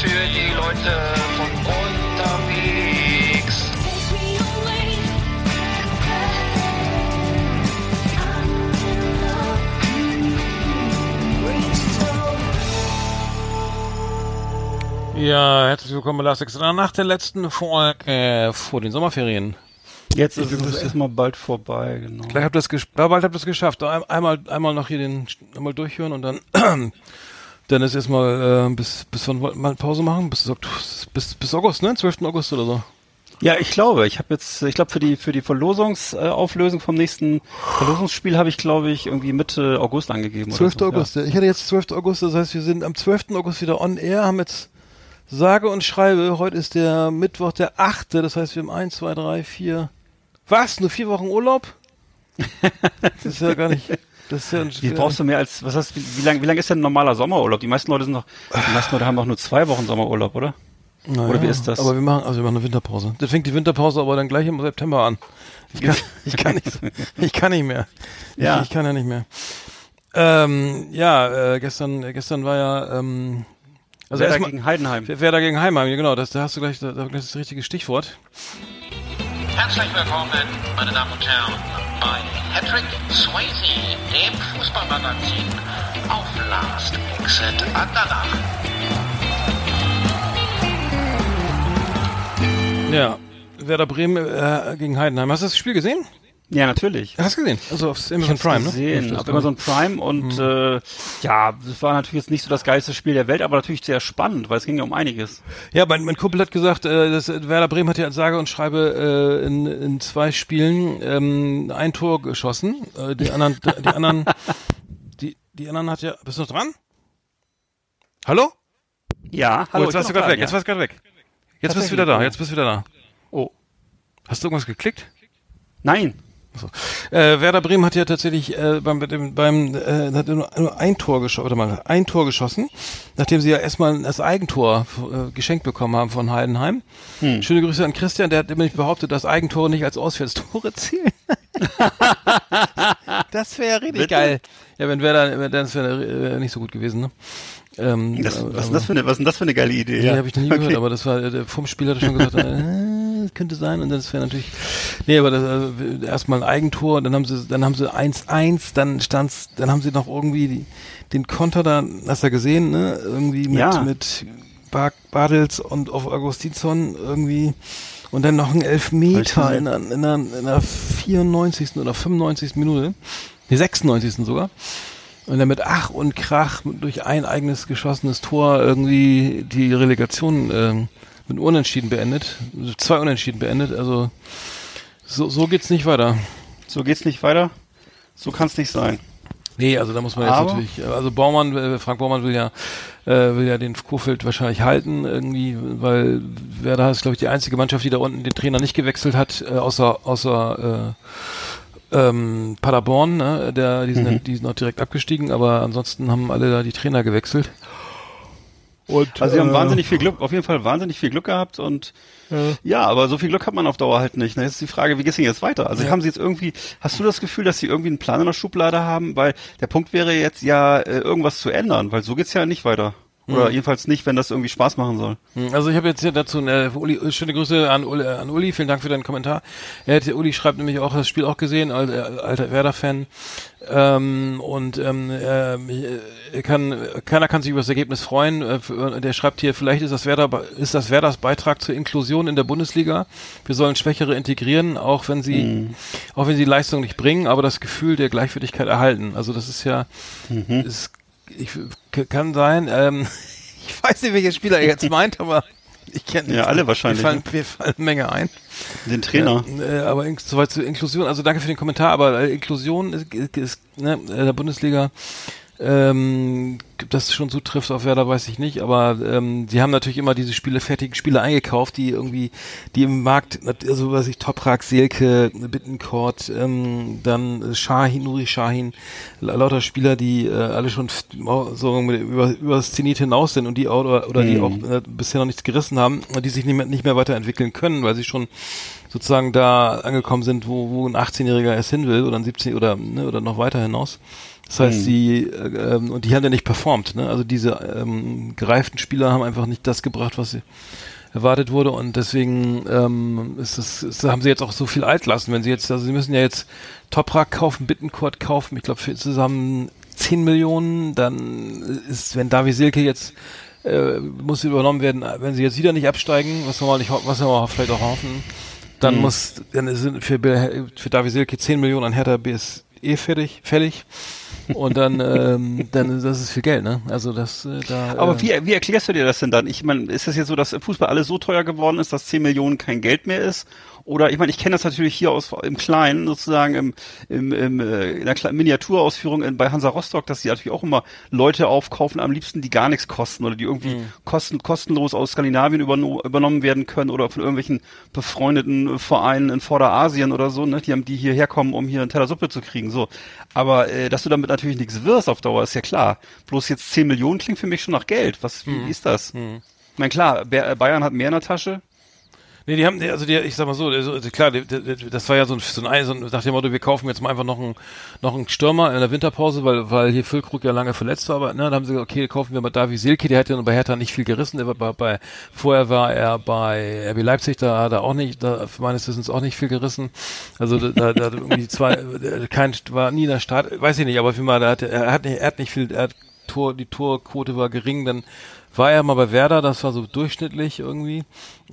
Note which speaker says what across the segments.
Speaker 1: für die Leute von unterwegs.
Speaker 2: Ja, herzlich willkommen bei Last nach der letzten Folge äh, vor den Sommerferien.
Speaker 3: Jetzt ist es erstmal bald vorbei, genau.
Speaker 2: Gleich habt ihr ja, bald habt ihr es geschafft. Ein, einmal, einmal noch hier den einmal durchhören und dann dann ist erstmal äh, bis bis wann wollten wir mal Pause machen? Bis, bis bis August, ne? 12. August oder so.
Speaker 3: Ja, ich glaube, ich habe jetzt, ich glaube für die für die Verlosungsauflösung Auflösung vom nächsten Verlosungsspiel habe ich, glaube ich, irgendwie Mitte August angegeben.
Speaker 2: 12.
Speaker 3: oder so.
Speaker 2: August. Ich hatte jetzt 12. August, das heißt, wir sind am 12. August wieder on air, haben jetzt sage und schreibe, heute ist der Mittwoch der 8., das heißt, wir haben 1, 2, 3, 4, was, nur vier Wochen Urlaub? Das ist ja gar nicht, das ist ja ein.
Speaker 3: Wie brauchst du mehr als, was heißt, wie, wie lang, wie lang ist denn ein normaler Sommerurlaub? Die meisten Leute sind noch, die meisten Leute haben doch nur zwei Wochen Sommerurlaub, oder?
Speaker 2: Naja,
Speaker 3: Oder wie ist das?
Speaker 2: Aber wir machen, also wir machen eine Winterpause. Da fängt die Winterpause aber dann gleich im September an. Ich kann, ich kann nicht, ich kann nicht mehr.
Speaker 3: Ja.
Speaker 2: Ich, ich kann ja nicht mehr. Ähm, ja, äh, gestern, gestern war ja, ähm, also
Speaker 3: Werder
Speaker 2: erstmal,
Speaker 3: gegen Heidenheim.
Speaker 2: Wer da gegen Heimheim, ja, genau, das, da hast du gleich, da, da- das ist das richtige Stichwort.
Speaker 1: Herzlich willkommen, meine Damen und Herren, bei Patrick Swayze, dem Fußballmagazin auf Last Exit Andernach.
Speaker 2: Ja, Werder Bremen äh, gegen Heidenheim. Hast du das Spiel gesehen?
Speaker 3: Ja, natürlich.
Speaker 2: Hast du gesehen? Also auf Amazon Prime, ne?
Speaker 3: gesehen,
Speaker 2: Auf
Speaker 3: auf Amazon Prime und
Speaker 2: Mhm.
Speaker 3: äh, ja, das war natürlich jetzt nicht so das geilste Spiel der Welt, aber natürlich sehr spannend, weil es ging ja um einiges.
Speaker 2: Ja, mein, mein Kumpel hat gesagt, äh, dass Werder Bremen hat ja als sage und schreibe äh, in, in zwei Spielen ähm, ein Tor geschossen. Äh, die anderen, die anderen, die, die anderen hat ja. Bist du noch dran? Hallo?
Speaker 3: Ja,
Speaker 2: oh,
Speaker 3: hallo.
Speaker 2: jetzt
Speaker 3: ich
Speaker 2: warst du gerade weg. Jetzt
Speaker 3: ja.
Speaker 2: warst du gerade weg. Jetzt bist du wieder da.
Speaker 3: oh.
Speaker 2: Jetzt bist du wieder da.
Speaker 3: Oh,
Speaker 2: Hast du irgendwas geklickt?
Speaker 3: nein.
Speaker 2: Äh, Werder Bremen hat ja tatsächlich äh, beim, beim, beim äh, hat nur, nur ein Tor geschossen, mal, ein Tor geschossen, nachdem sie ja erstmal das Eigentor äh, geschenkt bekommen haben von Heidenheim.
Speaker 3: Hm.
Speaker 2: Schöne Grüße an Christian, der hat nämlich behauptet, dass Eigentore nicht als Auswärtstore zählen. das wäre richtig
Speaker 3: Bitte?
Speaker 2: geil. Ja, wenn Werder, das wäre äh, nicht so gut gewesen, ne? Ähm,
Speaker 3: Das, was, ist denn das für eine, was ist denn das für eine geile Idee?
Speaker 2: die habe ich noch nie
Speaker 3: Okay.
Speaker 2: gehört, aber das war äh, vom Spiel hat er schon gesagt, äh, das könnte sein und das wäre natürlich Nee, aber das, äh, erstmal ein Eigentor, dann haben sie dann haben sie 1-1, dann stand's, dann haben sie noch irgendwie die, den Konter da, hast du ja gesehen, ne? Irgendwie mit
Speaker 3: Ja.
Speaker 2: mit Bar Bartels und auf Augustinsson irgendwie und dann noch ein Elfmeter in in, der, in der 94. oder 95. Minute, die 96. sogar. Und dann mit Ach und Krach durch ein eigenes geschossenes Tor irgendwie die Relegation ähm, mit Unentschieden beendet. Also Zwei Unentschieden beendet. Also so, so geht's nicht weiter.
Speaker 3: So geht's nicht weiter. So kann's nicht sein.
Speaker 2: Nee, also da muss man jetzt
Speaker 3: Aber-
Speaker 2: natürlich, also Baumann, äh, Frank Baumann will ja, äh, will ja den Kofeld wahrscheinlich halten irgendwie, weil Werder ist, glaube ich, die einzige Mannschaft, die da unten den Trainer nicht gewechselt hat, äh, außer, außer äh, ähm, Paderborn, ne? Der, die, sind,
Speaker 3: Mhm.
Speaker 2: die sind noch direkt abgestiegen, aber ansonsten haben alle da die Trainer gewechselt. Und,
Speaker 3: Also sie haben
Speaker 2: äh,
Speaker 3: wahnsinnig viel Glück, auf jeden Fall wahnsinnig viel Glück gehabt und ja, aber so viel Glück hat man auf Dauer halt nicht. Ne? Jetzt ist die Frage, wie geht's denn jetzt weiter? Also
Speaker 2: Ja.
Speaker 3: haben sie jetzt irgendwie, hast du das Gefühl, dass sie irgendwie einen Plan in der Schublade haben? Weil der Punkt wäre jetzt ja, äh, irgendwas zu ändern, weil so geht's ja nicht weiter. Oder
Speaker 2: Mhm.
Speaker 3: jedenfalls nicht, wenn das irgendwie Spaß machen soll.
Speaker 2: Also ich habe jetzt hier dazu äh, Uli, schöne Grüße an Uli, an Uli, vielen Dank für deinen Kommentar. Er hat, Uli schreibt nämlich auch das Spiel auch gesehen, als äh, alter Werder-Fan. Ähm, und ähm, ähm, er kann, keiner kann sich über das Ergebnis freuen. Äh, der schreibt hier, vielleicht ist das Werder ist das Werders Beitrag zur Inklusion in der Bundesliga. Wir sollen Schwächere integrieren, auch wenn sie auch wenn sie die Leistung nicht bringen, aber das Gefühl der Gleichwertigkeit erhalten. Also das ist ja ist, ich, kann sein. Ähm, ich weiß nicht, welcher Spieler er jetzt meint, aber ich kenne
Speaker 3: Ja, alle wahrscheinlich,
Speaker 2: Mir fallen, mir fallen eine Menge ein.
Speaker 3: Den Trainer.
Speaker 2: Äh, aber in, soweit zur Inklusion, also danke für den Kommentar, aber äh, Inklusion ist, ist, ist ne, äh, der Bundesliga, ähm, ob das schon zutrifft auf Werder, weiß ich nicht, aber ähm, die haben natürlich immer diese Spiele, fertigen Spiele eingekauft, die irgendwie, die im Markt, also was ich, Toprak, Selke, Bittencourt, ähm, dann Shahin, Nuri Shahin, la- lauter Spieler, die äh, alle schon so über, über das Zenit hinaus sind und die auch, oder, oder die auch äh, bisher noch nichts gerissen haben und die sich nicht mehr, nicht mehr weiterentwickeln können, weil sie schon sozusagen da angekommen sind, wo, wo ein 18-Jähriger erst hin will oder ein 17 oder ne, oder noch weiter hinaus. Das heißt, die äh, ähm, und die haben ja nicht performt. Ne? Also diese ähm, gereiften Spieler haben einfach nicht das gebracht, was sie erwartet wurde und deswegen ähm, ist das, ist, haben sie jetzt auch so viel Altlasten. Wenn sie jetzt, also sie müssen ja jetzt Toprak kaufen, Bittencourt kaufen, ich glaube für zusammen 10 Millionen, dann ist, wenn Davi Silke jetzt äh, muss übernommen werden, wenn sie jetzt wieder nicht absteigen, was wir mal nicht, was wir mal vielleicht auch hoffen, dann muss, dann sind für, für Davi Silke 10 Millionen an Hertha BSE fertig, fällig. Und dann, ähm, dann, das ist viel Geld, ne? Also das, äh, da.
Speaker 3: Aber
Speaker 2: äh,
Speaker 3: wie, wie erklärst du dir das denn dann? Ich meine, ist das jetzt so, dass Fußball alles so teuer geworden ist, dass 10 Millionen kein Geld mehr ist? Oder ich meine, ich kenne das natürlich hier aus im Kleinen, sozusagen im, im, im äh, in der Miniaturausführung in, bei Hansa Rostock, dass sie natürlich auch immer Leute aufkaufen, am liebsten, die gar nichts kosten oder die irgendwie kosten, kostenlos aus Skandinavien überno übernommen werden können oder von irgendwelchen befreundeten Vereinen in Vorderasien oder so, ne, die haben die hierher kommen, um hier einen Teller Suppe zu kriegen. So. Aber äh, dass du damit natürlich nichts wirst auf Dauer, ist ja klar. Bloß jetzt 10 Millionen klingt für mich schon nach Geld. Was, wie, wie ist das? Ich meine, klar, Ba- Bayern hat mehr in der Tasche.
Speaker 2: Nee, die haben, also die, ich sag mal so, also, klar, die, die, das war ja so ein, so ein, so ein, nach dem Motto, wir kaufen jetzt mal einfach noch einen, noch einen Stürmer in der Winterpause, weil, weil hier Füllkrug ja lange verletzt war, aber, ne, dann haben sie gesagt, okay, kaufen wir mal Davi Silke, der hat ja bei Hertha nicht viel gerissen, der war bei, bei, vorher war er bei RB Leipzig, da hat er auch nicht, da meines Wissens auch nicht viel gerissen, also da, da, hat irgendwie zwei, kein, war nie in der Start, weiß ich nicht, aber auf Fall, da hat, er hat nicht, er hat nicht viel, er hat Tor, die Torquote war gering, dann war er mal bei Werder, das war so durchschnittlich irgendwie.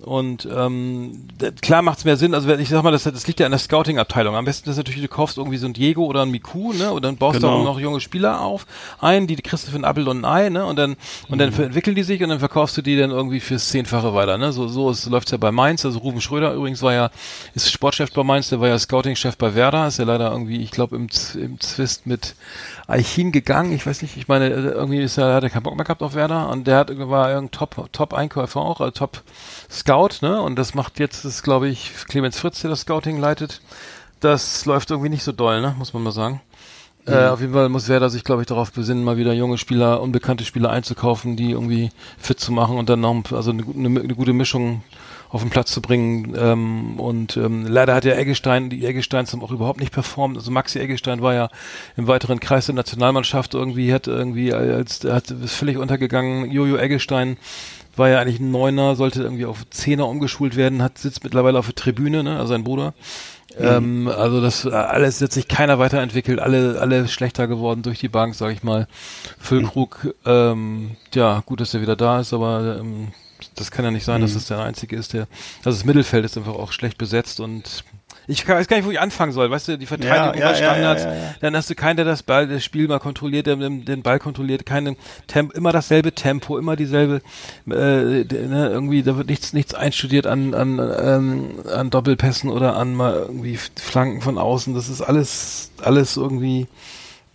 Speaker 2: Und ähm, klar macht's mehr Sinn, also ich sag mal, das, das liegt ja an der Scouting-Abteilung. Am besten ist natürlich, du kaufst irgendwie so ein Diego oder ein Miku, ne? Und dann baust du
Speaker 3: Genau.
Speaker 2: auch noch junge Spieler auf, ein, die kriegst du für ein Appel und ein Ei, ne? Und dann und dann entwickeln die sich und dann verkaufst du die dann irgendwie fürs Zehnfache weiter, ne? So, so ist, läuft's ja bei Mainz. Also Ruben Schröder übrigens war ja, ist Sportchef bei Mainz, der war ja Scouting-Chef bei Werder, ist ja leider irgendwie, ich glaube, im, im Zwist mit Eichin gegangen. Ich weiß nicht, ich meine, äh, irgendwie ist er, hat er keinen Bock mehr gehabt auf Werder und der hat war irgendein Top, Top-Einkäufer auch, also Top Scout, ne? Und das macht jetzt, das glaube ich, Clemens Fritz, der das Scouting leitet. Das läuft irgendwie nicht so doll, ne? Muss man mal sagen. Äh, auf jeden Fall muss Werder sich, glaube ich, darauf besinnen, mal wieder junge Spieler, unbekannte Spieler einzukaufen, die irgendwie fit zu machen und dann noch also eine, eine, eine gute Mischung auf den Platz zu bringen. Ähm, und ähm, leider hat ja Eggestein, die Eggesteins haben auch überhaupt nicht performt. Also Maxi Eggestein war ja im weiteren Kreis der Nationalmannschaft irgendwie, hat irgendwie als hat ist völlig untergegangen. Jojo Eggestein war ja eigentlich ein Neuner, sollte irgendwie auf Zehner umgeschult werden, hat sitzt mittlerweile auf der Tribüne, ne, also sein Bruder. Ähm, also das äh, alles hat sich keiner weiterentwickelt, alle alle schlechter geworden durch die Bank, sage ich mal. Füllkrug, ähm, ja gut, dass er wieder da ist, aber ähm, das kann ja nicht sein, dass das der einzige ist, der. Also das Mittelfeld ist einfach auch schlecht besetzt und ich weiß gar nicht, wo ich anfangen soll. Weißt du, die Verteidigung
Speaker 3: Ja, ja,
Speaker 2: Standards,
Speaker 3: ja,
Speaker 2: dann hast du keinen, der das Ball, das Spiel mal kontrolliert, der den, Ball kontrolliert, keine Temp, immer dasselbe Tempo, immer dieselbe, äh, ne, irgendwie, da wird nichts, nichts einstudiert an, an, ähm, an Doppelpässen oder an mal irgendwie Flanken von außen. Das ist alles, alles irgendwie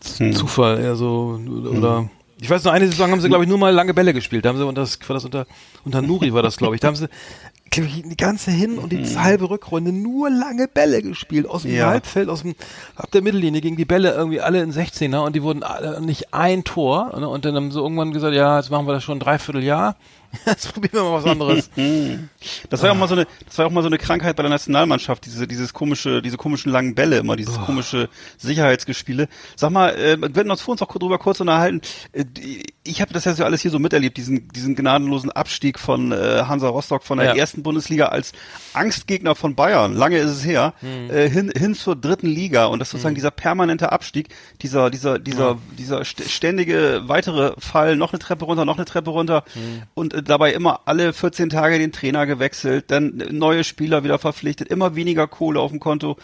Speaker 2: Z- Zufall, eher so, oder, ich weiß noch, eine Saison haben sie, glaube ich, nur mal lange Bälle gespielt. Da haben sie, und das war das unter, unter Nuri war das, glaube ich, da haben sie, die ganze Hin- und die halbe Rückrunde nur lange Bälle gespielt. Aus dem
Speaker 3: Ja.
Speaker 2: Halbfeld, aus dem, ab der Mittellinie gingen die Bälle irgendwie alle in 16er und die wurden alle, nicht ein Tor. Ne? Und dann haben sie irgendwann gesagt, ja, jetzt machen wir das schon ein Dreivierteljahr. Jetzt probieren wir mal was anderes.
Speaker 3: Das war ja auch mal so eine, das war auch mal so eine Krankheit bei der Nationalmannschaft, diese, dieses komische, diese komischen langen Bälle immer, dieses komische Sicherheitsgespiele. Sag mal, äh, wir werden uns vor uns auch drüber kurz unterhalten. Äh, ich habe das ja so alles hier so miterlebt, diesen, diesen gnadenlosen Abstieg von äh, Hansa Rostock von der
Speaker 2: Ja.
Speaker 3: ersten Bundesliga als Angstgegner von Bayern. Lange ist es her,
Speaker 2: Hm.
Speaker 3: äh, hin, hin zur dritten Liga und das sozusagen dieser permanente Abstieg, dieser, dieser, dieser,
Speaker 2: Ja.
Speaker 3: dieser st- ständige weitere Fall, noch eine Treppe runter, noch eine Treppe runter
Speaker 2: Hm.
Speaker 3: und äh, dabei immer alle 14 Tage den Trainer gewechselt, dann neue Spieler wieder verpflichtet, immer weniger Kohle auf dem Konto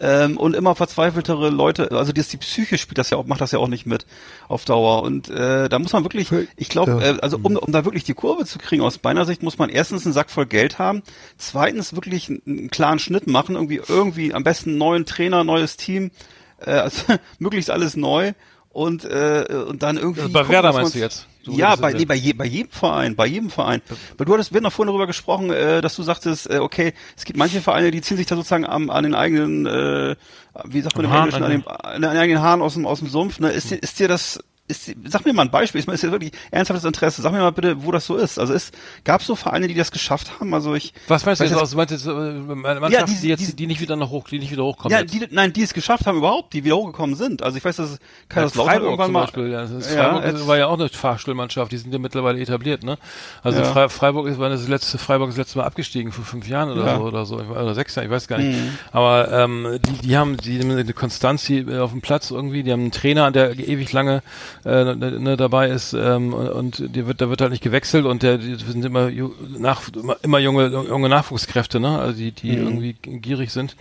Speaker 3: ähm, und immer verzweifeltere Leute. Also das, die Psyche spielt das ja auch, macht das ja auch nicht mit auf Dauer. Und äh, da muss man wirklich, ich glaube, äh, also um, um da wirklich die Kurve zu kriegen aus meiner Sicht, muss man erstens einen Sack voll Geld haben, zweitens wirklich einen, einen klaren Schnitt machen, irgendwie irgendwie am besten einen neuen Trainer, neues Team, äh, also möglichst alles neu und äh, und dann irgendwie
Speaker 2: Also bei
Speaker 3: gucken,
Speaker 2: Werder meinst du jetzt? So
Speaker 3: ja, bei, nee, bei, je, bei jedem Verein, bei jedem Verein. Weil du hattest, wir haben noch vorhin darüber gesprochen, äh, dass du sagtest, äh, okay, es gibt manche Vereine, die ziehen sich da sozusagen am, an den eigenen, äh, wie sagt man im Englischen, an, dem, an den eigenen Haaren aus dem, aus dem Sumpf. Ne? Ist, dir- ist dir das, ist, sag mir mal ein Beispiel, ist, jetzt wirklich ernsthaftes Interesse, sag mir mal bitte, wo das so ist. Also ist, gab es so Vereine, die das geschafft haben? Also ich,
Speaker 2: Was meinst du jetzt? aus? Du meinst jetzt äh, Mannschaften,
Speaker 3: Ja, die-
Speaker 2: die, jetzt,
Speaker 3: die-
Speaker 2: die nicht wieder nach hoch, die nicht wieder hochkommen?
Speaker 3: ja,
Speaker 2: jetzt?
Speaker 3: die, nein, die es geschafft haben überhaupt, die wieder hochgekommen sind. Also ich weiß, dass Kaiserslautern
Speaker 2: Freiburg
Speaker 3: irgendwann
Speaker 2: zum
Speaker 3: mal,
Speaker 2: Beispiel, ja, ist
Speaker 3: Ja,
Speaker 2: Freiburg
Speaker 3: jetzt-
Speaker 2: war ja auch eine Fahrstuhlmannschaft, die sind ja mittlerweile etabliert, ne? Also
Speaker 3: Ja.
Speaker 2: Fre Freiburg ist, war das letzte, Freiburg ist das letzte Mal abgestiegen vor fünf Jahren oder
Speaker 3: Ja.
Speaker 2: so oder so, oder sechs Jahren, ich weiß gar nicht.
Speaker 3: Mhm.
Speaker 2: Aber ähm, die, die haben die haben eine Konstanz hier äh, auf dem Platz irgendwie, die haben einen Trainer, der ewig lange äh, ne, ne, dabei ist ähm, und die wird, da wird halt nicht gewechselt und der die sind immer nach, immer, junge junge Nachwuchskräfte, ne? Also die die irgendwie gierig sind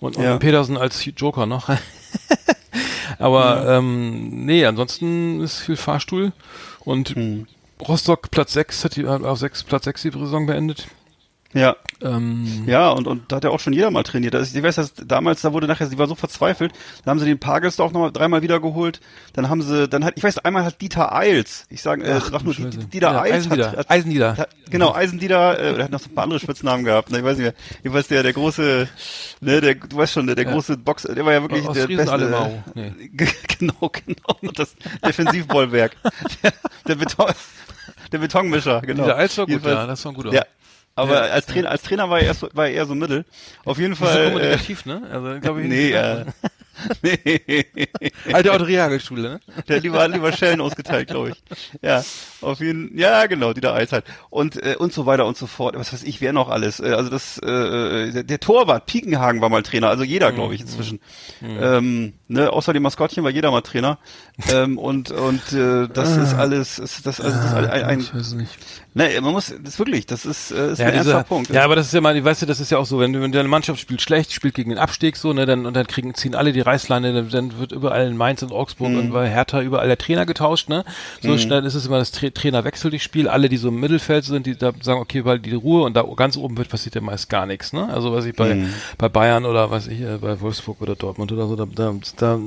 Speaker 2: und, und
Speaker 3: Mhm. Ja.
Speaker 2: Petersen als Joker noch. Aber ähm, nee, ansonsten ist viel Fahrstuhl und
Speaker 3: Hm.
Speaker 2: Rostock Platz 6 hat die auf 6 Platz 6 die Saison beendet.
Speaker 3: Ja,
Speaker 2: Ähm,
Speaker 3: Ja, und, und da hat ja auch schon jeder mal trainiert. Das ist, ich weiß, dass damals, da wurde nachher, sie war so verzweifelt, dann haben sie den Pagelsdorf noch mal dreimal wiedergeholt, dann haben sie, dann hat, ich weiß, einmal hat Dieter Eils, ich sage, äh, sag nur,
Speaker 2: Scheiße.
Speaker 3: Dieter, Dieter
Speaker 2: Ja,
Speaker 3: Eils
Speaker 2: Eisenlieder.
Speaker 3: hat, hat,
Speaker 2: Eisenlieder.
Speaker 3: hat, genau, Eisendieter, äh, er hat noch so ein paar andere Spitznamen gehabt, ne, ich weiß nicht mehr, jedenfalls der, der große, ne, der, du weißt schon, der, der
Speaker 2: Ja.
Speaker 3: Große Boxer, der war ja wirklich
Speaker 2: Aus
Speaker 3: der
Speaker 2: Friesen
Speaker 3: beste,
Speaker 2: alle. Nee.
Speaker 3: genau, genau, das Defensivbollwerk, der, der Beton, der Betonmischer, genau.
Speaker 2: Dieser Eils war gut,
Speaker 3: Jedenfalls-
Speaker 2: ja, das war ein guter.
Speaker 3: Ja, aber
Speaker 2: Ja.
Speaker 3: als Trainer, als Trainer war er, erst war er eher so mittel. Auf jeden
Speaker 2: Nicht so
Speaker 3: Fall. Äh,
Speaker 2: kommunikativ, ne? Also, glaube ich,
Speaker 3: nee, äh, nee.
Speaker 2: Alte Autoreagelschule, ne?
Speaker 3: Der hat lieber, hat lieber Schellen ausgeteilt, glaube ich. Ja, auf jeden ja, genau, die da Eis halt. Und, äh, und so weiter und so fort. Was weiß ich, wer noch alles. Äh, also das, äh, der, der Torwart, Piekenhagen war mal Trainer, also jeder, glaube ich, inzwischen. Ähm, ne, außer dem Maskottchen war jeder mal Trainer. ähm, und, und äh, das ist alles, ist das, also das ist ein, ein,
Speaker 2: ich weiß es nicht.
Speaker 3: Ne, man muss, das ist wirklich, das ist, äh, ist
Speaker 2: Ja,
Speaker 3: ein
Speaker 2: diese,
Speaker 3: ernster Punkt.
Speaker 2: ja, aber das ist ja mal, weißt du, das ist ja auch so, wenn, du- wenn deine Mannschaft spielt schlecht, spielt gegen den Abstieg so, ne, dann, und dann kriegen, ziehen alle die Reißleine, dann, dann wird überall in Mainz und Augsburg
Speaker 3: Mhm.
Speaker 2: und bei Hertha überall der Trainer getauscht, ne. So schnell ist es immer das Tra Trainerwechsel, die Spiel, alle, die so im Mittelfeld sind, die da sagen, okay, weil die Ruhe und da ganz oben wird, passiert ja meist gar nichts, ne. Also, was ich bei,
Speaker 3: Mhm.
Speaker 2: bei Bayern oder was ich, äh, bei Wolfsburg oder Dortmund oder so, da, da, da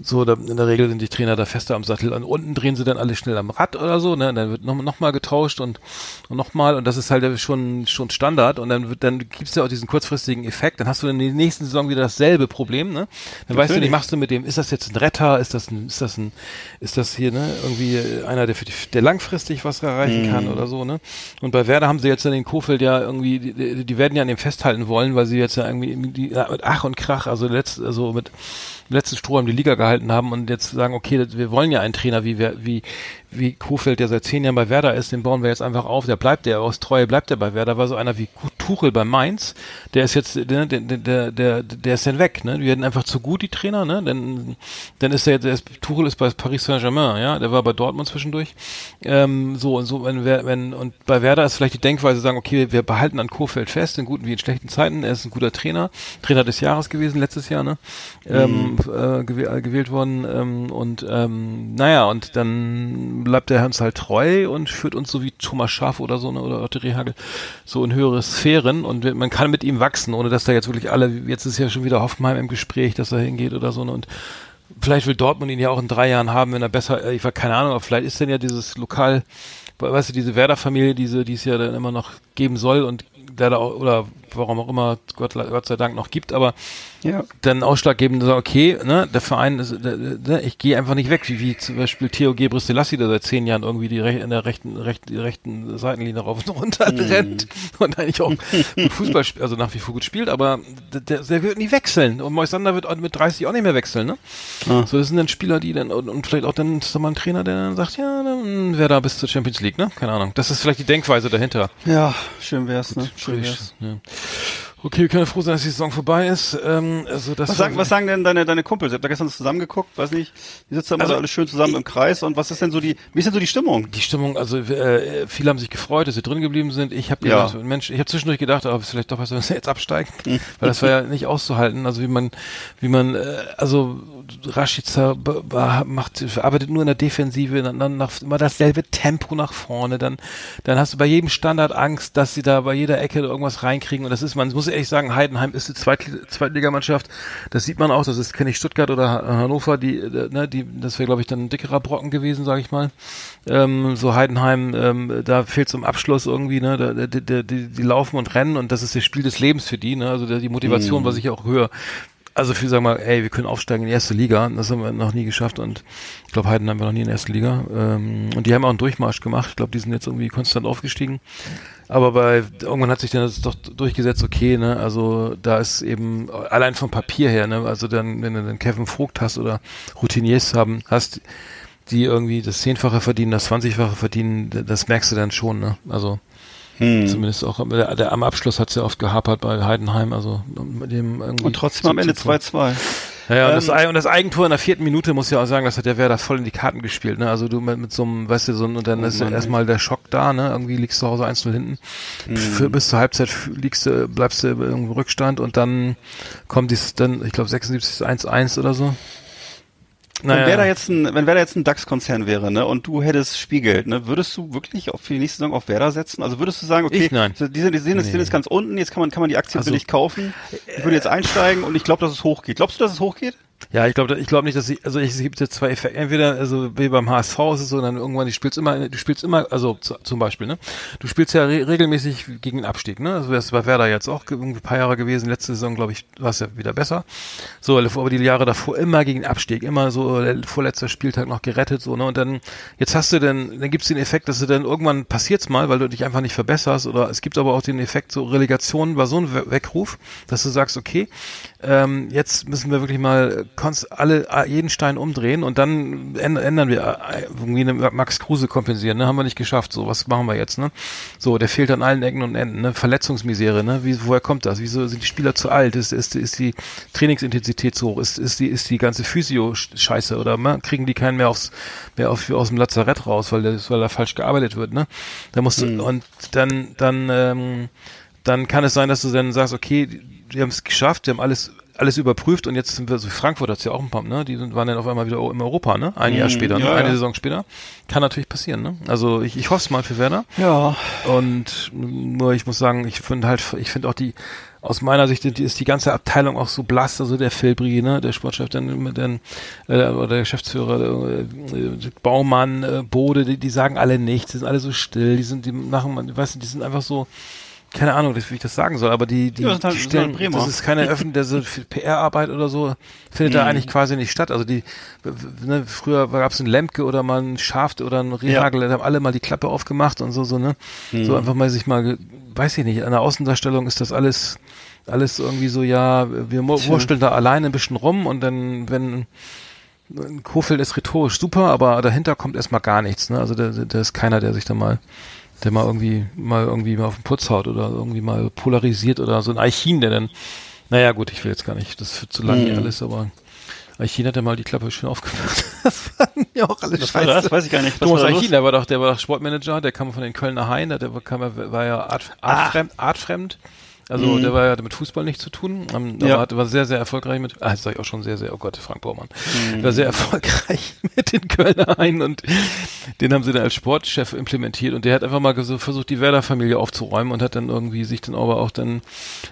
Speaker 2: so, da, in der Regel sind die Trainer da fester am Sattel und unten drehen sie dann alle schnell am Rad oder so, ne, und dann wird noch, noch mal getauscht und, und noch mal und das ist halt schon, schon Standard und dann wird, dann gibt's ja auch diesen kurzfristigen Effekt, dann hast du in der nächsten Saison wieder dasselbe Problem, ne, dann weißt du
Speaker 3: Natürlich.
Speaker 2: nicht, machst du mit dem, ist das jetzt ein Retter, ist das ein, ist das ein, ist das hier, ne, irgendwie einer, der für die, der langfristig was erreichen kann oder so, ne, und bei Werder haben sie jetzt dann den Kofeld ja irgendwie, die, die, werden ja an dem festhalten wollen, weil sie jetzt ja irgendwie die, Ach und Krach, also letzt, also mit letzten Strohhalm die Liga gehalten haben und jetzt sagen, okay, wir wollen ja einen Trainer wie, wie, wie Kofeld, der seit zehn Jahren bei Werder ist, den bauen wir jetzt einfach auf, der bleibt, der aus Treue bleibt der bei Werder, war so einer wie Tuchel bei Mainz, der ist jetzt, der, der, der, der, der ist dann weg, ne, die werden einfach zu gut, die Trainer, ne, denn, dann ist er jetzt, der ist, Tuchel ist bei Paris Saint-Germain, ja, der war bei Dortmund zwischendurch, ähm, so und so, wenn, wenn, und bei Werder ist vielleicht die Denkweise, sagen, okay, wir behalten an Kofeld fest, in guten wie in schlechten Zeiten, er ist ein guter Trainer, Trainer des Jahres gewesen, letztes Jahr, ne, ähm, äh, gewäh äh, gewählt worden, ähm, und, ähm, naja, und dann bleibt der uns halt treu und führt uns so wie Thomas Schaaf oder so, ne, oder Otto Rehagel, so in höhere Sphären und man kann mit ihm wachsen, ohne dass da jetzt wirklich alle, jetzt ist ja schon wieder Hoffenheim im Gespräch, dass er hingeht oder so, ne, und vielleicht will Dortmund ihn ja auch in drei Jahren haben, wenn er besser, äh, ich war keine Ahnung, aber vielleicht ist denn ja dieses Lokal, weißt du, diese Werder-Familie, die es ja dann immer noch geben soll und der da auch, oder warum auch immer, Gott, Gott sei Dank noch gibt, aber
Speaker 3: Ja.
Speaker 2: dann ausschlaggebend sagen, okay, ne, der Verein ist, der, ich gehe einfach nicht weg, wie, wie zum Beispiel Theo Gebris Selassie, der seit zehn Jahren irgendwie die Rech in der rechten, rechten, rechten Seitenlinie rauf und runter rennt und eigentlich auch gut Fußball spielt, also nach wie vor gut spielt, aber der, der wird nie wechseln und Moisander wird mit 30 auch nicht mehr wechseln, ne?
Speaker 3: Ah.
Speaker 2: So, das sind dann Spieler, die dann, und, und vielleicht auch dann ist da mal ein Trainer, der dann sagt, ja, dann wäre da bis zur Champions League, ne? Keine Ahnung. Das ist vielleicht die Denkweise dahinter.
Speaker 3: Ja, schön wär's, ne? Schön wär's.
Speaker 2: Ja. Okay, wir können froh sein, dass die Saison vorbei ist. Ähm, also das
Speaker 3: Was sagen, was sagen denn deine, deine Kumpels? Ich hab da gestern zusammengeguckt, weiß nicht, die sitzen da immer
Speaker 2: Also,
Speaker 3: so alle schön zusammen im Kreis und was ist denn so die, wie ist denn so die Stimmung?
Speaker 2: Die Stimmung, also äh, viele haben sich gefreut, dass sie drin geblieben sind. Ich habe
Speaker 3: Ja.
Speaker 2: gedacht, Mensch, ich habe zwischendurch gedacht, aber vielleicht doch besser, wenn sie jetzt absteigen,
Speaker 3: Hm.
Speaker 2: weil das war ja nicht auszuhalten. Also wie man, wie man, äh, also Rashica macht, arbeitet nur in der Defensive, dann, dann nach, immer dasselbe Tempo nach vorne. Dann, dann hast du bei jedem Standard Angst, dass sie da bei jeder Ecke irgendwas reinkriegen. Und das ist, man muss ehrlich sagen, Heidenheim ist die Zweitli Zweitligamannschaft. Das sieht man auch. Das ist kenne ich Stuttgart oder Ha- Hannover, die, ne, die, das wäre glaube ich dann ein dickerer Brocken gewesen, sage ich mal. Ähm, so Heidenheim, ähm, da fehlt es im Abschluss irgendwie, ne? Da, die, die, die, laufen und rennen und das ist das Spiel des Lebens für die, ne? Also die Motivation, was ich auch höre. Also für sagen wir mal, ey, wir können aufsteigen in die erste Liga. Das haben wir noch nie geschafft und ich glaube, Heidenheim war noch nie in der ersten Liga. Ähm, und die haben auch einen Durchmarsch gemacht. Ich glaube, die sind jetzt irgendwie konstant aufgestiegen. Aber bei irgendwann hat sich dann das doch durchgesetzt, okay, ne, also da ist eben allein vom Papier her, ne, also dann, wenn du dann Kevin Vogt hast oder Routiniers haben, hast, die irgendwie das Zehnfache verdienen, das Zwanzigfache verdienen, das merkst du dann schon, ne? Also zumindest auch am- der, der, am Abschluss hat's ja oft gehapert bei Heidenheim, also mit dem irgendwie
Speaker 3: Und trotzdem am Ende
Speaker 2: zu-
Speaker 3: 2-2.
Speaker 2: ja, ja, und, das,
Speaker 3: Ähm,
Speaker 2: und das Eigentor in der vierten Minute muss ja auch sagen, das hat der Werder voll in die Karten gespielt, ne? Also du mit, mit so einem, weißt du, so ein, und dann
Speaker 3: Oh
Speaker 2: ist ja
Speaker 3: Mann,
Speaker 2: erstmal der Schock da, ne? Irgendwie liegst du zu Hause 1-0 hinten.
Speaker 3: Mhm.
Speaker 2: Für, bis zur Halbzeit liegst du, bleibst du im Rückstand und dann kommt dies dann, ich glaube 76 1-1 oder so.
Speaker 3: Wenn Werder jetzt ein, wenn Werder jetzt ein DAX-Konzern wäre, ne, und du hättest Spielgeld, ne, würdest du wirklich auf für die nächste Saison auf Werder setzen? Also würdest du sagen, okay,
Speaker 2: Ich? Nein.
Speaker 3: so die sind, die jetzt,
Speaker 2: Nee.
Speaker 3: jetzt ganz unten, jetzt kann man, kann man die Aktie
Speaker 2: Also-
Speaker 3: billig kaufen. Ich würde jetzt einsteigen und ich glaube, dass es hochgeht. Glaubst du, dass es hochgeht?
Speaker 2: Ja, ich glaube, ich glaube nicht, dass ich, also ich, es gibt jetzt zwei Effekte. Entweder, also wie beim HSV ist es so, dann irgendwann, du spielst immer, du spielst immer, also zu, zum Beispiel, ne? Du spielst ja re regelmäßig gegen den Abstieg, ne? Also das bei Werder jetzt auch ge- irgendwie ein paar Jahre gewesen. Letzte Saison, glaube ich, war es ja wieder besser. So, aber die Jahre davor immer gegen den Abstieg, immer so vorletzter Spieltag noch gerettet, so, ne? Und dann, jetzt hast du dann, dann gibt's den Effekt, dass du dann irgendwann passiert's mal, weil du dich einfach nicht verbesserst. Oder es gibt aber auch den Effekt, so Relegation war so ein We- Weckruf, dass du sagst, okay, ähm, jetzt müssen wir wirklich mal konst alle äh, jeden Stein umdrehen und dann änd- ändern wir äh, irgendwie eine Max Kruse kompensieren, ne? Haben wir nicht geschafft. So, was machen wir jetzt, ne? So, der fehlt an allen Ecken und Enden, ne? Verletzungsmisere, ne? Wie, woher kommt das? Wieso sind die Spieler zu alt? Ist, ist, ist die Trainingsintensität zu hoch? Ist, ist die, ist die ganze Physio sch- scheiße oder ne? kriegen die keinen mehr aufs, mehr auf, aus dem Lazarett raus, weil das, weil da falsch gearbeitet wird, ne? Da musst du, und dann, dann, ähm, dann kann es sein, dass du dann sagst, okay, die, die haben es geschafft, die haben alles alles überprüft und jetzt sind wir so Frankfurt hat's ja auch ein paar, ne? Die sind, waren dann auf einmal wieder in Europa, ne? Ein Jahr
Speaker 3: Mhm,
Speaker 2: später, ne?
Speaker 3: ja,
Speaker 2: eine
Speaker 3: ja.
Speaker 2: Saison später. Kann natürlich passieren, ne? Also ich, ich hoffe es mal für Werder.
Speaker 3: Ja.
Speaker 2: Und nur ich muss sagen, ich finde halt, ich finde auch die, aus meiner Sicht die- ist die ganze Abteilung auch so blass, also der Philbri, ne, der Sportchef, dann den, äh, oder der Geschäftsführer, äh, äh, Baumann, äh, Bode, die, die sagen alle nichts, die sind alle so still, die sind, die machen, man, weißt du, die sind einfach so, keine Ahnung, wie ich das sagen soll, aber die, die,
Speaker 3: Ja, das halt-
Speaker 2: die stellen,
Speaker 3: halt
Speaker 2: das ist keine öffentliche PR-Arbeit oder so, findet da
Speaker 3: Mhm.
Speaker 2: eigentlich quasi nicht statt. Also die, ne, früher gab es einen Lemke oder mal einen Schaft oder einen Rehagel, da haben alle mal die Klappe aufgemacht und so, so, ne?
Speaker 3: Mhm.
Speaker 2: So einfach mal sich mal, weiß ich nicht, an der Außendarstellung ist das alles, alles irgendwie so, ja, wir wursteln da alleine ein bisschen rum und dann, wenn, Kofeld ist rhetorisch super, aber dahinter kommt erstmal gar nichts, ne? Also da, da ist keiner, der sich da mal, der mal irgendwie, mal irgendwie mal auf den Putz haut oder irgendwie mal polarisiert oder so ein Eichin, der dann, naja gut, ich will jetzt gar nicht, das wird zu lang hier
Speaker 3: Mhm.
Speaker 2: alles, aber Eichin hat ja mal die Klappe schön aufgemacht. Das fand mir auch alles
Speaker 3: Was war das? Weiß ich gar nicht. Was
Speaker 2: Thomas Eichin, der war doch, der war doch Sportmanager, der kam von den Kölner Hain, der war, kam, ja- war ja art, artfremd, artfremd. Also
Speaker 3: Mhm.
Speaker 2: der war ja hatte mit Fußball nichts zu tun, ähm, aber
Speaker 3: Ja.
Speaker 2: hat, war sehr, sehr erfolgreich mit, ah, das sag ich auch schon sehr, sehr, oh Gott, Frank Baumann.
Speaker 3: Mhm.
Speaker 2: War sehr erfolgreich mit den Kölner Hain und den haben sie dann als Sportchef implementiert und der hat einfach mal so versucht, die Werder-Familie aufzuräumen und hat dann irgendwie sich dann aber auch dann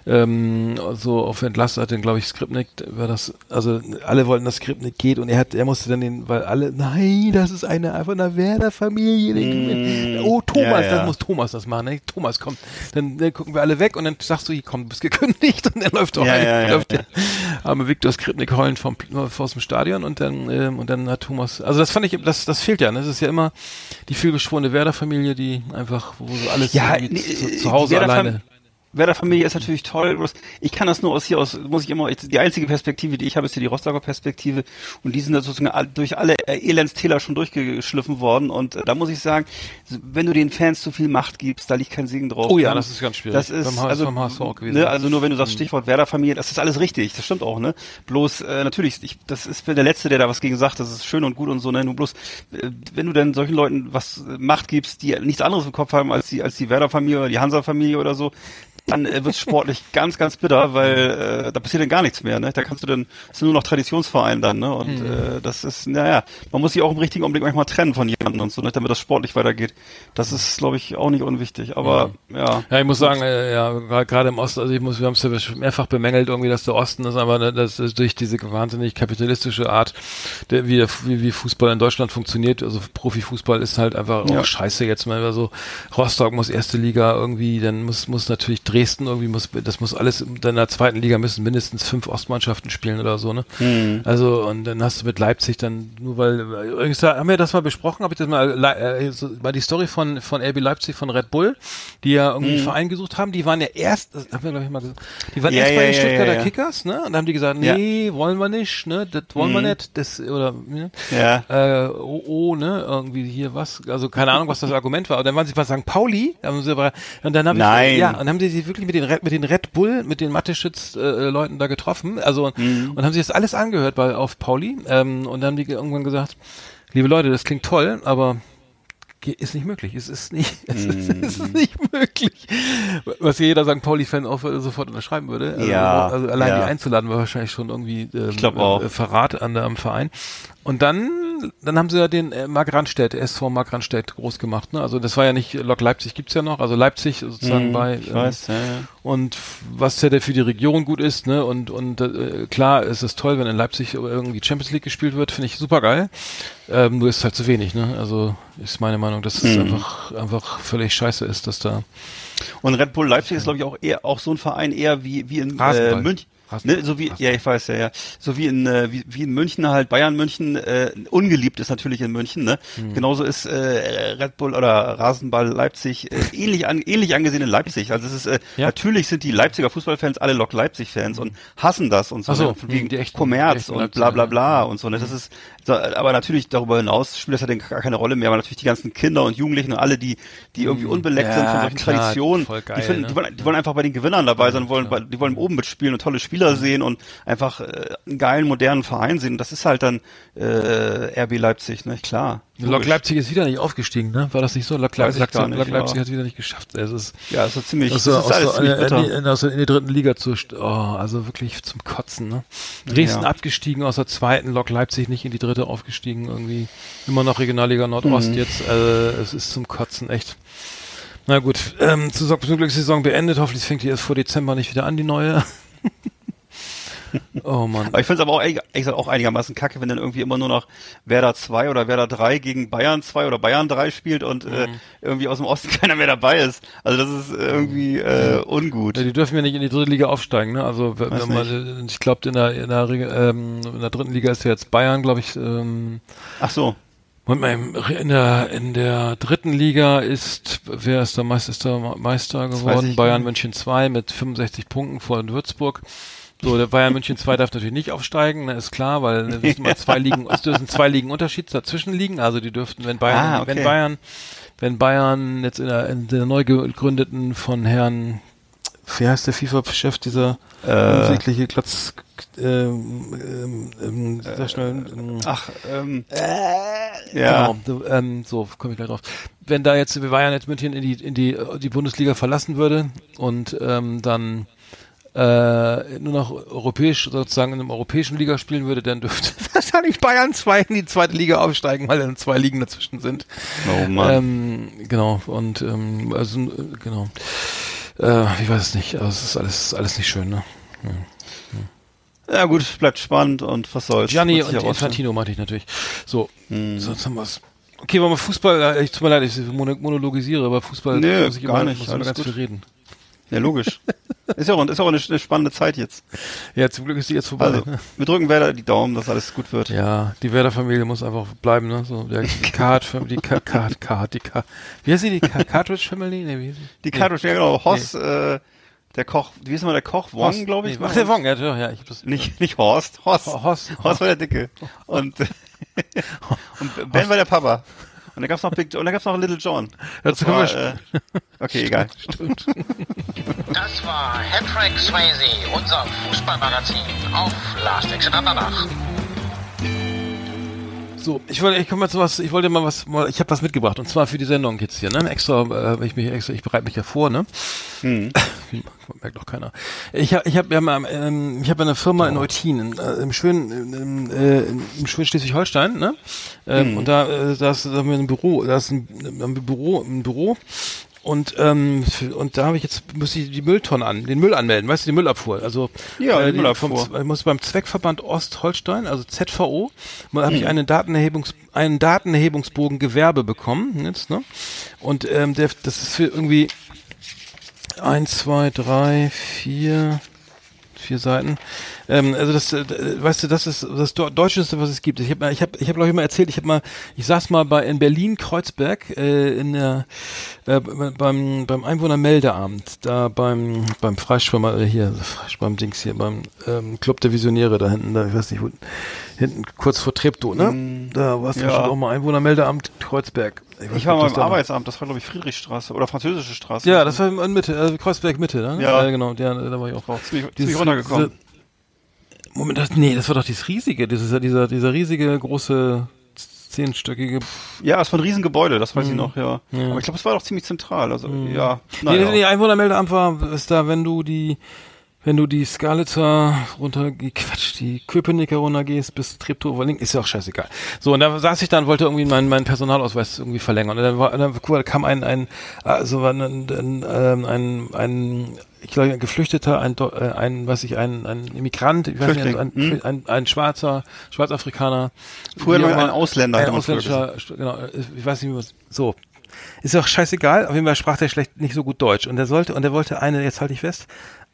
Speaker 2: ähm, so auf entlastet, hat dann glaube ich Skripnik, war das, also alle wollten, dass Skripnik geht und er hat, er musste dann den, weil alle, nein, das ist eine einfach eine Werder-Familie.
Speaker 3: Mm.
Speaker 2: Oh, Thomas,
Speaker 3: Ja, ja.
Speaker 2: das muss Thomas das machen, ne? Thomas, komm. Dann, dann gucken wir alle weg und dann sagst du, hier, komm, du bist gekündigt und dann läuft auch
Speaker 3: Ja,
Speaker 2: ein,
Speaker 3: ja, ja,
Speaker 2: läuft
Speaker 3: ja.
Speaker 2: der arme Viktor Skripnik heulend vom, aus dem Stadion und dann, ähm, und dann hat Thomas, also das fand ich, das, das fehlt ja, ne? Das ist ja immer die vielbeschworene Werder-Familie, die einfach, wo so alles
Speaker 3: Ja, nee,
Speaker 2: zu,
Speaker 3: äh,
Speaker 2: zu Hause alleine.
Speaker 3: Werder-Familie ist natürlich toll. Ich kann das nur aus hier aus, muss ich immer, die einzige Perspektive, die ich habe, ist hier die Rostocker Perspektive. Und die sind da sozusagen durch alle äh, Elendstäler schon durchgeschliffen worden. Und äh, da muss ich sagen, wenn du den Fans zu viel Macht gibst, da liegt kein Segen drauf.
Speaker 2: Oh ja, das ist ganz schwierig.
Speaker 3: Das ist, also. Ne, also nur wenn du sagst Stichwort Werder-Familie, das ist alles richtig. Das stimmt auch, ne? Bloß, äh, natürlich, ich, das ist der Letzte, der da was gegen sagt, das ist schön und gut und so, ne? Nur bloß, äh, wenn du dann solchen Leuten was Macht gibst, die nichts anderes im Kopf haben als die, als die Werder-Familie oder die Hansa-Familie oder so, dann äh, wird sportlich ganz, ganz bitter, weil äh, da passiert dann gar nichts mehr. Ne? Da kannst du dann, ist nur noch Traditionsverein dann, ne? Und
Speaker 2: Mhm.
Speaker 3: äh, das ist, naja, man muss sich auch im richtigen Augenblick manchmal trennen von jemandem und so, ne? damit das sportlich weitergeht. Das ist, glaube ich, auch nicht unwichtig. Aber ja.
Speaker 2: Ja, ich muss sagen, äh, ja, gerade im Osten, also ich muss, wir haben es ja mehrfach bemängelt, irgendwie, dass der Osten ist, aber ne, das ist durch diese wahnsinnig kapitalistische Art, der, wie, wie, wie Fußball in Deutschland funktioniert, also Profifußball ist halt einfach
Speaker 3: Ja.
Speaker 2: auch scheiße jetzt mal so. Rostock muss erste Liga irgendwie, dann muss, muss natürlich Dresden irgendwie, muss, das muss alles, in der zweiten Liga müssen mindestens fünf Ostmannschaften spielen oder so, ne?
Speaker 3: Hm.
Speaker 2: Also, und dann hast du mit Leipzig dann, nur weil, übrigens, da haben wir das mal besprochen, habe ich das mal, äh, so, mal die Story von, von RB Leipzig, von Red Bull, die ja irgendwie einen Verein gesucht haben, die waren ja erst, das haben wir glaube ich mal gesagt, die waren
Speaker 3: Ja,
Speaker 2: erst
Speaker 3: ja,
Speaker 2: bei den
Speaker 3: ja,
Speaker 2: Stuttgarter. Kickers, ne, und dann haben die gesagt, nee, wollen wir nicht, ne, das wollen wir nicht, das, oder, ne,
Speaker 3: Ja.
Speaker 2: äh, oh, oh, ne, irgendwie hier was, also keine Ahnung, was das Argument war, und dann waren sie bei St. Pauli, haben sie aber, und dann haben
Speaker 3: Nein.
Speaker 2: Ich, ja, und haben sie sich wirklich mit den Red, mit den Red Bull, mit den Mathe-Schütz-Leuten da getroffen, also,
Speaker 3: Mhm.
Speaker 2: und haben sich das alles angehört bei, auf Pauli, ähm, und dann haben die irgendwann gesagt, liebe Leute, das klingt toll, aber ist nicht möglich. Es ist nicht, es, ist,
Speaker 3: Mhm.
Speaker 2: es ist nicht möglich. Was jeder St. Pauli-Fan auch äh, sofort unterschreiben würde. Also,
Speaker 3: Ja,
Speaker 2: also allein
Speaker 3: ja.
Speaker 2: die einzuladen war wahrscheinlich schon irgendwie ähm, äh, Verrat an der, am Verein. Und dann, dann haben sie ja den äh, Mark Randstedt, SV Mark Randstedt groß gemacht. Ne? Also das war ja nicht, Lok Leipzig gibt's ja noch, also Leipzig sozusagen bei.
Speaker 3: Mhm, Ich
Speaker 2: ähm,
Speaker 3: weiß, ja, ja.
Speaker 2: Und was ja der für die Region gut ist, ne? Und und äh, klar ist es toll, wenn in Leipzig irgendwie Champions League gespielt wird, finde ich super geil. Ähm, nur ist halt zu wenig, ne? Also ist meine Meinung, dass es
Speaker 3: Mhm.
Speaker 2: einfach einfach völlig scheiße ist, dass da
Speaker 3: Und Red Bull Leipzig ist, glaube ich, auch eher auch so ein Verein eher wie, wie in äh. München. Ne, so wie, ja, ich weiß, ja, ja. So wie in, äh, wie, wie in München halt, Bayern München, äh, ungeliebt ist natürlich in München, ne?
Speaker 2: Hm.
Speaker 3: Genauso ist äh, Red Bull oder Rasenball Leipzig äh, ähnlich, an, ähnlich angesehen in Leipzig. Also es ist, äh,
Speaker 2: Ja.
Speaker 3: natürlich sind die Leipziger Fußballfans alle Lok Leipzig-Fans und hassen das und so,
Speaker 2: Ach so,
Speaker 3: ne? Von wegen Kommerz und bla bla bla
Speaker 2: ja.
Speaker 3: und so, ne? Das ist, aber natürlich darüber hinaus spielt das ja dann gar keine Rolle mehr, aber natürlich die ganzen Kinder und Jugendlichen und alle, die, die irgendwie unbeleckt sind
Speaker 2: Ja,
Speaker 3: von solchen
Speaker 2: klar,
Speaker 3: Traditionen,
Speaker 2: geil,
Speaker 3: die, finden,
Speaker 2: ne?
Speaker 3: die, wollen, die wollen einfach bei den Gewinnern dabei sein, wollen, bei, die wollen oben mitspielen und tolle Spieler sehen und einfach äh, einen geilen, modernen Verein sehen. Und das ist halt dann äh, RB Leipzig, ne? Klar.
Speaker 2: Lok. Leipzig ist wieder nicht aufgestiegen, ne? War das nicht so? Lok, Leipzig,
Speaker 3: gar nicht,
Speaker 2: Lok Leipzig
Speaker 3: ja.
Speaker 2: hat es wieder nicht geschafft. Es ist
Speaker 3: Ja, ist so ziemlich,
Speaker 2: also,
Speaker 3: ist alles
Speaker 2: aus,
Speaker 3: ziemlich
Speaker 2: der, in, in, der, in die dritten Liga zu, oh, also wirklich zum Kotzen, ne? Dresden
Speaker 3: Ja.
Speaker 2: abgestiegen aus der zweiten, Lok Leipzig nicht in die dritte aufgestiegen, irgendwie immer noch Regionalliga Nordost
Speaker 3: Mhm.
Speaker 2: jetzt, äh, es ist zum Kotzen, echt. Na gut, ähm, zu, zum Glück ist die Saison beendet, hoffentlich fängt die erst vor Dezember nicht wieder an, die neue. oh Mann.
Speaker 3: Aber ich finde es aber auch, ehrlich gesagt auch einigermaßen kacke, wenn dann irgendwie immer nur noch Werder 2 oder Werder 3 gegen Bayern 2 oder Bayern 3 spielt und äh,
Speaker 2: Mhm.
Speaker 3: irgendwie aus dem Osten keiner mehr dabei ist. Also das ist irgendwie äh, ungut.
Speaker 2: Ja, die dürfen ja nicht in die dritte Liga aufsteigen, ne? Also wenn, wenn man, ich glaube in der in der, ähm, in der dritten Liga ist ja jetzt Bayern, glaube ich. Ähm,
Speaker 3: Ach so.
Speaker 2: und in der in der dritten Liga ist wer ist der Meister, Meister geworden? Bayern München 2 mit 65 Punkten vor Würzburg. So, der Bayern München 2 darf natürlich nicht aufsteigen, ne, ist klar, weil es müssen mal zwei Ligen, es dürfen zwei Ligen Unterschied dazwischen liegen. Also die dürften, wenn Bayern,
Speaker 3: Ah, okay.
Speaker 2: wenn Bayern, wenn Bayern jetzt in der, in der neu gegründeten von Herrn, wie heißt der FIFA-Chef, dieser
Speaker 3: Äh.
Speaker 2: unsägliche Klatz, ähm, ähm, ähm, sehr schnell, ähm,
Speaker 3: Ach, ähm, ja.
Speaker 2: Genau, ähm, so komme ich gleich drauf. Wenn da jetzt wir Bayern jetzt München in die in die die Bundesliga verlassen würde und ähm, dann äh, nur noch europäisch sozusagen in einem europäischen Liga spielen würde, dann dürfte wahrscheinlich Bayern 2 in die zweite Liga aufsteigen, weil dann zwei Ligen dazwischen sind.
Speaker 3: Oh Mann.
Speaker 2: Ähm, genau und ähm, also äh, genau. Äh, ich weiß es nicht, aber es ist alles alles nicht schön, ne?
Speaker 3: ja gut, bleibt spannend und was soll's.
Speaker 2: Gianni und. Infantino meinte ich natürlich. So,
Speaker 3: Hm.
Speaker 2: sonst haben wir's. Okay, wollen wir Fußball, äh, ich tut mir leid, ich mono- monologisiere, aber Fußball
Speaker 3: Nö,
Speaker 2: muss ich
Speaker 3: gar
Speaker 2: immer,
Speaker 3: nicht,
Speaker 2: muss immer ganz
Speaker 3: gut.
Speaker 2: viel reden.
Speaker 3: Ja, logisch. ist ja auch, ist auch eine, eine spannende Zeit jetzt.
Speaker 2: Ja, zum Glück ist die jetzt vorbei.
Speaker 3: Also, wir drücken Werder die Daumen, dass alles gut wird.
Speaker 2: ja, die Werder-Familie muss einfach bleiben, ne? So, der Card, die Card, Card, die Card, wie heißt sie, die Ca- Cartridge Family? Nee, wie?
Speaker 3: Die Cartridge, ja genau, Hoss, äh, Der Koch, wie ist mal der Koch? Wong, glaube ich.
Speaker 2: Nee, ach, der Wong, ja, ja, ja ich hab das,
Speaker 3: Nicht, nicht Horst. Horst.
Speaker 2: Horst.
Speaker 3: Horst war der Dicke. Und, und Ben war der Papa. Und dann gab's noch Big, und dann gab's noch Little John.
Speaker 2: Dazu
Speaker 3: Das war, äh, okay, egal.
Speaker 1: Das war Hattrick Swayze, unser Fußballmagazin auf Last Exit Andernach.
Speaker 2: So, ich wollte, ich komme mal zu was, ich wollte mal was, mal, ich habe was mitgebracht und zwar für die Sendung jetzt hier, ne? Extra, äh, ich mich extra, ich bereite mich ja vor, ne?
Speaker 3: Hm.
Speaker 2: Merkt doch keiner. Ich habe, ich habe ja mal, ähm, ich habe eine Firma in Eutin, in, äh, im schönen, im, äh, im schönen Schleswig-Holstein, ne? Ähm,
Speaker 3: Hm.
Speaker 2: Und da, äh, da ist, da haben wir ein Büro, da ist ein, ein Büro, ein Büro. Und ähm, und da habe ich jetzt muss ich die Mülltonne an, den Müll anmelden, weißt du, die Müllabfuhr. Also
Speaker 3: Ja, die
Speaker 2: die-
Speaker 3: Müllabfuhr.
Speaker 2: Vom, ich muss beim Zweckverband Ostholstein, also ZVO, habe
Speaker 3: Hm.
Speaker 2: ich einen Datenerhebungs einen Datenerhebungsbogen Gewerbe bekommen jetzt, ne? Und ähm, der, das ist für irgendwie eins, zwei, drei, vier, vier Seiten. Ähm, also das, äh, weißt du, das ist das Deu- Deutscheste, was es gibt. Ich habe, ich habe, ich habe glaube ich mal erzählt. Ich habe mal, ich saß mal bei in Berlin Kreuzberg äh, in der äh, beim beim Einwohnermeldeamt, da beim beim Freischwimmer äh, hier beim Dings hier beim ähm, Club der Visionäre da hinten, da ich weiß nicht wo, hinten kurz vor Treptow, ne? Da warst du
Speaker 3: ja.
Speaker 2: schon auch mal Einwohnermeldeamt Kreuzberg.
Speaker 3: Ich
Speaker 2: nicht,
Speaker 3: war mal im Arbeitsamt, das war glaube ich Friedrichstraße oder Französische Straße.
Speaker 2: Ja, das war in Mitte, äh, Kreuzberg Mitte, ne?
Speaker 3: Ja.
Speaker 2: genau, ja, da war ich auch.
Speaker 3: ziemlich, ziemlich runtergekommen.
Speaker 2: diese- Moment, das, nee, das war doch dieses riesige, ja dieser, dieser riesige, große, zehnstöckige.
Speaker 3: Ja, es war ein Riesengebäude, das weiß ich
Speaker 2: Mhm.
Speaker 3: noch, ja.
Speaker 2: Ja.
Speaker 3: Aber ich glaube, es war doch ziemlich zentral. Also, ja.
Speaker 2: Nee,
Speaker 3: naja.
Speaker 2: nee, Einwohnermeldeamt war, ist da, wenn du die, wenn du die Skalitzer runter, Quatsch, die Köpenicker runtergehst bis Treptow, Link, ist ja auch scheißegal. So, und da saß ich dann, wollte irgendwie meinen, meinen Personalausweis irgendwie verlängern. Und dann war, dann kam ein, ein, also ein, ein, ähm, ein, ein ich glaube, ein Geflüchteter, ein, äh, ein, was ich, ein, ein Immigrant, ich weiß nicht,
Speaker 3: Flüchtling,
Speaker 2: ein,
Speaker 3: hm?
Speaker 2: ein, ein Schwarzer, Schwarzafrikaner.
Speaker 3: Früher noch ein Ausländer,
Speaker 2: Ein ausländischer, genau, ich weiß nicht, wie man so. Ist auch scheißegal, auf jeden Fall sprach der schlecht nicht so gut Deutsch. Und er sollte, und er wollte eine, jetzt halte ich fest,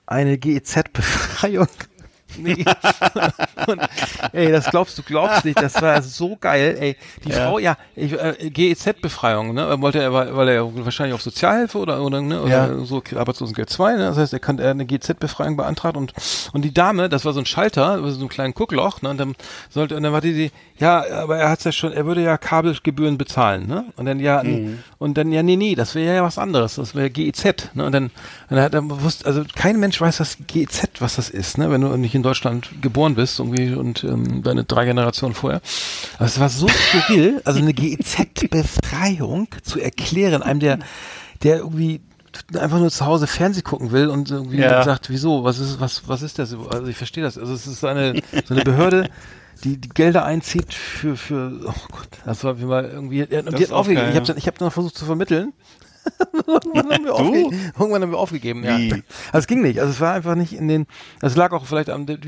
Speaker 2: eine GEZ-Befreiung. Nee. und, ey, das glaubst du, glaubst nicht, das war so geil, ey. Die
Speaker 3: Ja.
Speaker 2: Frau, ja, äh, GEZ-Befreiung, ne? Wollte er, weil er wahrscheinlich auf Sozialhilfe oder, oder, ne, oder
Speaker 3: Ja.
Speaker 2: so Arbeitslosengeld 2, ne? Das heißt, er kann er eine GEZ-Befreiung beantragt und, und die Dame, das war so ein Schalter, so ein kleines Guckloch, ne? Und dann sollte, und dann war die, die ja, aber er hat's ja schon, er würde ja Kabelgebühren bezahlen, ne? Und dann ja, und dann, ja, nee, nee, das wäre ja was anderes, das wäre GEZ, ne? Und dann, und dann hat er bewusst, also kein Mensch weiß das GEZ, was das ist, ne? Wenn du nicht in Deutschland geboren bist, irgendwie, und, ähm, deine drei Generationen vorher. Aber es war so skurril, also eine GEZ-Befreiung zu erklären, einem der, der irgendwie einfach nur zu Hause Fernseh gucken will und irgendwie
Speaker 3: Ja.
Speaker 2: sagt, wieso, was ist, was, was ist das? Also ich verstehe das. Also es ist eine, so eine Behörde, die die Gelder einzieht für, für, oh Gott, das war wie mal irgendwie, und die hat aufgegeben. ich habe ich hab dann versucht zu vermitteln. irgendwann, haben wir irgendwann haben wir aufgegeben, ja.
Speaker 3: Wie?
Speaker 2: Also es ging nicht. Also es war einfach nicht in den, es lag auch vielleicht am, äh,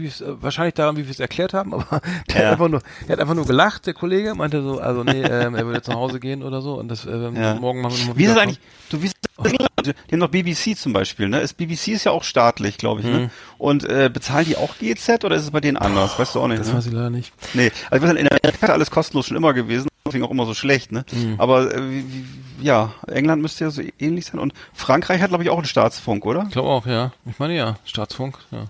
Speaker 2: wahrscheinlich daran, wie wir es erklärt haben, aber der
Speaker 3: Ja.
Speaker 2: hat einfach nur, der hat einfach nur gelacht, der Kollege, meinte so, also nee, ähm, er würde jetzt nach Hause gehen oder so und das, ähm,
Speaker 3: Ja.
Speaker 2: morgen machen wir nochmal
Speaker 3: Wie ist das eigentlich? Du, wie ist das, die haben noch BBC zum Beispiel, ne? Ist, BBC ist ja auch staatlich, glaube ich,
Speaker 2: Mhm.
Speaker 3: ne? Und äh, bezahlen die auch GZ oder ist es bei denen anders? Weißt du auch nicht,
Speaker 2: Das
Speaker 3: ne?
Speaker 2: weiß ich leider nicht.
Speaker 3: Nee, also in Amerika ist alles kostenlos schon immer gewesen, deswegen auch immer so schlecht, ne?
Speaker 2: Mhm.
Speaker 3: Aber äh, ja, England müsste ja so ähnlich sein und Frankreich hat, glaube ich, auch einen Staatsfunk, oder?
Speaker 2: Ich glaube auch, ja. Ich meine ja, Staatsfunk, ja.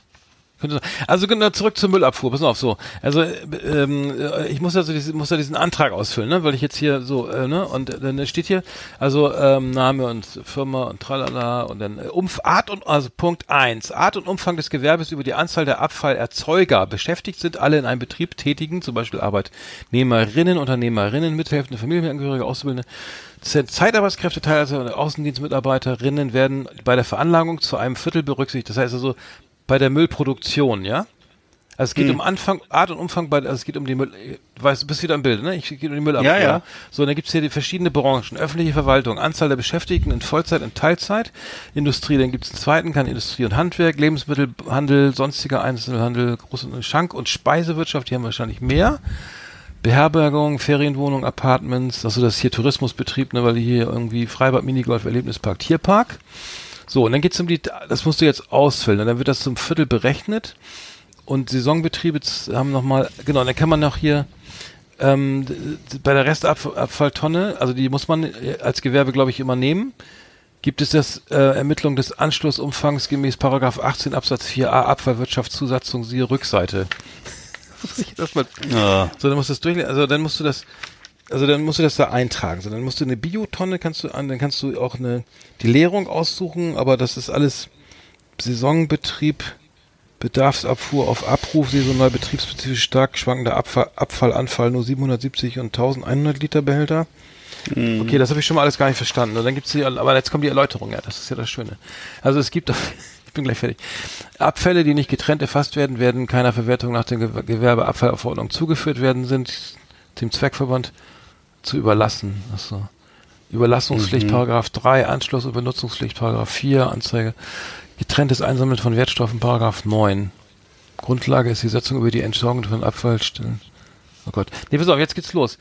Speaker 2: Könnte. Also genau, zurück zur Müllabfuhr, pass auf, so. Also äh, ähm, äh, ich muss also diesen, muss ja diesen Antrag ausfüllen, ne, weil ich jetzt hier so, äh, ne, und dann steht hier, also ähm, Name und Firma und tralala und dann äh, Umf Art und, also Punkt eins Art und Umfang des Gewerbes über die Anzahl der Abfallerzeuger. Beschäftigt sind alle in einem Betrieb tätigen, zum Beispiel Arbeitnehmerinnen, Unternehmerinnen, mithelfende Familienangehörige, Auszubildende, Zeitarbeitskräfte, teilweise Außendienstmitarbeiterinnen werden bei der Veranlagung zu einem Viertel berücksichtigt. Das heißt also bei der Müllproduktion, ja? Also es geht
Speaker 3: Hm.
Speaker 2: um Anfang, Art und Umfang, bei, also es geht um die Müll, weißt, du bist wieder im Bild, ne? Ich geht um die Müllabfuhr.
Speaker 3: Ja, ja.
Speaker 2: So, und dann gibt's hier die verschiedene Branchen, öffentliche Verwaltung, Anzahl der Beschäftigten in Vollzeit, in Teilzeit, Industrie, dann gibt's einen zweiten, kann Industrie und Handwerk, Lebensmittelhandel, sonstiger Einzelhandel, Groß- und Schank- und Speisewirtschaft, die haben wahrscheinlich mehr. Beherbergung, Ferienwohnung, Apartments, also das hier Tourismusbetrieb, ne, weil hier irgendwie Freibad, Minigolf, Erlebnispark, Tierpark. So, und dann geht's um die, das musst du jetzt ausfüllen, und dann wird das zum Viertel berechnet und Saisonbetriebe haben nochmal, genau, und dann kann man noch hier ähm, bei der Restabfalltonne, also die muss man äh, als Gewerbe, glaube ich, immer nehmen. gibt es das äh, Ermittlung des Anschlussumfangs gemäß Paragraph 18 Absatz 4a Abfallwirtschaftszusatzung siehe Rückseite. Muss ich das mal
Speaker 3: Ja.
Speaker 2: so, dann musst du das durchlesen. Also dann musst du das, also dann musst du das da eintragen. So, dann musst du eine Biotonne kannst du an, dann kannst du auch eine die Leerung aussuchen, aber das ist alles Saisonbetrieb, Bedarfsabfuhr auf Abruf, saisonal betriebsspezifisch stark schwankender Abfall, Abfallanfall nur 770 und 1100 Liter Behälter. Okay, das habe ich schon mal alles gar nicht verstanden. Und dann gibt's hier, aber jetzt kommt die Erläuterung, ja, das ist ja das Schöne. Also es gibt, ich bin gleich fertig. Abfälle, die nicht getrennt erfasst werden, werden keiner Verwertung nach der Gew- Gewerbeabfallverordnung zugeführt werden, sind dem Zweckverband zu überlassen. Achso. Überlassungspflicht, Paragraph 3, Anschluss- und Benutzungspflicht, Paragraph 4, Anzeige. Getrenntes Einsammeln von Wertstoffen, Paragraph 9. Grundlage ist die Setzung über die Entsorgung von Abfallstellen. Oh Gott. Nee, pass auf, jetzt geht's los.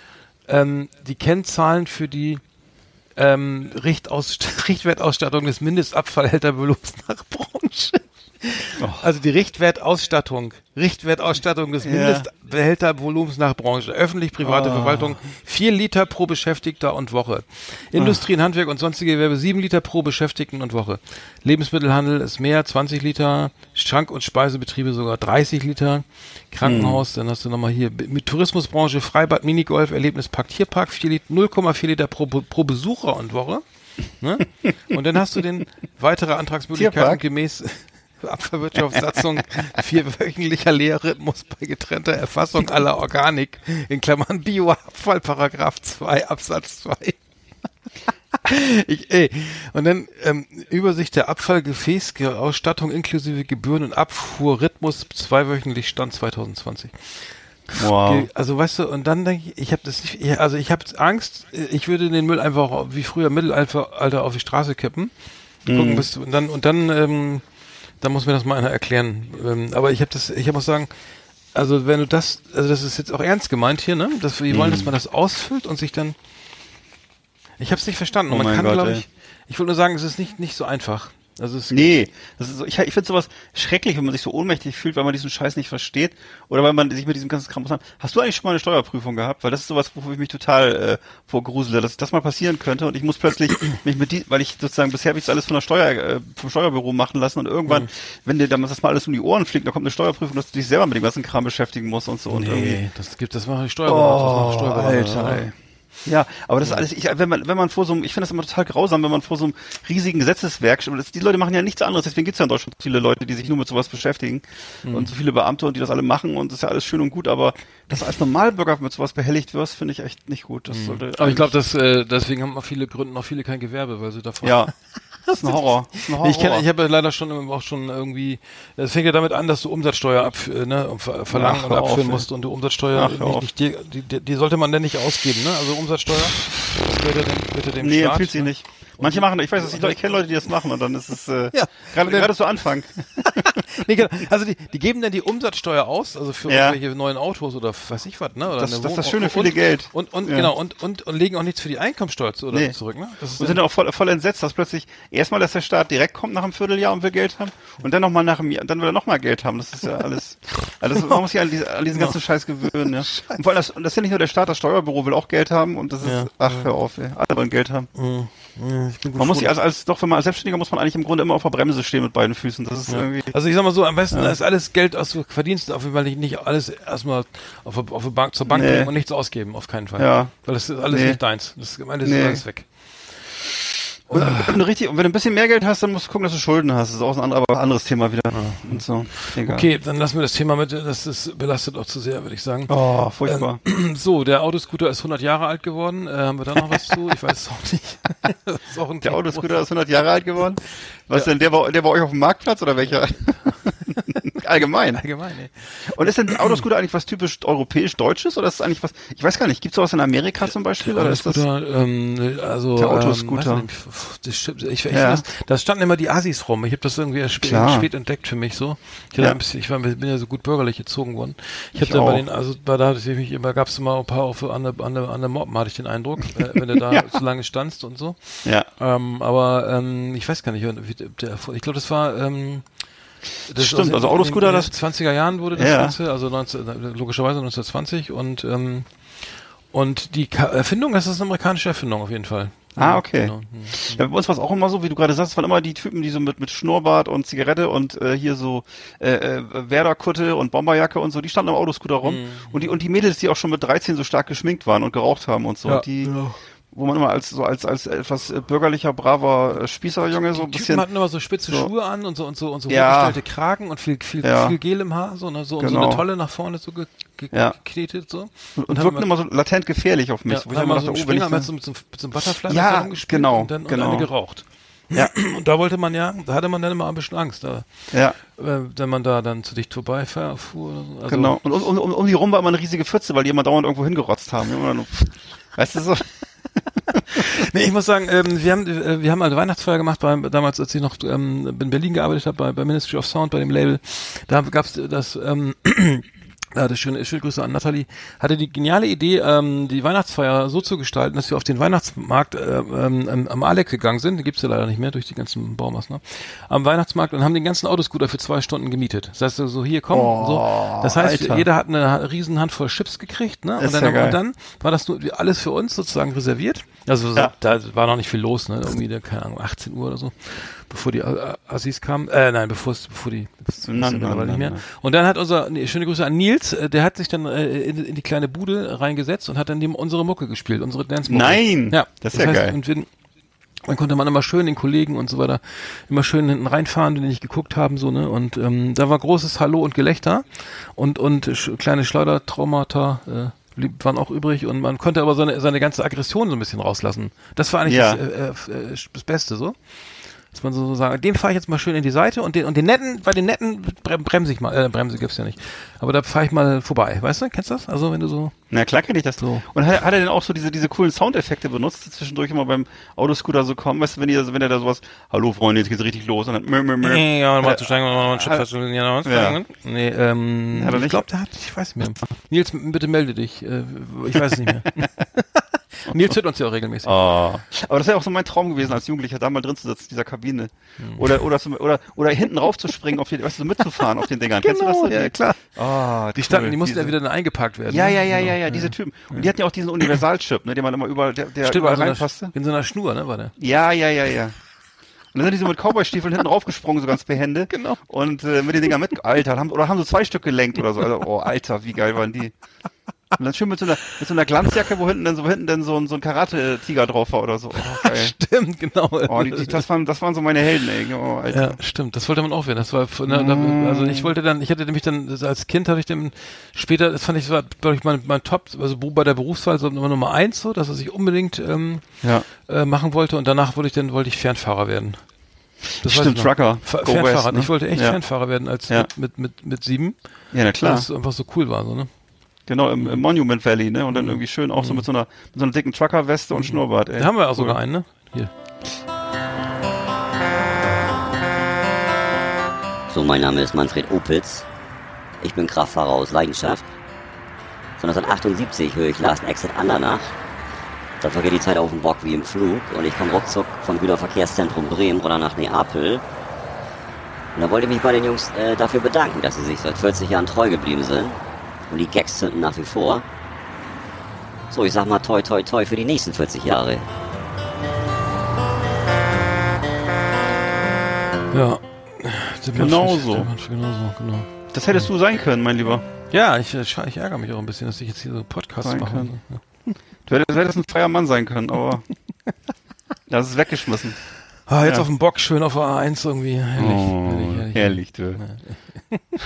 Speaker 2: Ähm, die Kennzahlen für die ähm, Richtwertausstattung des Mindestabfallhältervolumens nach Branche. Also die Richtwertausstattung, Richtwertausstattung des. Mindestbehältervolumens nach Branche. Öffentlich, private Verwaltung, vier Liter pro Beschäftigter und Woche. Industrie, Handwerk und sonstige Gewerbe, sieben Liter pro Beschäftigten und Woche. Lebensmittelhandel ist mehr, 20 Liter. Schrank- und Speisebetriebe sogar 30 Liter. Krankenhaus, dann hast du nochmal hier mit Tourismusbranche, Freibad, Minigolf, Erlebnispark, Tierpark, 4 Lit- 0,4 Liter pro, pro Besucher und Woche. Ne? Und dann hast du den weitere Antragsmöglichkeiten gemäß Abfallwirtschaftssatzung vierwöchentlicher Lehrrhythmus bei getrennter Erfassung aller Organik in Klammern Bioabfall Paragraph 2 Absatz 2. Ich, ey. Und dann ähm, Übersicht der Abfallgefäßausstattung inklusive Gebühren und Abfuhrrhythmus zweiwöchentlich Stand 2020.
Speaker 3: Wow.
Speaker 2: Also weißt du, und dann denke ich, ich habe das nicht, ich- also ich habe Angst, ich würde den Müll einfach wie früher Mittelalter Alter auf die Straße kippen. Gucken, bis, und dann, und dann, ähm, dann muss mir das mal einer erklären. Ähm, aber ich habe das, ich muss sagen, also wenn du das, also das ist jetzt auch ernst gemeint hier, ne? Dass wir wollen, dass man das ausfüllt und sich dann. Ich habe es nicht verstanden.
Speaker 3: Oh
Speaker 2: Und man
Speaker 3: mein
Speaker 2: kann, glaube ich, ich wollte nur sagen, es ist nicht nicht so einfach. Also es
Speaker 3: Nee, das ist so, ich, ich finde sowas schrecklich, wenn man sich so ohnmächtig fühlt, weil man diesen Scheiß nicht versteht oder weil man sich mit diesem ganzen Kram muss. Hast du eigentlich schon mal eine Steuerprüfung gehabt? Weil das ist sowas, wofür ich mich total äh, vorgrusele, dass das mal passieren könnte und ich muss plötzlich mich mit die, weil ich sozusagen bisher habe ich das alles von der Steuer äh, vom Steuerbüro machen lassen und
Speaker 2: Mhm.
Speaker 3: irgendwann, wenn dir dann das mal alles um die Ohren fliegt, da kommt eine Steuerprüfung, dass du dich selber mit dem ganzen Kram beschäftigen musst und so und irgendwie.
Speaker 2: nee, das gibt, das machen die Steuerberater. das machen Steuerberater.
Speaker 3: Alter, ey. Ja, aber das ist alles, ich, wenn man, wenn man vor so einem, ich finde das immer total grausam, wenn man vor so einem riesigen Gesetzeswerk, das, die Leute machen ja nichts anderes, deswegen gibt's ja in Deutschland viele Leute, die sich nur mit sowas beschäftigen
Speaker 2: Mhm.
Speaker 3: und so viele Beamte und die das alle machen und das ist ja alles schön und gut, aber dass als Normalbürger mit sowas behelligt wirst, finde ich echt nicht gut. Das sollte
Speaker 2: Mhm. Aber ich glaube, dass äh, deswegen haben auch viele Gründen auch viele kein Gewerbe, weil sie davon
Speaker 3: ja, das ist ein Horror. Ist ein Horror.
Speaker 2: Ich kenne, ich habe ja leider schon auch schon irgendwie. Es fängt ja damit an, dass du Umsatzsteuer ab, äh, ne, ver- verlangen
Speaker 3: Ach,
Speaker 2: und
Speaker 3: auf,
Speaker 2: abführen
Speaker 3: ey.
Speaker 2: musst und die Umsatzsteuer
Speaker 3: Ach, auf.
Speaker 2: nicht, nicht die, die, die sollte man denn nicht ausgeben, ne? Also Umsatzsteuer ja dem, ja dem
Speaker 3: Nee,
Speaker 2: Staat.
Speaker 3: empfiehlt sich
Speaker 2: ne?
Speaker 3: nicht. Manche machen, ich weiß es nicht, ich kenne Leute, die das machen und dann ist es äh,
Speaker 2: Ja.
Speaker 3: gerade gerade zu Anfang.
Speaker 2: Nee, genau. Also die, die geben dann die Umsatzsteuer aus, also für
Speaker 3: Ja.
Speaker 2: irgendwelche neuen Autos oder weiß ich was, ne? Oder
Speaker 3: Das- ist das schöne,
Speaker 2: und,
Speaker 3: viele Geld.
Speaker 2: Und, und
Speaker 3: Ja.
Speaker 2: genau, und, und, und legen auch nichts für die Einkommensteuer zu, oder
Speaker 3: Nee.
Speaker 2: zurück, ne? Das
Speaker 3: Und sind dann auch voll, voll entsetzt, dass plötzlich erstmal, dass der Staat direkt kommt nach einem Vierteljahr und will Geld haben und dann nochmal nach einem Jahr, dann will er nochmal Geld haben. Das ist ja alles, also man muss sich an, diese, an diesen ganzen Scheiß gewöhnen, ja. Und vor allem, das, und das ist ja nicht nur der Staat, das Steuerbüro will auch Geld haben und das ist, ach, hör auf, ey. alle wollen Geld haben.
Speaker 2: gut
Speaker 3: Man muss sich als, als, doch, wenn man als Selbstständiger muss man eigentlich im Grunde immer auf der Bremse stehen mit beiden Füßen. Das ist irgendwie,
Speaker 2: Also ich sag mal so, am besten ist alles Geld, was du verdienst, auf jeden Fall nicht, nicht alles erstmal auf, auf Bank, zur Bank
Speaker 3: Nee.
Speaker 2: bringen und nichts ausgeben, auf keinen Fall.
Speaker 3: Ja.
Speaker 2: Weil das ist alles
Speaker 3: Nee.
Speaker 2: nicht deins. Das ist, am Ende ist
Speaker 3: Nee.
Speaker 2: alles weg.
Speaker 3: Und, wenn du richtig, und wenn du ein bisschen mehr Geld hast, dann musst du gucken, dass du Schulden hast. Das ist auch ein anderer, aber anderes Thema wieder. Und so. Egal.
Speaker 2: Okay, dann lassen wir das Thema mit, das ist belastet auch zu sehr, würde ich sagen.
Speaker 3: Oh, furchtbar.
Speaker 2: So, der Autoscooter ist 100 Jahre alt geworden. Äh, haben wir da noch was zu? Ich weiß es auch nicht. auch
Speaker 3: Der
Speaker 2: Thema.
Speaker 3: Autoscooter ist 100 Jahre alt geworden. Was denn, der war, der war euch auf dem Marktplatz oder welcher? Allgemein.
Speaker 2: Allgemein, ey.
Speaker 3: Und ist denn der Autoscooter eigentlich was typisch europäisch-deutsches oder ist es eigentlich was, ich weiß gar nicht, gibt es sowas in Amerika zum Beispiel? Oder ist das,
Speaker 2: ähm, also
Speaker 3: Der
Speaker 2: ähm,
Speaker 3: Autoscooter.
Speaker 2: nicht, f- das ich, ich
Speaker 3: Ja.
Speaker 2: das, das standen immer die Assis rum. Ich habe das irgendwie erst spät, spät entdeckt für mich so. Ich,
Speaker 3: Ja.
Speaker 2: ein bisschen, ich war, bin ja so gut bürgerlich erzogen worden. Ich habe da bei den, also bei da hatte ich mich immer, gab es immer ein paar auf, an, der, an, der, an der Moppen, hatte ich den Eindruck, äh, wenn du da
Speaker 3: Ja.
Speaker 2: so lange standst und so.
Speaker 3: ja.
Speaker 2: Ähm, aber ähm, ich weiß gar nicht, wie der, ich glaube, das war ähm, das
Speaker 3: Stimmt,
Speaker 2: aus-
Speaker 3: also Autoscooter,
Speaker 2: in den
Speaker 3: das-
Speaker 2: 20er Jahren wurde das
Speaker 3: Ja.
Speaker 2: Ganze, also 19, logischerweise 1920 und ähm, und die Ka Erfindung, das ist eine amerikanische Erfindung auf jeden Fall.
Speaker 3: Ah, okay.
Speaker 2: Genau. Hm.
Speaker 3: Ja, bei uns war es auch immer so, wie du gerade sagst, es waren immer die Typen, die so mit, mit Schnurrbart und Zigarette und äh, hier so äh, äh, Werderkutte und Bomberjacke und so, die standen am Autoscooter rum.
Speaker 2: Mhm.
Speaker 3: Und die und die Mädels, die auch schon mit 13 so stark geschminkt waren und geraucht haben und so,
Speaker 2: Ja.
Speaker 3: die, wo man immer als so als als etwas äh, bürgerlicher, braver äh, Spießerjunge so ein
Speaker 2: Die
Speaker 3: bisschen.
Speaker 2: Hatten immer so spitze
Speaker 3: so.
Speaker 2: Schuhe an und so und so und so
Speaker 3: Ja.
Speaker 2: hochgestellte Kragen und viel viel,
Speaker 3: Ja.
Speaker 2: viel Gel im Haar, so, ne, so und so
Speaker 3: Genau.
Speaker 2: eine Tolle nach vorne so ge, ge,
Speaker 3: Ja.
Speaker 2: geknetet so.
Speaker 3: und
Speaker 2: haben
Speaker 3: wirkten immer so latent gefährlich auf mich.
Speaker 2: ja,
Speaker 3: wo ich immer
Speaker 2: so
Speaker 3: dachte,
Speaker 2: einen
Speaker 3: oh, wenn ich
Speaker 2: Springer
Speaker 3: da-
Speaker 2: mit so, mit so, mit so einem Butterfly
Speaker 3: Ja, genau,
Speaker 2: und dann
Speaker 3: genau.
Speaker 2: und eine geraucht.
Speaker 3: Ja.
Speaker 2: Und da wollte man ja, da hatte man dann immer ein bisschen Angst, da,
Speaker 3: ja,
Speaker 2: wenn man da dann zu dicht vorbeifuhr so. Also,
Speaker 3: genau. Und um, um, um, um die rum war immer eine riesige Pfütze, weil die immer dauernd irgendwo hingerotzt haben. Immer nur, weißt du so?
Speaker 2: Nee, ich muss sagen, ähm, wir haben äh, wir haben eine Weihnachtsfeier gemacht, bei, damals als ich noch ähm, in Berlin gearbeitet habe, bei, bei Ministry of Sound, bei dem Label. Da gab's das ähm, da hatte schöne, schöne Grüße an Nathalie, hatte die geniale Idee, ähm, die Weihnachtsfeier so zu gestalten, dass wir auf den Weihnachtsmarkt äh, ähm, am- Alec gegangen sind, den gibt's ja leider nicht mehr durch die ganzen Baumaßnahmen, am Weihnachtsmarkt und haben den ganzen Autoscooter für zwei Stunden gemietet. Das heißt, so hier komm,
Speaker 3: Oh,
Speaker 2: so. Das heißt,
Speaker 3: Alter.
Speaker 2: jeder hat eine riesen Handvoll Chips gekriegt, ne?
Speaker 3: Ist
Speaker 2: Und dann,
Speaker 3: ja geil.
Speaker 2: und dann war das nur alles für uns sozusagen reserviert. Also
Speaker 3: Ja.
Speaker 2: da war noch nicht viel los, ne? Irgendwie, da, keine Ahnung, 18 Uhr oder so, bevor die Assis kamen. Äh, nein, bevor es, bevor die, das
Speaker 3: Nein,
Speaker 2: mittlerweile
Speaker 3: nein,
Speaker 2: nicht mehr.
Speaker 3: nein,
Speaker 2: Und dann hat unser, nee, schöne Grüße an Nils, äh, der hat sich dann äh, in, in die kleine Bude reingesetzt und hat dann neben unsere Mucke gespielt, unsere Dance-Mucke.
Speaker 3: Nein!
Speaker 2: Ja,
Speaker 3: Das ist ja geil.
Speaker 2: Und wir, dann konnte man immer schön den Kollegen und so weiter immer schön hinten reinfahren, die nicht geguckt haben, so, ne? Und ähm, da war großes Hallo und Gelächter und, und sch kleine Schleudertraumata äh, blieb, waren auch übrig und man konnte aber seine, seine ganze Aggression so ein bisschen rauslassen. Das war eigentlich
Speaker 3: Ja.
Speaker 2: das, äh, äh, das Beste so. Dass man so sagen, dem fahre ich jetzt mal schön in die Seite und den, und den netten, bei den netten brem, bremse ich mal, äh, Bremse gibt's ja nicht. Aber da fahre ich mal vorbei, weißt du? Kennst du das? Also wenn du so.
Speaker 3: Na klar kenne ich das.
Speaker 2: So.
Speaker 3: Und hat, hat er denn auch so diese, diese coolen Soundeffekte benutzt, die zwischendurch immer beim Autoscooter so kommen? Weißt du, wenn, die, wenn er da sowas, hallo Freunde, jetzt geht's richtig los und dann mö, mö, mö.
Speaker 2: Nee, ja, mal
Speaker 3: Hat-
Speaker 2: zu steigen, mal einen Schritt
Speaker 3: hat-
Speaker 2: feststellen, ja, was
Speaker 3: Ja.
Speaker 2: Nee, ähm, ich glaube, der hat, ich weiß nicht mehr. Nils, bitte melde dich. Äh, ich weiß es nicht mehr. Nils hört uns ja auch regelmäßig.
Speaker 3: Oh. Aber das wäre auch so mein Traum gewesen, als Jugendlicher da mal drin zu sitzen, in dieser Kabine. Oder, oder, zum, oder, oder hinten rauf zu springen, auf die, weißt du, so mitzufahren auf den Dingern. Kennst du das?
Speaker 2: Genau, ja,
Speaker 3: Die-
Speaker 2: klar.
Speaker 3: Oh,
Speaker 2: Die standen,
Speaker 3: cool,
Speaker 2: die mussten
Speaker 3: diese-
Speaker 2: ja wieder dann eingepackt werden.
Speaker 3: Ja,
Speaker 2: ne?
Speaker 3: ja, ja,
Speaker 2: Genau.
Speaker 3: ja, ja, diese Typen. Und die hatten ja auch diesen Universalchip, ne, den man immer überall, der, der
Speaker 2: Stimmt,
Speaker 3: überall
Speaker 2: in so, einer,
Speaker 3: reinpasste.
Speaker 2: in so einer Schnur, ne, war der.
Speaker 3: Ja, ja, ja, ja. Und dann sind die so mit Cowboy-Stiefeln hinten raufgesprungen, so ganz behende.
Speaker 2: Genau.
Speaker 3: Und äh, mit den Dinger mit, Alter, haben, oder haben so zwei Stück gelenkt oder so. Also, oh, Alter, wie geil waren die. Und dann schön mit so einer, mit so einer Glanzjacke, wo hinten dann so, hinten dann so ein, so ein Karate-Tiger drauf war oder so. Oh.
Speaker 2: Stimmt, genau.
Speaker 3: Oh, die, die, das, waren, das waren so meine Helden, ey. Oh, Alter.
Speaker 2: Ja, stimmt. Das wollte man auch werden. Das war, ne, da, also ich wollte dann, ich hatte nämlich dann als Kind habe ich dann später, das fand ich, war glaube ich mein, mein Top, also bei der Berufswahl so Nummer Nummer eins so, dass was ich unbedingt ähm,
Speaker 3: Ja.
Speaker 2: äh, machen wollte und danach wollte ich dann wollte ich Fernfahrer werden. Das
Speaker 3: Stimmt. Trucker. Go
Speaker 2: Fernfahrer.
Speaker 3: West, ne?
Speaker 2: Ich wollte echt
Speaker 3: Ja.
Speaker 2: Fernfahrer werden als
Speaker 3: Ja.
Speaker 2: mit, mit mit mit sieben,
Speaker 3: Ja, na klar.
Speaker 2: weil es einfach so cool war so ne.
Speaker 3: Genau, im, im Monument Valley, ne? Und dann irgendwie schön auch so mit so einer, mit so einer dicken Trucker-Weste und Schnurrbart, ey.
Speaker 2: Da haben wir auch
Speaker 3: Cool.
Speaker 2: sogar einen, ne? Hier.
Speaker 4: So, mein Name ist Manfred Opitz. Ich bin Kraftfahrer aus Leidenschaft. Von 1978 höre ich Last Exit Andernach. Da vergeht die Zeit auf dem Bock wie im Flug und ich komme ruckzuck vom Güterverkehrszentrum Bremen oder nach Neapel. Und da wollte ich mich bei den Jungs äh, dafür bedanken, dass sie sich seit 40 Jahren treu geblieben sind. Und die Gags zünden nach wie vor. So, ich sag mal toi toi toi für die nächsten 40 Jahre.
Speaker 2: Ja.
Speaker 3: Genau so.
Speaker 2: Genau so, genau.
Speaker 3: Das hättest du sein können, mein Lieber.
Speaker 2: Ja, ich, ich ärgere mich auch ein bisschen, dass ich jetzt hier so Podcasts
Speaker 3: Sein
Speaker 2: mache.
Speaker 3: können.
Speaker 2: Ja.
Speaker 3: Du hättest, du hättest ein freier Mann sein können, aber das ist weggeschmissen.
Speaker 2: Ah, jetzt
Speaker 3: Ja.
Speaker 2: auf dem Bock, schön auf A1 irgendwie. Herrlich,
Speaker 3: Oh,
Speaker 2: herrlich, herrlich.
Speaker 3: herrlich, du.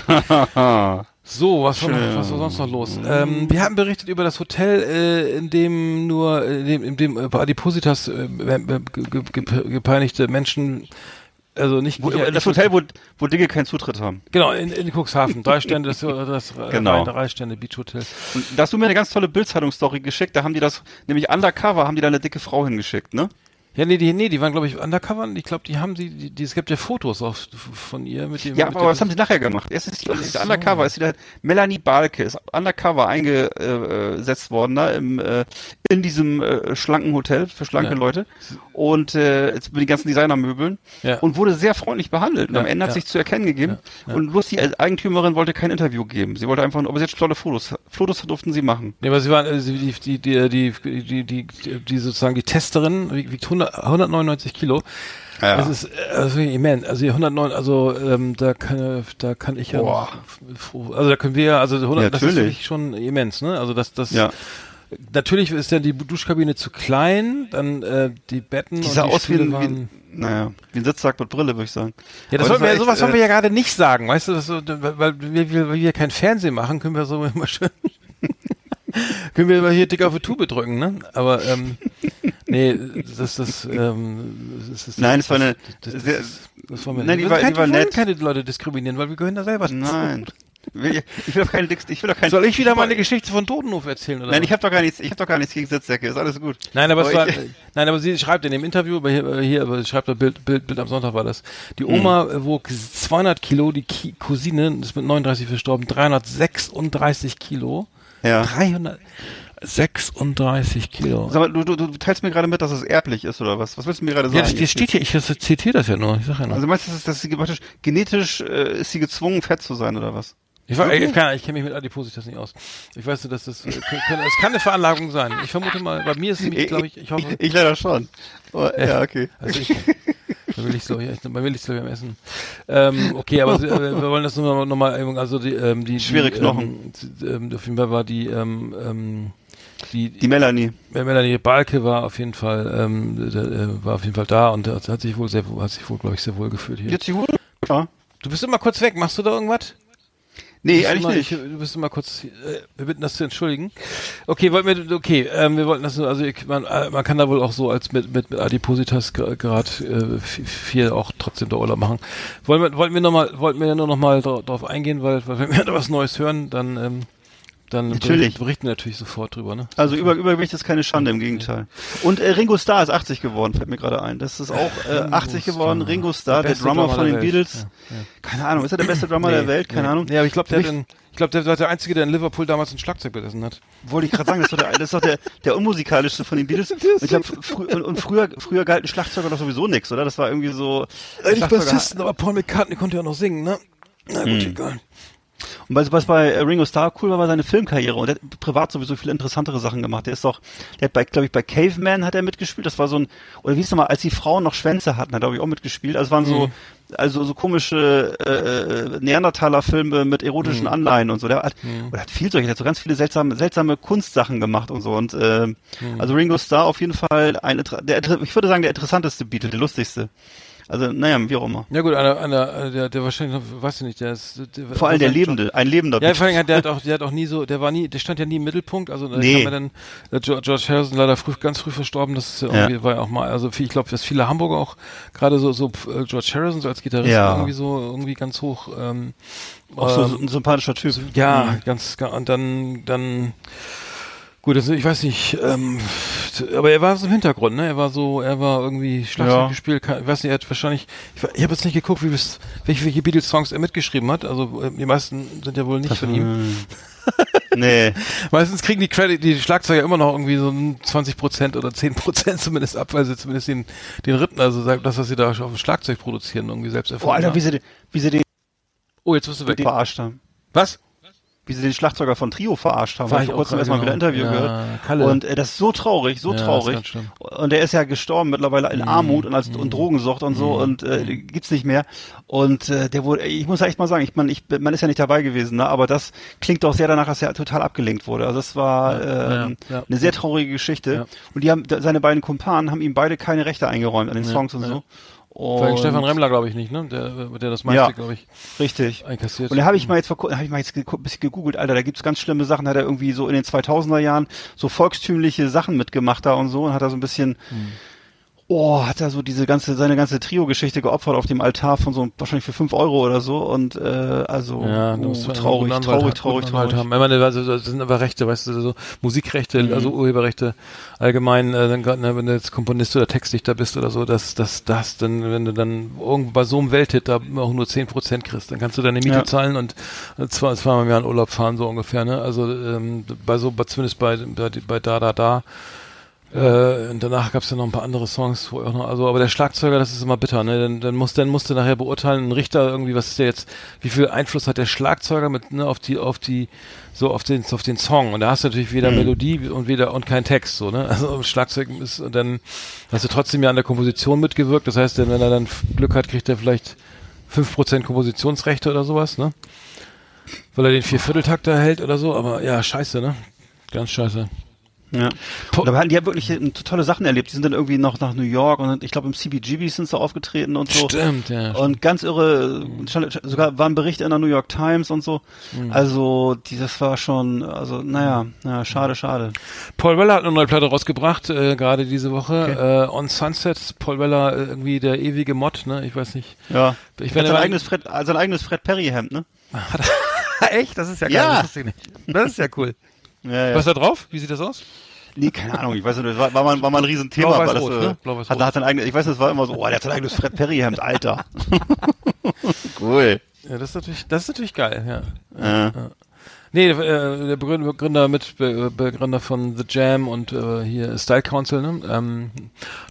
Speaker 2: So, was war, noch, was war sonst noch los? Ähm, wir haben berichtet über das Hotel, äh, in dem nur, in dem, in dem äh, bei Adipositas äh, äh, ge- ge- ge- gepeinigte Menschen, also nicht
Speaker 3: Wo,
Speaker 2: nicht-
Speaker 3: das Hotel, wo, wo Dinge keinen Zutritt haben.
Speaker 2: Genau, in, in Cuxhaven. Drei Stände, das, das äh,
Speaker 3: Genau.
Speaker 2: drei Stände Beach Hotel.
Speaker 3: Und da hast du mir eine ganz tolle Bildzeitungsstory geschickt, da haben die das, nämlich undercover, haben die da eine dicke Frau hingeschickt, ne?
Speaker 2: Ja, nee, die, nee, die waren, glaube ich, undercover. Ich glaube, die haben sie, die, die, es gibt ja Fotos auch von ihr mit dem.
Speaker 3: Ja,
Speaker 2: mit
Speaker 3: aber was haben sie nachher gemacht? Erst ist die, ist die Undercover, ist sie da, Melanie Balke ist Undercover eingesetzt worden da im, äh, in diesem äh, schlanken Hotel für schlanke
Speaker 2: Ja.
Speaker 3: Leute und äh, jetzt mit den ganzen Designermöbeln
Speaker 2: Ja.
Speaker 3: und wurde sehr freundlich behandelt. Und
Speaker 2: Ja,
Speaker 3: am Ende hat
Speaker 2: ja.
Speaker 3: sich zu erkennen gegeben und bloß die Eigentümerin wollte kein Interview geben. Sie wollte einfach aber sie hat tolle Fotos. Fotos durften sie machen.
Speaker 2: Nee, aber sie waren, äh, die, die, die, die, die, die, die, die sozusagen die Testerin wie- wiegt 100, 199 Kilo.
Speaker 3: Ja.
Speaker 2: Das ist äh, also immens. Also die 109, also ähm, da kann da kann ich ja
Speaker 3: Boah.
Speaker 2: also da können wir also 100,
Speaker 3: Ja,
Speaker 2: das ist wirklich schon immens, ne? Also das das
Speaker 3: Ja.
Speaker 2: natürlich ist dann die Duschkabine zu klein, dann äh, die Betten
Speaker 3: Die
Speaker 2: und
Speaker 3: sah
Speaker 2: die
Speaker 3: aus wie
Speaker 2: Stühle
Speaker 3: wie,
Speaker 2: waren
Speaker 3: ein- naja, wie ein Sitzsack mit Brille, würde ich sagen.
Speaker 2: ja, das sollten wir,
Speaker 3: war
Speaker 2: sowas
Speaker 3: echt,
Speaker 2: wollen wir
Speaker 3: äh,
Speaker 2: ja gerade nicht sagen, weißt du, das so, weil, wir, weil wir kein Fernsehen machen, können wir so immer schön, können wir immer hier dick auf die Tube drücken, ne? Aber, ähm, nee, das, das, ähm, das ist,
Speaker 3: Nein, es war eine
Speaker 2: das, das, das, das wollen wir
Speaker 3: Nein, die war- die war nett.
Speaker 2: keine Leute diskriminieren, weil wir gehören da selber.
Speaker 3: Nein. Will- Ich will doch keine ich will doch kein,
Speaker 2: Soll ich wieder mal eine Geschichte von Totenhof erzählen, oder?
Speaker 3: Nein,
Speaker 2: was?
Speaker 3: ich habe doch gar nichts, ich habe doch gar nichts gegen Sitzsäcke, ist alles gut.
Speaker 2: Nein, aber es
Speaker 3: Aber
Speaker 2: war,
Speaker 3: ich-
Speaker 2: nein, aber sie schreibt in dem Interview, aber hier, aber hier aber sie schreibt da Bild, Bild, Bild am Sonntag war das. Die
Speaker 3: Hm.
Speaker 2: Oma äh, wog 200 Kilo, die Ki Cousine ist mit 39 verstorben, 336 Kilo.
Speaker 3: Ja.
Speaker 2: 336 Kilo.
Speaker 3: Sag mal, du, du, du teilst mir gerade mit, dass es erblich ist oder was? Was willst du mir gerade sagen?
Speaker 2: Ja, das, das steht hier, ich zitiere das ja nur, ich sag ja nur.
Speaker 3: also meinst du, dass, dass sie praktisch genetisch äh, ist sie gezwungen, fett zu sein oder was?
Speaker 2: ich war, ich, kann, ich kenne mich mit Adipositas nicht aus. Ich weiß nur, dass das, äh, es kann eine Veranlagung sein. Ich vermute mal, bei mir ist es nämlich, glaube ich, ich hoffe,
Speaker 3: ich, ich leider schon. Oh, ja, okay.
Speaker 2: Also ich, da will ich so, ja, ich, da will ich so am Essen. Ähm, okay, aber äh, wir wollen das nur noch mal, also die, ähm, die
Speaker 3: Schwere
Speaker 2: die,
Speaker 3: Knochen.
Speaker 2: Ähm, ähm, auf jeden Fall war die, ähm, ähm, die,
Speaker 3: Die Melanie.
Speaker 2: Melanie Balke war auf jeden Fall, ähm, da, äh, war auf jeden Fall da und hat, sich wohl sehr, hat sich wohl, glaube ich, sehr wohl gefühlt hier.
Speaker 3: Jetzt die Hure? Ja.
Speaker 2: Du bist immer kurz weg. Machst du da irgendwas?
Speaker 3: Nee, eigentlich
Speaker 2: immer,
Speaker 3: nicht.
Speaker 2: Ich, du bist immer kurz. Äh, wir bitten das zu entschuldigen. Okay, wollten wir. Okay, ähm, wir wollten das nur. Also ich, man, äh, man kann da wohl auch so als mit mit, mit Adipositas gerade äh, viel- auch trotzdem der Urlaub machen. Wollen wir wollten wir noch mal wollten wir nur noch mal dra drauf eingehen, weil, weil wenn wir da was Neues hören, dann ähm, dann
Speaker 3: Natürlich.
Speaker 2: berichten, berichten wir natürlich sofort drüber. Ne?
Speaker 3: Also über, Übergewicht ist keine Schande, im Gegenteil. Und äh, Ringo Starr ist 80 geworden, fällt mir gerade ein. Das ist auch äh, 80 geworden. Ringo Starr, der,
Speaker 2: beste
Speaker 3: Drummer von den
Speaker 2: der.
Speaker 3: Beatles.
Speaker 2: Ja, ja.
Speaker 3: Keine Ahnung, ist er der beste Drummer der
Speaker 2: Nee,
Speaker 3: Welt? Keine
Speaker 2: nee.
Speaker 3: Ahnung.
Speaker 2: Nee, aber ich glaube, der, den- ich glaube, der war der einzige, der in Liverpool damals ein Schlagzeug besessen hat.
Speaker 3: Wollte ich gerade sagen, das ist doch der, das ist doch der, der unmusikalischste von den Beatles. Und, ich glaub, frü und, und früher, früher galten Schlagzeuger doch sowieso nix, oder? Das war irgendwie so. Schlagzeuger-
Speaker 2: aber Paul McCartney konnte ja noch singen, ne? Na gut,
Speaker 3: Hm.
Speaker 2: egal.
Speaker 3: Und was, was bei Ringo Starr cool war, war seine Filmkarriere. Und der hat privat sowieso viele interessantere Sachen gemacht. Der ist doch, der hat bei, glaube ich, bei Caveman hat er mitgespielt. Das war so ein, oder wie ist nochmal, als die Frauen noch Schwänze hatten, hat er, glaube ich, auch mitgespielt. Also es waren so, also so komische äh, äh, Neandertaler-Filme mit erotischen Anleihen und so. Der hat, oder hat viel solche, der hat so ganz viele seltsame, seltsame Kunstsachen gemacht und so. Und äh, also Ringo Starr auf jeden Fall ein, der, ich würde sagen, der interessanteste Beatle, der lustigste. Also, naja, wie auch immer.
Speaker 2: Ja gut, einer, einer, der, der wahrscheinlich, noch, weiß ich nicht, der ist... Der,
Speaker 3: Vor allem der Lebende, ein lebender
Speaker 2: Ja, vor allem, der hat auch, der hat auch nie so, der war nie, der stand ja nie im Mittelpunkt. Also da
Speaker 3: Nee.
Speaker 2: dann der George, Harrison leider früh, ganz früh verstorben. Das ist ja war ja auch mal, also ich glaube, dass viele Hamburger auch gerade so, so äh, George Harrison so als Gitarrist
Speaker 3: Ja.
Speaker 2: irgendwie so irgendwie ganz hoch. Ähm,
Speaker 3: Auch so,
Speaker 2: ähm,
Speaker 3: so ein sympathischer Typ.
Speaker 2: Ja,
Speaker 3: Mhm.
Speaker 2: ganz, ga- und dann, dann, gut, also ich weiß nicht, ähm, aber er war so im Hintergrund, ne? Er war so, er war irgendwie Schlagzeug
Speaker 3: Ja.
Speaker 2: gespielt, kann- ich weiß nicht, er hat wahrscheinlich, ich, ich habe jetzt nicht geguckt, wie welche, welche Beatles-Songs er mitgeschrieben hat, also äh, die meisten sind ja wohl nicht von ihm.
Speaker 3: Hm. nee.
Speaker 2: Meistens kriegen die Credit, die Schlagzeuger immer noch irgendwie so ein 20% oder 10% zumindest ab, weil sie zumindest den, den Rhythmen, also das, was sie da auf dem Schlagzeug produzieren, irgendwie selbst
Speaker 3: Oh,
Speaker 2: erfunden
Speaker 3: Alter, wie
Speaker 2: haben.
Speaker 3: sie, den- wie sie den
Speaker 2: Oh, jetzt bist du weg.
Speaker 3: verarscht haben.
Speaker 2: Was?
Speaker 3: Wie sie den Schlagzeuger von Trio verarscht haben.
Speaker 2: War ich
Speaker 3: vor kurzem erstmal wieder ein
Speaker 2: genau.
Speaker 3: Interview
Speaker 2: Ja,
Speaker 3: gehört.
Speaker 2: Kalle.
Speaker 3: Und äh, das ist so traurig, so
Speaker 2: Ja,
Speaker 3: traurig. Und der ist ja gestorben mittlerweile in Armut und als und Drogensucht und so und äh, gibt's nicht mehr. Und äh, der wurde, ich muss ja echt mal sagen, ich meine, ich, man ist ja nicht dabei gewesen, ne? aber das klingt doch sehr danach, dass er total abgelenkt wurde. Also das war
Speaker 2: Ja, ja.
Speaker 3: eine sehr traurige Geschichte. Und die haben, seine beiden Kumpanen haben ihm beide keine Rechte eingeräumt an den Songs und so. Und-
Speaker 2: Stefan Remmler, glaube ich, nicht, ne? Der, der das meiste,
Speaker 3: Ja.
Speaker 2: glaube ich,
Speaker 3: Richtig.
Speaker 2: einkassiert.
Speaker 3: Und da habe ich mal jetzt vor habe ich mal jetzt ein bisschen gegoogelt, Alter, da gibt's ganz schlimme Sachen, hat er irgendwie so in den 2000er Jahren so volkstümliche Sachen mitgemacht da und so und hat da so ein bisschen oh, hat er so diese ganze, seine ganze Trio-Geschichte geopfert auf dem Altar von so, wahrscheinlich für fünf Euro oder so und, äh, also,
Speaker 2: Ja,
Speaker 3: oh,
Speaker 2: einen
Speaker 3: traurig, traurig,
Speaker 2: haben,
Speaker 3: traurig,
Speaker 2: guten Anwalt
Speaker 3: traurig.
Speaker 2: haben. Ich meine, also, das sind aber Rechte, weißt du, so Musikrechte,
Speaker 3: Mhm.
Speaker 2: also Urheberrechte allgemein, äh, ne, wenn du jetzt Komponist oder Textdichter bist oder so, dass das, das, dann, wenn du dann irgendwo bei so einem Welthit da auch nur 10% kriegst, dann kannst du deine Miete
Speaker 3: Ja.
Speaker 2: zahlen und zwei, zweimal im Jahr in Urlaub fahren, so ungefähr, ne? Also ähm, bei so, bei, zumindest bei, bei, bei Da Da Da äh, danach gab es ja noch ein paar andere Songs, wo auch noch, also, aber der Schlagzeuger, das ist immer bitter, ne? Dann, dann muss, dann musst du nachher beurteilen, ein Richter irgendwie, was ist der jetzt, wie viel Einfluss hat der Schlagzeuger mit, ne, auf die, auf die, so auf den, auf den Song. Und da hast du natürlich weder Melodie und weder und kein Text, so, ne? Also Schlagzeug ist, und dann hast du trotzdem ja an der Komposition mitgewirkt. Das heißt, wenn er dann Glück hat, kriegt er vielleicht 5% Kompositionsrechte oder sowas, ne? Weil er den Viervierteltakt erhält oder so, aber ja, scheiße, ne? Ganz scheiße.
Speaker 3: Ja. Und aber die haben wirklich äh, tolle Sachen erlebt. Die sind dann irgendwie noch nach New York und ich glaube im CBGB sind sie aufgetreten und so.
Speaker 2: Stimmt, ja.
Speaker 3: Und ganz irre, sogar waren Berichte in der New York Times und so.
Speaker 2: Mhm.
Speaker 3: Also, die, das war schon, also, naja, naja schade, schade.
Speaker 2: Paul Weller hat eine neue Platte rausgebracht, äh, gerade diese Woche. Äh, On Sunset, Paul Weller, äh, irgendwie der ewige Mod, ne? Ich weiß nicht.
Speaker 3: Ja.
Speaker 2: Ich bin
Speaker 3: sein eigenes Fred, also sein eigenes Fred Perry Hemd, ne?
Speaker 2: Echt? Das ist ja
Speaker 3: geil, Ja. das.
Speaker 2: Das ist ja cool.
Speaker 3: Ja, ja.
Speaker 2: Was ist da drauf? Wie sieht das aus?
Speaker 3: Nee, keine Ahnung, ich weiß nicht, das war, war, mal, war mal ein Riesenthema.
Speaker 2: Blau, weiß,
Speaker 3: weil das,
Speaker 2: rot,
Speaker 3: äh,
Speaker 2: ne? Blau, weiß,
Speaker 3: hat, hat eigenes, ich weiß nicht, es war immer so, oh, der hat sein eigenes Fred Perry Hemd, Alter. cool.
Speaker 2: Ja, das ist natürlich, das ist natürlich geil, ja.
Speaker 3: Äh,
Speaker 2: Nee, äh, der Begründer, Begründer mit Be Begründer von The Jam und äh, hier Style Council, ne? ähm,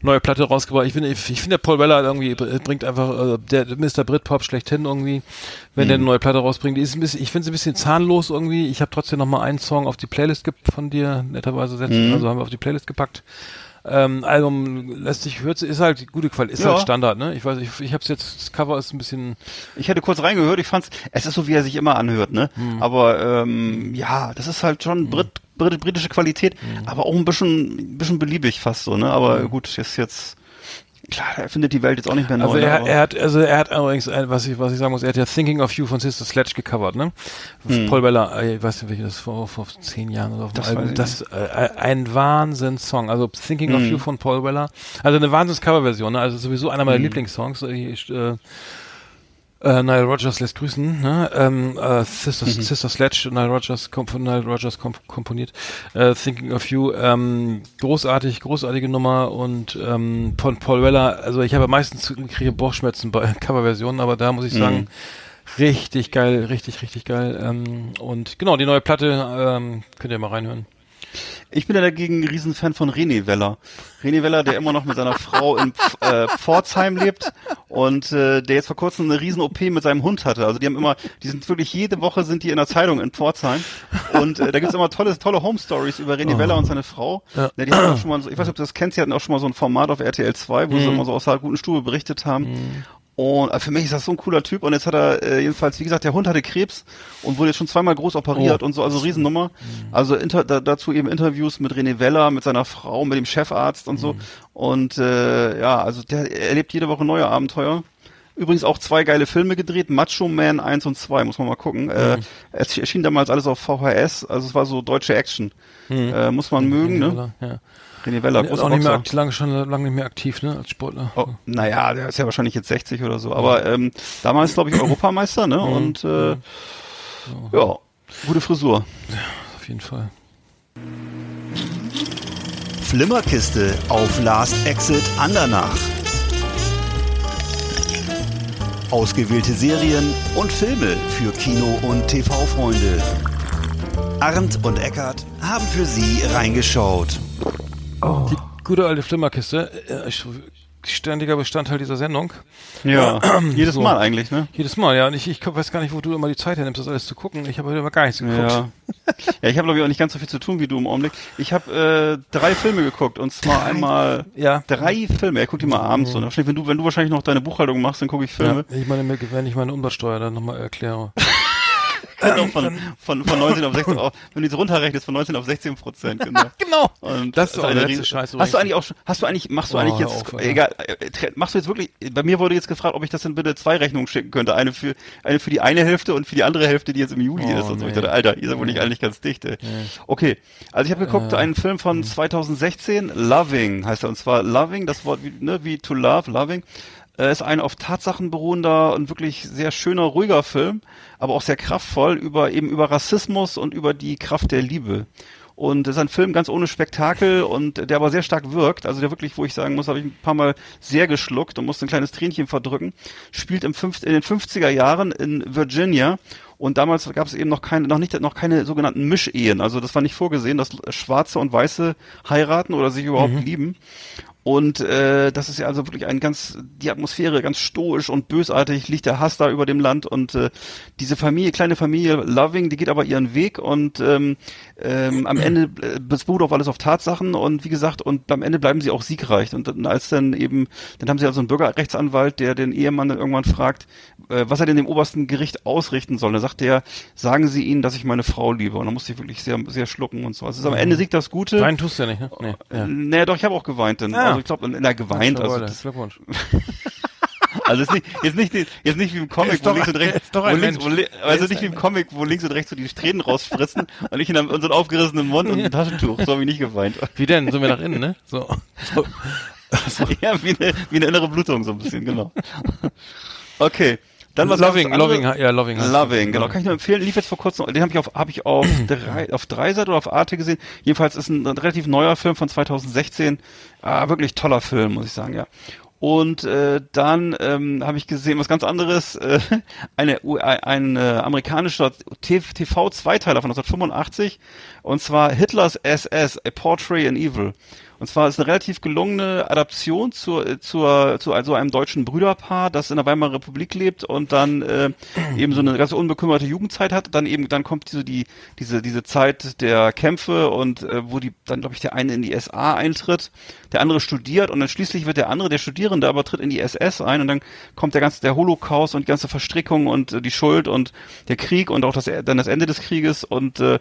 Speaker 2: neue Platte rausgebracht. Ich finde, ich, ich finde der Paul Weller irgendwie br- bringt einfach äh, der Mr. Britpop schlechthin irgendwie, wenn der eine neue Platte rausbringt. Die ist ein bisschen, ich finde sie ein bisschen zahnlos irgendwie. Ich habe trotzdem noch mal einen Song auf die Playlist von dir netterweise setzen, also haben wir auf die Playlist gepackt. Ähm, Album lässt sich hört, ist halt gute Qualität, ist
Speaker 3: Ja.
Speaker 2: halt Standard, ne? Ich weiß, ich, ich hab's jetzt, das Cover ist ein bisschen,
Speaker 3: ich hätte kurz reingehört, ich fand's, es ist so, wie er sich immer anhört, ne?
Speaker 2: Hm.
Speaker 3: Aber, ähm, ja, das ist halt schon Brit, Brit, britische Qualität,
Speaker 2: Hm.
Speaker 3: aber auch ein bisschen, bisschen beliebig fast so, ne? Aber gut, ist jetzt, klar, er findet die Welt jetzt auch nicht mehr neu.
Speaker 2: Also
Speaker 3: ne?
Speaker 2: er,
Speaker 3: aber-
Speaker 2: er hat, also er hat übrigens, ein- was ich, was ich sagen muss, er hat ja Thinking of You von Sister Sledge gecovert, ne? Paul Weller, äh, ich weiß nicht, welches das vor, vor zehn Jahren oder auf dem
Speaker 3: Das
Speaker 2: Album. Das äh, ein Wahnsinnssong. Also Thinking of You von Paul Weller. Also eine Wahnsinns-Coverversion, ne? Also sowieso einer meiner Lieblingssongs. Äh, ich, äh, äh, Nile Rogers lässt grüßen, ne? Ähm, äh, Sister, Sister Sledge, Nile Rogers, komp von Nile Rogers komp komponiert. Äh, Thinking of You, ähm, großartig, großartige Nummer und ähm, von Paul Weller, also ich habe meistens kriege Bauchschmerzen bei Coverversionen, aber da muss ich sagen, richtig geil, richtig, richtig geil. Ähm, und genau, die neue Platte, ähm, könnt ihr mal reinhören.
Speaker 3: Ich bin ja dagegen ein Riesenfan von René Weller. René Weller, der immer noch mit seiner Frau in äh, Pforzheim lebt und äh, der jetzt vor kurzem eine Riesen-OP mit seinem Hund hatte. Also die haben immer, die sind wirklich jede Woche sind die in der Zeitung in Pforzheim und äh, da gibt's immer tolle, tolle Home-Stories über René Weller und seine Frau. Ja. die hatten auch schon mal so, ich weiß nicht, ob du das kennst, die hatten auch schon mal so ein Format auf RTL 2, wo sie immer so aus der guten Stube berichtet haben. Und äh, für mich ist das so ein cooler Typ. Und jetzt hat er äh, jedenfalls, wie gesagt, der Hund hatte Krebs und wurde jetzt schon zweimal groß operiert
Speaker 2: Oh.
Speaker 3: und so, also Riesennummer. Also inter, da, dazu eben Interviews mit René Weller, mit seiner Frau, mit dem Chefarzt und so. Und äh, ja, also der erlebt jede Woche neue Abenteuer. Übrigens auch zwei geile Filme gedreht, Macho Man 1 und 2, muss man mal gucken. Äh, es erschien damals alles auf VHS, also es war so deutsche Action. Äh, muss man mögen, ne?
Speaker 2: Ja.
Speaker 3: René Weller,
Speaker 2: Der ist auch nicht mehr
Speaker 3: Boxer.
Speaker 2: aktiv, lange, schon lange nicht mehr aktiv, ne, als Sportler.
Speaker 3: Oh, naja, der ist ja wahrscheinlich jetzt 60 oder so. Aber ähm, damals, glaube ich, Europameister, ne? Und äh, ja, gute Frisur.
Speaker 2: Auf jeden Fall.
Speaker 5: Flimmerkiste auf Last Exit Andernach. Ausgewählte Serien und Filme für Kino- und TV-Freunde. Arndt und Eckart haben für Sie reingeschaut.
Speaker 2: Die gute alte Flimmerkiste, äh, ich- ständiger Bestandteil dieser Sendung.
Speaker 3: Ja, jedes
Speaker 2: So.
Speaker 3: Mal eigentlich, ne?
Speaker 2: Jedes Mal, ja. Und ich, ich weiß gar nicht, wo du immer die Zeit hernimmst, das alles zu gucken. Ich habe heute immer gar nichts geguckt.
Speaker 3: Ja. ja, ich habe glaube ich auch nicht ganz so viel zu tun wie du im Augenblick. Ich habe äh, drei Filme geguckt und zwar einmal
Speaker 2: Ja.
Speaker 3: drei Filme. Er guckt die mal abends so. Ne? Wahrscheinlich, wenn du wenn du wahrscheinlich noch deine Buchhaltung machst, dann gucke ich Filme.
Speaker 2: Ja, ich meine, mir- wenn ich meine Umsatzsteuer dann nochmal erkläre.
Speaker 3: genau, von, von, von 19 auf 16, auf, wenn du jetzt runterrechnest, von 19 auf 16 Prozent, genau.
Speaker 2: Genau.
Speaker 3: Und
Speaker 2: Das ist
Speaker 3: eine
Speaker 2: der letzte
Speaker 3: riesen-
Speaker 2: Scheiß
Speaker 3: Hast du eigentlich auch schon, hast du eigentlich, machst du
Speaker 2: Oh,
Speaker 3: eigentlich jetzt,
Speaker 2: auf,
Speaker 3: egal, äh, machst du jetzt wirklich, bei mir wurde jetzt gefragt, ob ich das dann bitte zwei Rechnungen schicken könnte. Eine für, eine für die eine Hälfte und für die andere Hälfte, die jetzt im Juli
Speaker 2: Oh,
Speaker 3: ist. Und so. Ich
Speaker 2: nee.
Speaker 3: dachte, Alter, ihr seid wohl nicht eigentlich ganz dicht, ey. Okay. Also ich habe geguckt, einen Film von 2016, Loving heißt er, und zwar Loving, das Wort wie, ne, wie to love, Loving. Äh, ist ein auf Tatsachen beruhender und wirklich sehr schöner, ruhiger Film, aber auch sehr kraftvoll über eben über Rassismus und über die Kraft der Liebe. Und das ist ein Film ganz ohne Spektakel und der aber sehr stark wirkt. Also der wirklich, wo ich sagen muss, habe ich ein paar Mal sehr geschluckt und musste ein kleines Tränchen verdrücken. Spielt im fünf, in den 50er Jahren in Virginia. Und damals gab es eben noch keine, noch nicht, noch keine sogenannten Mischehen. Also das war nicht vorgesehen, dass Schwarze und Weiße heiraten oder sich überhaupt lieben. Und äh, das ist ja also wirklich ein ganz, die Atmosphäre ganz stoisch und bösartig, liegt der Hass da über dem Land und äh, diese Familie, kleine Familie Loving, die geht aber ihren Weg und ähm, ähm, am Ende äh, beruht auf alles auf Tatsachen und wie gesagt, und am Ende bleiben sie auch siegreich. Und dann, als dann eben, dann haben sie also einen Bürgerrechtsanwalt, der den Ehemann dann irgendwann fragt, äh, was er denn dem obersten Gericht ausrichten soll. Da sagt er, sagen Sie ihnen, dass ich meine Frau liebe. Und dann musste ich wirklich sehr, sehr schlucken und so. Also am Ende siegt das Gute.
Speaker 2: Weinen tust du ja nicht, ne? Nee.
Speaker 3: Ja. Naja, doch, ich habe auch geweint. Dann.
Speaker 2: Ah.
Speaker 3: Also ich glaube, na, geweint. Also, das,
Speaker 2: Glückwunsch.
Speaker 3: also ist nicht, jetzt nicht, jetzt nicht wie im Comic, wo
Speaker 2: doch
Speaker 3: links und rechts, wo links, wo, li- also nicht wie im Comic, wo links und rechts so die Tränen rausspritzen und ich in, einem, in so einem aufgerissenen Mund und ein Taschentuch. So habe ich nicht geweint.
Speaker 2: Wie denn? Sind wir nach innen, ne? So. so.
Speaker 3: ja, wie eine, wie eine innere Blutung so ein bisschen, genau. Okay. Dann was
Speaker 2: Loving. Loving, ja, Loving.
Speaker 3: Loving,
Speaker 2: es.
Speaker 3: genau. Kann ich nur empfehlen. Lief jetzt vor kurzem, den habe ich auf, habe ich auf drei, auf Dreisat oder auf Arte gesehen. Jedenfalls ist ein, relativ neuer Film von 2016. Ah, wirklich toller Film, muss ich sagen, ja. Und äh, dann ähm, habe ich gesehen, was ganz anderes, äh, eine, ein, ein äh, amerikanischer TV-Zweiteiler von 1985, und zwar Hitlers SS, A Portrait in Evil. Und zwar ist eine relativ gelungene Adaption zur, zur, zu also einem deutschen Brüderpaar, das in der Weimarer Republik lebt und dann äh, eben so eine ganz unbekümmerte Jugendzeit hat. Dann eben, dann kommt diese, die, diese, diese Zeit der Kämpfe und äh, wo die, dann glaube ich, der eine in die SA eintritt, der andere studiert und dann schließlich wird der andere, der Studierende, aber tritt in die SS ein und dann kommt der ganze, der Holocaust und die ganze Verstrickung und äh, die Schuld und der Krieg und auch das, dann das Ende des Krieges und äh,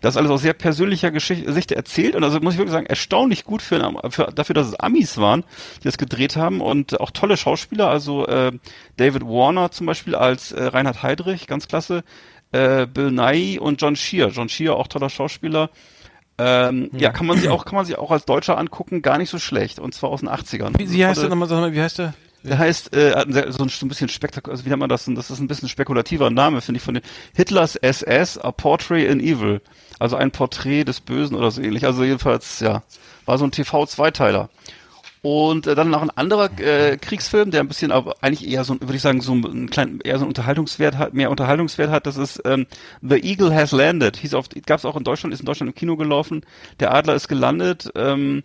Speaker 3: das alles aus sehr persönlicher Geschichte Sicht erzählt und also muss ich wirklich sagen, erstaunlich gut für, ein- für dafür, dass es Amis waren, die das gedreht haben und auch tolle Schauspieler, also äh, David Warner zum Beispiel als äh, Reinhard Heydrich, ganz klasse, äh, Bill Nye und John Shear. John Shear, auch toller Schauspieler. Ähm, ja, kann man sich auch, kann man sich auch als Deutscher angucken, gar nicht so schlecht. Und zwar aus den 80ern.
Speaker 2: Wie, wie heißt der nochmal, sag mal, wie heißt der?
Speaker 3: der heißt, äh, hat ein sehr- so ein, so ein bisschen spektakulär, also wie nennt man das denn? Das ist ein bisschen spekulativer Name, finde ich, von den Hitlers SS, A Portrait in Evil. Also ein Porträt des Bösen oder so ähnlich. Also jedenfalls, ja, war so ein TV-Zweiteiler. Und äh, dann noch ein anderer äh, Kriegsfilm, der ein bisschen aber eigentlich eher so, ein- würde ich sagen, so ein kleinen, eher so einen Unterhaltungswert hat, mehr Unterhaltungswert hat. Das ist ähm, The Eagle Has Landed. Hieß auf, gab es auch in Deutschland, ist in Deutschland im Kino gelaufen. Der Adler ist gelandet. Ähm,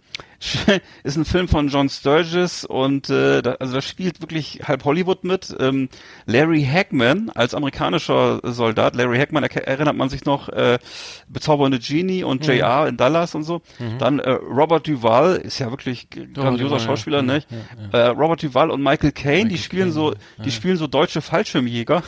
Speaker 3: ist ein Film von John Sturges und äh, da, also da spielt wirklich halb Hollywood mit. Ähm, Larry Hagman als amerikanischer Soldat. Larry Hagman erke- erinnert man sich noch äh, bezaubernde Genie und JR in Dallas und so. Dann äh, Robert Duvall ist ja wirklich grandioser
Speaker 2: Duvall, ja.
Speaker 3: Schauspieler,
Speaker 2: Ja,
Speaker 3: ne? Äh, Robert Duvall und Michael Caine, die spielen so, die spielen so deutsche Fallschirmjäger.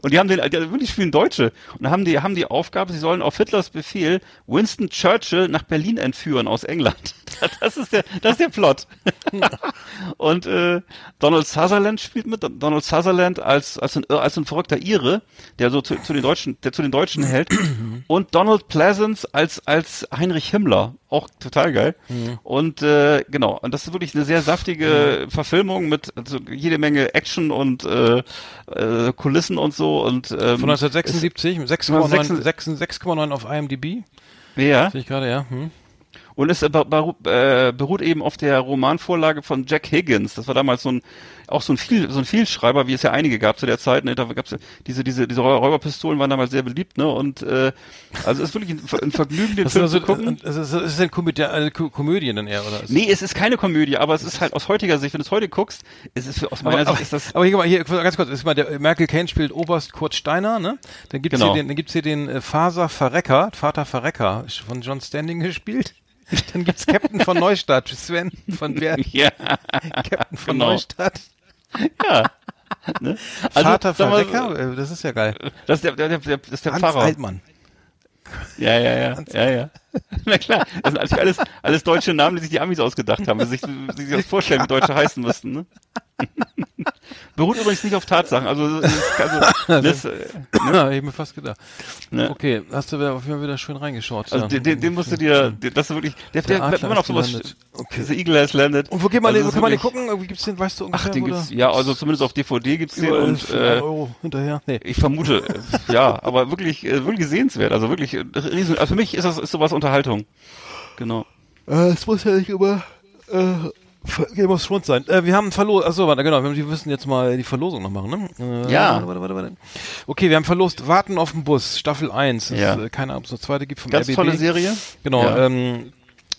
Speaker 3: Und die haben den, die wirklich spielen Deutsche. Und haben die, haben die Aufgabe, sie sollen auf Hitlers Befehl Winston Churchill nach Berlin entführen aus England. Das ist der, das ist der Plot. Und äh, Donald Sutherland spielt mit. Donald Sutherland als als ein, als ein verrückter Ire, der so zu, zu den Deutschen, der zu den Deutschen hält. Und Donald Pleasance als als Heinrich Himmler, auch total geil. Und äh, genau, und das ist wirklich eine sehr saftige Verfilmung mit also jede Menge Action und äh, äh, Kulissen und so und ähm,
Speaker 2: Von 1976, mit 6,9 6 6,9 auf IMDb.
Speaker 3: ja.
Speaker 2: Sehe ich gerade, ja. Hm.
Speaker 3: Und es äh, beru beruht eben auf der Romanvorlage von Jack Higgins. Das war damals so ein auch so ein viel so ein Vielschreiber, wie es ja einige gab zu der Zeit. Ne? Da gab's ja diese diese diese Räu- Räuberpistolen waren damals sehr beliebt. Ne? Und äh, also es ist wirklich ein, ein Vergnügen, den
Speaker 2: Das
Speaker 3: Film
Speaker 2: also,
Speaker 3: zu gucken.
Speaker 2: es ist, es ist eine Komödie, eine Ko- Komödie dann eher, oder?
Speaker 3: Nee, es ist keine Komödie, aber es ist halt aus heutiger Sicht, wenn du es heute guckst, es ist aus meiner
Speaker 2: aber, aber,
Speaker 3: Sicht ist das
Speaker 2: aber hier, hier ganz kurz, ist mal der Michael Caine spielt Oberst Kurt Steiner, ne? Dann gibt's
Speaker 3: Genau.
Speaker 2: hier den, dann gibt's hier den äh, Faser Verrecker, Vater Verrecker, von John Standing gespielt. Dann gibt's Captain von Neustadt, Sven von Berg,
Speaker 3: ja
Speaker 2: Captain von
Speaker 3: genau.
Speaker 2: Neustadt.
Speaker 3: ja ne?
Speaker 2: Vater
Speaker 3: sag mal,
Speaker 2: Verrecker, äh, das ist ja geil.
Speaker 3: Das ist der, der, der, das ist der
Speaker 2: Hans
Speaker 3: Pfarrer.
Speaker 2: Altmann.
Speaker 3: Ja, ja, ja, ja, ja. Na klar, das sind natürlich alles, alles deutsche Namen, die sich die Amis ausgedacht haben, wie sich, wie sich das vorstellen, wie Deutsche heißen müssten, ne? Beruht übrigens nicht auf Tatsachen, also, also das, äh,
Speaker 2: Ja, hab ich mir fast gedacht.
Speaker 3: ne?
Speaker 2: Okay, hast du wieder, auf jeden Fall wieder schön reingeschaut.
Speaker 3: Also
Speaker 2: ja.
Speaker 3: den, den, den musst du dir, den- das ist wirklich, der, der,
Speaker 2: Der
Speaker 3: auf
Speaker 2: ist
Speaker 3: sowas.
Speaker 2: Okay.
Speaker 3: diese Eagle has landed.
Speaker 2: Und wo geht man,
Speaker 3: Also
Speaker 2: den, wo kann man den gucken? Irgendwie gibt's den, weißt du ungefähr,
Speaker 3: Ach, den
Speaker 2: wo
Speaker 3: gibt's, ja, also zumindest auf DVD gibt's den
Speaker 2: überall
Speaker 3: und, äh,
Speaker 2: Euro hinterher. Nee.
Speaker 3: ich vermute, äh, ja, aber wirklich, äh, wirklich sehenswert, also wirklich, riesen, also für mich ist das, ist sowas Unterhaltung. Genau.
Speaker 2: Äh, es muss ja nicht immer äh, Game of Thrones sein. Äh, wir haben verlost, achso, warte, genau, wir müssen jetzt mal die Verlosung noch machen, ne? Äh,
Speaker 3: Ja.
Speaker 2: Warte, warte, warte. Okay, wir haben verlost Warten auf den Bus, Staffel 1. Das
Speaker 3: Ja.
Speaker 2: ist, äh, keine Ahnung, ob es eine zweite gibt vom
Speaker 3: Ganz
Speaker 2: RBB.
Speaker 3: tolle Serie.
Speaker 2: Genau,
Speaker 3: Ja.
Speaker 2: ähm,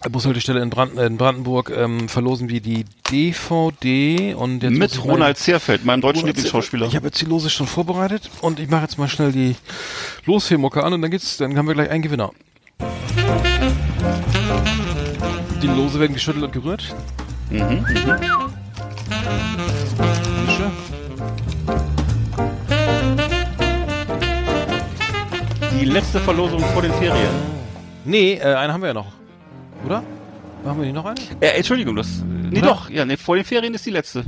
Speaker 2: Bushaltestelle in, Brand, in Brandenburg ähm, verlosen wir die DVD und jetzt
Speaker 3: Mit Ronald Zerfeld, meinem deutschen Lieblingsschauspieler.
Speaker 2: Ich habe jetzt die Lose schon vorbereitet und ich mache jetzt mal schnell die Losfilmmucke an und dann geht's, dann haben wir gleich einen Gewinner. Die Lose werden geschüttelt und gerührt.
Speaker 3: Mhm,
Speaker 2: Mische.
Speaker 3: Die letzte Verlosung vor den Ferien.
Speaker 2: Nee, äh, eine haben wir ja noch. Oder? Machen wir nicht noch eine?
Speaker 3: Äh, Entschuldigung, das, nee,
Speaker 2: Oder?
Speaker 3: doch, ja, nee, vor den Ferien ist die letzte.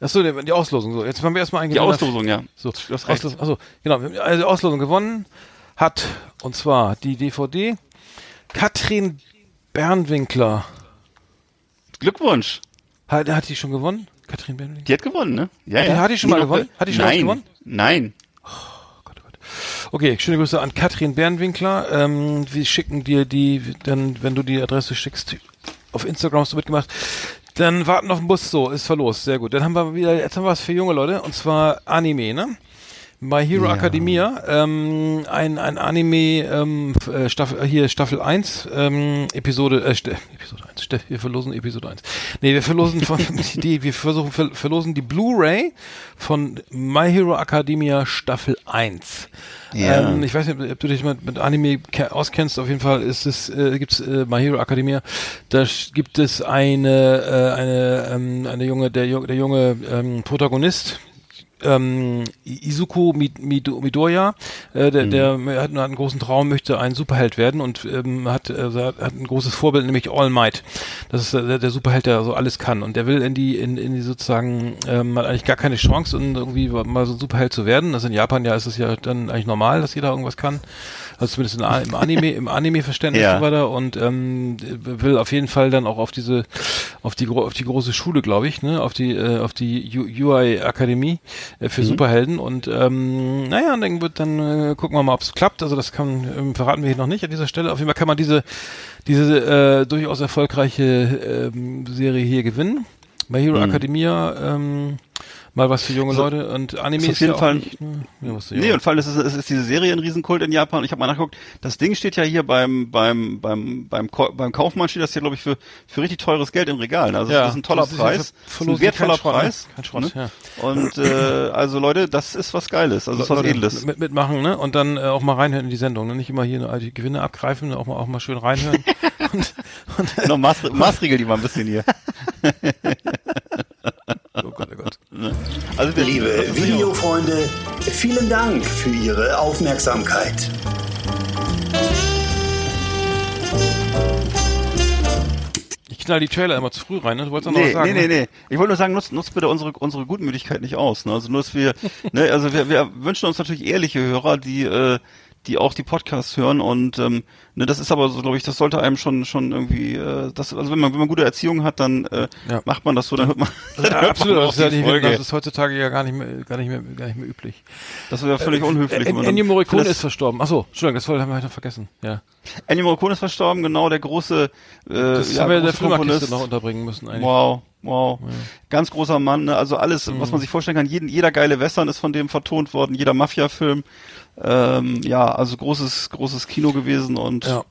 Speaker 2: Achso, die, Auslosung. So, jetzt haben wir erstmal einen
Speaker 3: Die. Auslosung, ja.
Speaker 2: So,
Speaker 3: Du hast recht.
Speaker 2: Auslosung, achso, genau. Also die Auslosung gewonnen hat, und zwar die DVD, Katrin Bernwinkler.
Speaker 3: Glückwunsch.
Speaker 2: Hat, hat die schon gewonnen? Katrin Bernwinkler?
Speaker 3: Die hat gewonnen, ne? Ja,
Speaker 2: Die hat die schon mal gewonnen? Hat die schon
Speaker 3: Nein.
Speaker 2: gewonnen?
Speaker 3: Nein.
Speaker 2: Okay, schöne Grüße an Katrin Bernwinkler. Ähm, wir schicken dir die, dann, wenn du die Adresse schickst, auf Instagram hast du mitgemacht. Dann warten auf den Bus, so, ist verlost, sehr gut. Dann haben wir wieder, jetzt haben wir was für junge Leute, und zwar Anime, ne? My Hero
Speaker 5: Ja.
Speaker 2: Academia, ähm, ein, ein Anime, ähm, äh, Staffel, hier Staffel 1, ähm, Episode, äh, St Episode 1, St wir verlosen Episode 1. Nee, wir verlosen von, die, wir versuchen, ver verlosen die Blu-ray von My Hero Academia Staffel 1.
Speaker 3: Ja.
Speaker 2: Ähm, ich weiß nicht, ob du dich mit, mit Anime ke- auskennst. Auf jeden Fall ist es, äh, gibt's äh, My Hero Academia. Da gibt es eine, äh, eine, ähm, eine junge, der, der junge ähm, Protagonist. Ähm, Izuku Mid- Mido- Midoriya, äh, der, der hat, hat einen großen Traum, möchte ein Superheld werden und ähm, hat, äh, hat ein großes Vorbild, nämlich All Might. Das ist äh, der, Superheld, der so alles kann. Und der will in die, in, in die sozusagen, ähm, hat eigentlich gar keine Chance, um irgendwie mal so ein Superheld zu werden. Das in Japan ja ist es ja dann eigentlich normal, dass jeder irgendwas kann. Also zumindest in, im Anime, im Anime-Verständnis
Speaker 3: Ja.
Speaker 2: so weiter und ähm, will auf jeden Fall dann auch auf diese, auf die auf die große Schule, glaube ich, ne, auf die äh, auf die U Äh, für Superhelden und ähm, naja, und dann wird dann äh, gucken wir mal, ob es klappt. Also das kann ähm, verraten wir hier noch nicht an dieser Stelle. Auf jeden Fall kann man diese diese äh, durchaus erfolgreiche ähm, Serie hier gewinnen. My Hero Academia, ähm, mal was für junge
Speaker 3: So,
Speaker 2: Leute und Anime
Speaker 3: ist
Speaker 2: ist,
Speaker 3: auf jeden
Speaker 2: ja
Speaker 3: Fall-
Speaker 2: nicht, ne, ja, was.
Speaker 3: Nee, und vor allem ist es, es ist diese Serie ein Riesenkult in Japan. Ich habe mal nachgeguckt, das Ding steht ja hier beim beim beim beim, beim Kaufmann steht das hier glaube ich für für richtig teures Geld in Regalen. Also
Speaker 2: Ja,
Speaker 3: das ist ein toller
Speaker 2: ist
Speaker 3: Preis, ist ein wertvoller
Speaker 2: kein Schrott, ne?
Speaker 3: Preis.
Speaker 2: Kein Schrott, ja.
Speaker 3: Und äh, also Leute, das ist was Geiles, also das ist was
Speaker 2: Leute,
Speaker 3: Edles.
Speaker 2: Mit, mitmachen, ne? Und dann äh, auch mal reinhören in die Sendung, ne? Nicht immer hier nur die Gewinne abgreifen, auch mal auch mal schön reinhören. und, und,
Speaker 3: Genau, Maß, Maßregel die mal ein bisschen hier.
Speaker 2: oh Gott, oh Gott.
Speaker 3: Also wir,
Speaker 5: Liebe Videofreunde, vielen Dank für Ihre Aufmerksamkeit.
Speaker 2: Ich knall die Trailer immer zu früh rein, ne? Du wolltest auch noch
Speaker 3: Nee,
Speaker 2: was sagen.
Speaker 3: nee, nee,
Speaker 2: ne?
Speaker 3: nee. Ich wollte nur sagen, nutzt, nutzt bitte unsere, unsere Gutmütigkeit nicht aus. Ne? Also nur, dass wir, ne, also wir, wir wünschen uns natürlich ehrliche Hörer, die, äh, die auch die Podcasts hören und ähm, ne, das ist aber so, glaube ich, das sollte einem schon schon irgendwie, äh, das, also wenn man wenn man gute Erziehung hat, dann äh,
Speaker 2: Ja.
Speaker 3: macht man das so, dann hört man, dann
Speaker 2: Ja,
Speaker 3: man
Speaker 2: absolut,
Speaker 3: auch
Speaker 2: das ist, ja
Speaker 3: die
Speaker 2: nicht,
Speaker 3: Folge.
Speaker 2: das ist heutzutage ja gar nicht mehr, gar nicht mehr, gar nicht mehr üblich.
Speaker 3: Das wäre völlig unhöflich.
Speaker 2: Äh,
Speaker 3: man dann-
Speaker 2: Ennio Morricone ist verstorben. Achso, Entschuldigung, das wollte- haben wir noch vergessen. Ja.
Speaker 3: Ennio Morricone ist verstorben, genau, der große, äh,
Speaker 2: Das
Speaker 3: ja,
Speaker 2: haben wir der Filmarkiste noch unterbringen müssen eigentlich.
Speaker 3: Wow, wow. Ganz großer Mann, ne? also alles, was
Speaker 2: Mhm.
Speaker 3: man sich vorstellen kann. Jeden, jeder geile Western ist von dem vertont worden, jeder Mafia-Film. Ähm, ja, also großes, großes Kino gewesen und
Speaker 2: Ja.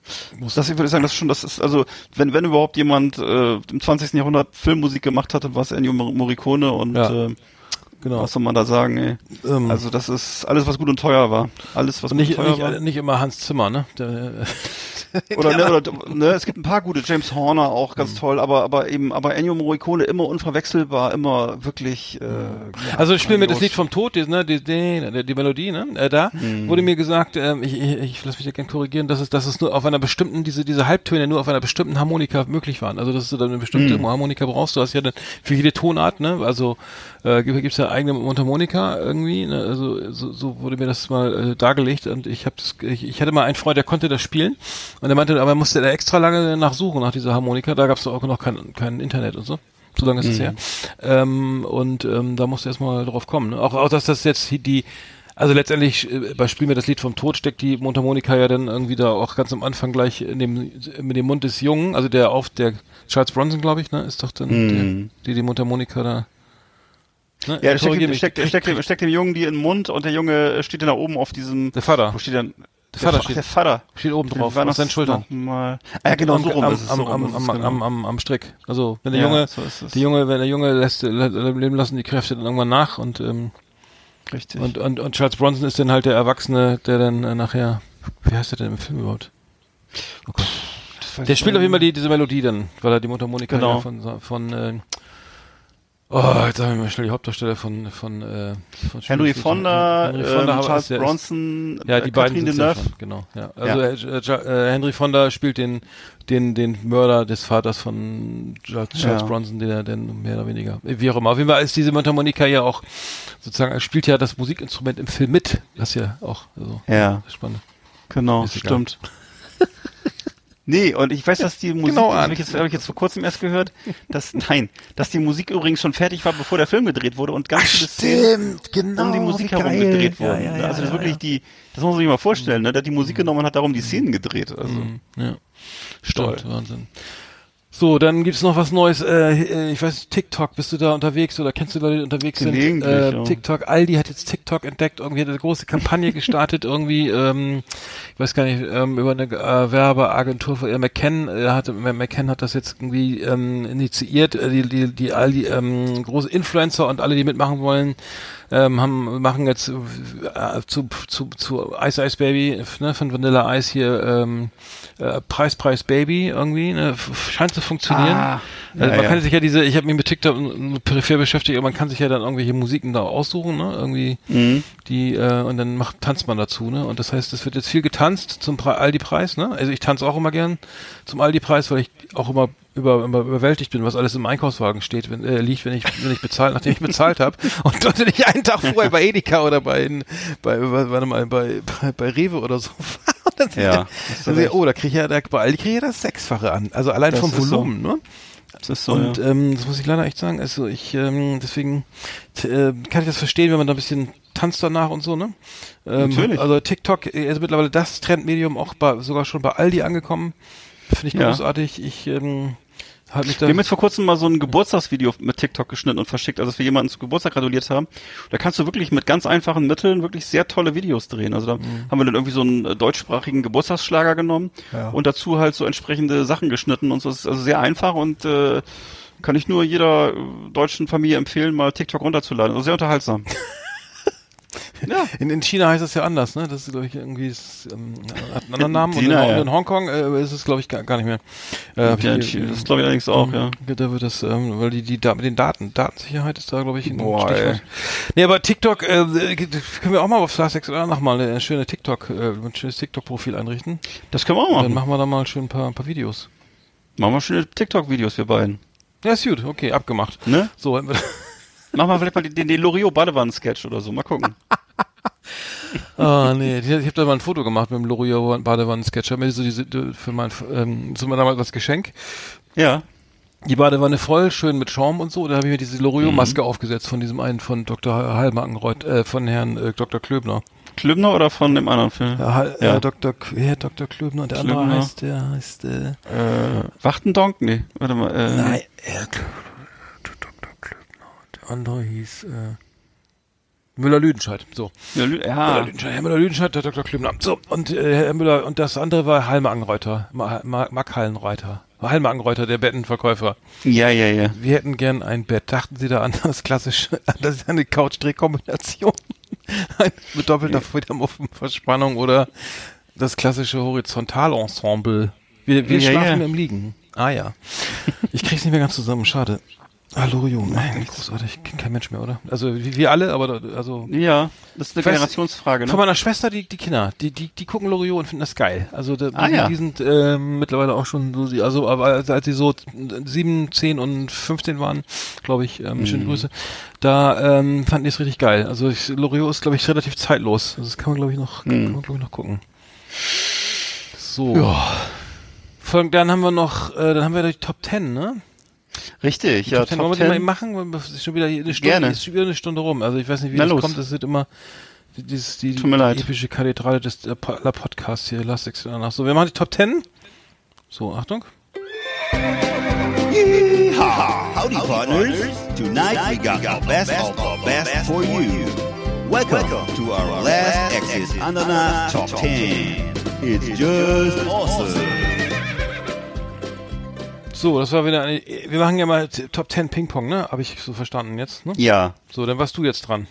Speaker 3: das ich würde sagen, das ist schon, das ist also, wenn wenn überhaupt jemand äh, im 20. Jahrhundert Filmmusik gemacht hatte, war es Ennio Mor- Morricone und
Speaker 2: Ja.
Speaker 3: äh,
Speaker 2: Genau.
Speaker 3: was soll man da sagen? Ey?
Speaker 2: Ähm,
Speaker 3: Also das ist alles, was gut und teuer war. Alles, was
Speaker 2: und
Speaker 3: gut
Speaker 2: nicht,
Speaker 3: und teuer
Speaker 2: nicht,
Speaker 3: war.
Speaker 2: äh, nicht immer Hans Zimmer, ne? Der,
Speaker 3: Oder, ne, oder ne, es gibt ein paar gute, James Horner auch ganz
Speaker 2: Mhm.
Speaker 3: toll, aber aber eben, aber Ennio Morricone immer unverwechselbar, immer wirklich. Äh, ja,
Speaker 2: Also ich spiele mir das. Lied vom Tod, die, ne, die, die, die Melodie, ne? Äh, da
Speaker 3: Mhm.
Speaker 2: wurde mir gesagt, ähm, ich, ich, ich lass mich da gerne korrigieren, dass es, dass es nur auf einer bestimmten, diese, diese Halbtöne nur auf einer bestimmten Harmonika möglich waren. Also dass du dann eine bestimmte
Speaker 3: Mhm.
Speaker 2: Harmonika brauchst. Du hast ja dann für jede Tonart, ne? Also äh, gibt es ja eigene Mundharmonika irgendwie. Ne? Also so, so wurde mir das mal äh, dargelegt und ich habe ich, ich hatte mal einen Freund, der konnte das spielen und der meinte, aber er musste da extra lange nachsuchen nach dieser Harmonika. Da gab es auch noch kein, kein Internet und so. So lange ist es her. Ähm, und ähm, da musst du erstmal drauf kommen. Ne? Auch, auch, dass das jetzt die, also letztendlich äh, bei Spiel mir das Lied vom Tod steckt die Mundharmonika ja dann irgendwie da auch ganz am Anfang gleich in dem, mit dem Mund des Jungen, also der auf der Charles Bronson, glaube ich, ne, ist doch dann
Speaker 3: Mhm.
Speaker 2: der, die die Mundharmonika da. Ne?
Speaker 3: Ja, der steckt, dem-
Speaker 2: mich.
Speaker 3: steckt, steckt, dem- steckt dem Jungen die in den Mund und der Junge steht dann da oben auf diesem.
Speaker 2: Der Vater.
Speaker 3: Wo steht denn?
Speaker 2: Der Vater steht-
Speaker 3: Der Vater.
Speaker 2: steht oben drauf, auf seinen Schultern.
Speaker 3: Mal. Ah, ja, genau,
Speaker 2: am,
Speaker 3: so rum
Speaker 2: am,
Speaker 3: ist es.
Speaker 2: am,
Speaker 3: so rum
Speaker 2: am, am,
Speaker 3: genau.
Speaker 2: am, am, am Strick. Also wenn der
Speaker 3: Ja,
Speaker 2: Junge,
Speaker 3: so
Speaker 2: die Junge, wenn der Junge lässt, lä- leben lassen die Kräfte dann irgendwann nach und ähm,
Speaker 3: Richtig.
Speaker 2: und, und und Charles Bronson ist dann halt der Erwachsene, der dann äh, nachher, wie heißt der denn im Film überhaupt? Oh Gott. Der spielt auf jeden Fall die, diese Melodie dann, weil er die Mundharmonika
Speaker 3: Genau.
Speaker 2: von von äh, Oh, jetzt sagen wir mal schnell die Hauptdarsteller von von, äh, von
Speaker 3: Henry Fonda,
Speaker 2: Henry
Speaker 3: ähm,
Speaker 2: Fonda, aber
Speaker 3: Charles
Speaker 2: ist-
Speaker 3: Bronson,
Speaker 2: ja,
Speaker 3: äh,
Speaker 2: die beiden
Speaker 3: Catherine
Speaker 2: sind ja schon, genau. Ja. Also äh, Ja. Äh, Henry Fonda spielt den den den Mörder des Vaters von Charles, Charles
Speaker 3: Ja.
Speaker 2: Bronson, der denn mehr oder weniger wie auch immer. Auf jeden Fall ist diese Mundharmonika ja auch sozusagen spielt ja das Musikinstrument im Film mit, was ja auch also
Speaker 3: Ja,
Speaker 2: das spannend.
Speaker 3: genau,
Speaker 2: Ist egal.
Speaker 3: Stimmt. Nee, und ich weiß, dass die Musik,
Speaker 2: Genau,
Speaker 3: das habe ich, jetzt, hab ich jetzt vor kurzem erst gehört, dass, nein, dass die Musik übrigens schon fertig war, bevor der Film gedreht wurde und ganz viele Szenen
Speaker 5: genau.
Speaker 3: um die Musik herum gedreht wurden.
Speaker 5: ja, ja,
Speaker 3: also das
Speaker 5: ja,
Speaker 3: wirklich die, das muss man sich mal vorstellen, ne? Der hat die Musik genommen und hat darum die Szenen gedreht. Also
Speaker 2: Mhm. Ja. Stimmt, Wahnsinn. So, dann gibt's noch was Neues. Äh, ich weiß, TikTok, bist du da unterwegs oder kennst du Leute, die unterwegs sind? Äh,
Speaker 3: ja.
Speaker 2: TikTok, Aldi hat jetzt TikTok entdeckt, irgendwie hat eine große Kampagne gestartet, irgendwie, ähm, ich weiß gar nicht, ähm, über eine äh, Werbeagentur von äh, McKen, äh, hat, McKen hat das jetzt irgendwie ähm, initiiert, äh, die, die, die Aldi, ähm, große Influencer und alle, die mitmachen wollen, ähm, haben, machen jetzt äh, zu, zu, zu Ice Ice Baby, ne, von Vanilla Ice hier, ähm, äh, Preis, Preis Baby irgendwie, ne, scheint zu funktionieren.
Speaker 3: Ah,
Speaker 2: also
Speaker 3: ja,
Speaker 2: man
Speaker 3: ja.
Speaker 2: kann sich ja diese, ich habe mich mit TikTok peripher beschäftigt, aber man kann sich ja dann irgendwelche Musiken da aussuchen, ne, irgendwie,
Speaker 3: Mhm.
Speaker 2: die, äh, und dann macht, tanzt man dazu, ne, und das heißt, es wird jetzt viel getanzt zum Pre Aldi-Preis, ne, also ich tanze auch immer gern zum Aldi-Preis, weil ich auch immer über, immer überwältigt bin, was alles im Einkaufswagen steht, wenn, äh, liegt, wenn ich, wenn ich bezahlt, nachdem ich bezahlt habe. Und dort wenn ich einen Tag vorher bei Edeka oder bei, bei, warte mal, bei, bei, bei Rewe oder so dann,
Speaker 3: Ja,
Speaker 2: dann,
Speaker 3: recht.
Speaker 2: oh, da kriege ich ja, da, bei Aldi kriege ich ja das Sechsfache an. Also allein
Speaker 3: Das
Speaker 2: vom
Speaker 3: ist so.
Speaker 2: Volumen, ne?
Speaker 3: Das ist so,
Speaker 2: Und
Speaker 3: ja.
Speaker 2: ähm, das muss ich leider echt sagen. Also ich ähm, deswegen äh, kann ich das verstehen, wenn man da ein bisschen tanzt danach und so, ne? Ähm,
Speaker 3: Natürlich.
Speaker 2: Also TikTok äh, ist mittlerweile das Trendmedium auch bei, sogar schon bei Aldi angekommen. Finde ich
Speaker 3: Ja.
Speaker 2: großartig. Ich ähm, halt mich da.
Speaker 3: Wir haben jetzt vor kurzem mal so ein Geburtstagsvideo mit TikTok geschnitten und verschickt, also dass wir jemanden zu Geburtstag gratuliert haben. Da kannst du wirklich mit ganz einfachen Mitteln wirklich sehr tolle Videos drehen. Also da
Speaker 2: Mhm.
Speaker 3: haben wir dann irgendwie so einen äh, deutschsprachigen Geburtstagsschlager genommen
Speaker 2: Ja.
Speaker 3: und dazu halt so entsprechende Sachen geschnitten und so. Das ist also sehr einfach und äh, kann ich nur jeder äh, deutschen Familie empfehlen, mal TikTok runterzuladen. Also sehr unterhaltsam. ja.
Speaker 2: in, in China heißt es ja anders, ne? Das ist, glaube ich, irgendwie ist, ähm, hat einen anderen Namen.
Speaker 3: China,
Speaker 2: und in,
Speaker 3: ja.
Speaker 2: in Hongkong äh, ist es, glaube ich, gar, gar nicht mehr. Äh,
Speaker 3: Ja,
Speaker 2: wie-
Speaker 3: das ist glaube ich allerdings auch, ja.
Speaker 2: Da wird das, ähm, weil die, die da mit den Daten, Datensicherheit ist da, glaube ich, ein
Speaker 3: Boah,
Speaker 2: Stichwort.
Speaker 3: ey.
Speaker 2: Nee, aber TikTok, äh, können wir auch mal auf Star oder nochmal eine schöne TikTok, äh, ein schönes TikTok-Profil einrichten.
Speaker 3: Das können wir auch
Speaker 2: Und dann
Speaker 3: machen.
Speaker 2: machen wir da mal schön ein paar, ein paar Videos.
Speaker 3: Machen wir schöne TikTok-Videos, wir beiden.
Speaker 2: Ja, ist gut, okay, abgemacht.
Speaker 3: Ne?
Speaker 2: So,
Speaker 3: Machen wir vielleicht mal den, den Loriot Badewannen-Sketch oder so. Mal gucken.
Speaker 2: Ah, nee, ich, ich habe da mal ein Foto gemacht mit dem L'Oreal Badewannen-Sketch. Mir so diese, für mein, ähm, so mal damals das Geschenk.
Speaker 3: Ja.
Speaker 2: Die Badewanne voll, schön mit Schaum und so. Da habe ich mir diese L'Oreal-Maske
Speaker 3: Mhm.
Speaker 2: aufgesetzt von diesem einen von Dr. Halmarkenreuth, äh, von Herrn äh, Dr. Klöbner.
Speaker 3: Klübner oder von dem anderen Film?
Speaker 2: Ja, Hal-
Speaker 3: Ja.
Speaker 2: Äh, Dr. K Herr Dr. Klöbner und der andere
Speaker 3: Klöbner.
Speaker 2: heißt, der heißt, äh,
Speaker 3: Äh, Wachtendonk? Nee, warte mal. Äh,
Speaker 2: Nein, Herr Klö- Dr. Klöbner. und Der andere hieß, äh, Müller-Lüdenscheid. So.
Speaker 3: Ja, Lü- ja.
Speaker 2: Müller-Lüdenscheid, Herr Müller-Lüdenscheid, der Dr. Klöbner. So. Und, äh, Herr Müller, und das andere war Halmer Angreuter. Ma Ma Mack Hallenreiter. Halmer Angreuter, der Bettenverkäufer.
Speaker 3: ja, ja, ja.
Speaker 2: Wir hätten gern ein Bett. Dachten Sie da an das klassische, das ist eine Couch-Drehkombination? Mit doppelter Federmuffenverspannung oder Das klassische Horizontalensemble. Wir, wir
Speaker 3: Ja,
Speaker 2: schlafen
Speaker 3: ja.
Speaker 2: im Liegen. Ah ja. Ich krieg's nicht mehr ganz zusammen, schade. Ah, Loriot, nein, großartig. Kein Mensch mehr, oder? Also wie wir alle, aber also
Speaker 3: Ja, das ist eine Generationsfrage,
Speaker 2: Von
Speaker 3: ne?
Speaker 2: meiner Schwester, die, die Kinder, die, die, die gucken Loriot und finden das geil. Also da,
Speaker 3: Ah,
Speaker 2: die,
Speaker 3: ja.
Speaker 2: die sind ähm, mittlerweile auch schon so, also aber als, als sie so sieben, zehn und 15 waren, glaube ich, ähm, schöne
Speaker 3: Mhm.
Speaker 2: Grüße, da ähm, fanden die es richtig geil. Also Loriot ist, glaube ich, relativ zeitlos. Also das kann man, glaube ich, noch,
Speaker 3: Mhm.
Speaker 2: kann man, glaube ich, noch gucken. So. Folgen, dann haben wir noch, äh, dann haben wir die Top 10, ne?
Speaker 3: Richtig, ja,
Speaker 2: Top 10, wollen wir die mal
Speaker 3: 10.
Speaker 2: machen? Es ist schon wieder eine Stunde,
Speaker 3: Gerne.
Speaker 2: ist schon wieder eine Stunde rum. Also ich weiß nicht, wie
Speaker 3: Na
Speaker 2: das
Speaker 3: los.
Speaker 2: kommt. Das wird immer die- dieses, die,
Speaker 3: leid.
Speaker 2: epische Kathedrale des äh, Po- la Podcast hier, Last Exit danach. So, wir machen die Top 10. So, Achtung.
Speaker 5: Yeehaw! Howdy, partners. Tonight we got the best of the best for you. Welcome to our last exit Ananas Top 10. It's just awesome.
Speaker 2: So, das war wieder eine, wir machen ja mal Top 10 Ping-Pong, ne? Habe ich so verstanden jetzt, ne?
Speaker 3: Ja.
Speaker 2: So, dann warst du jetzt dran.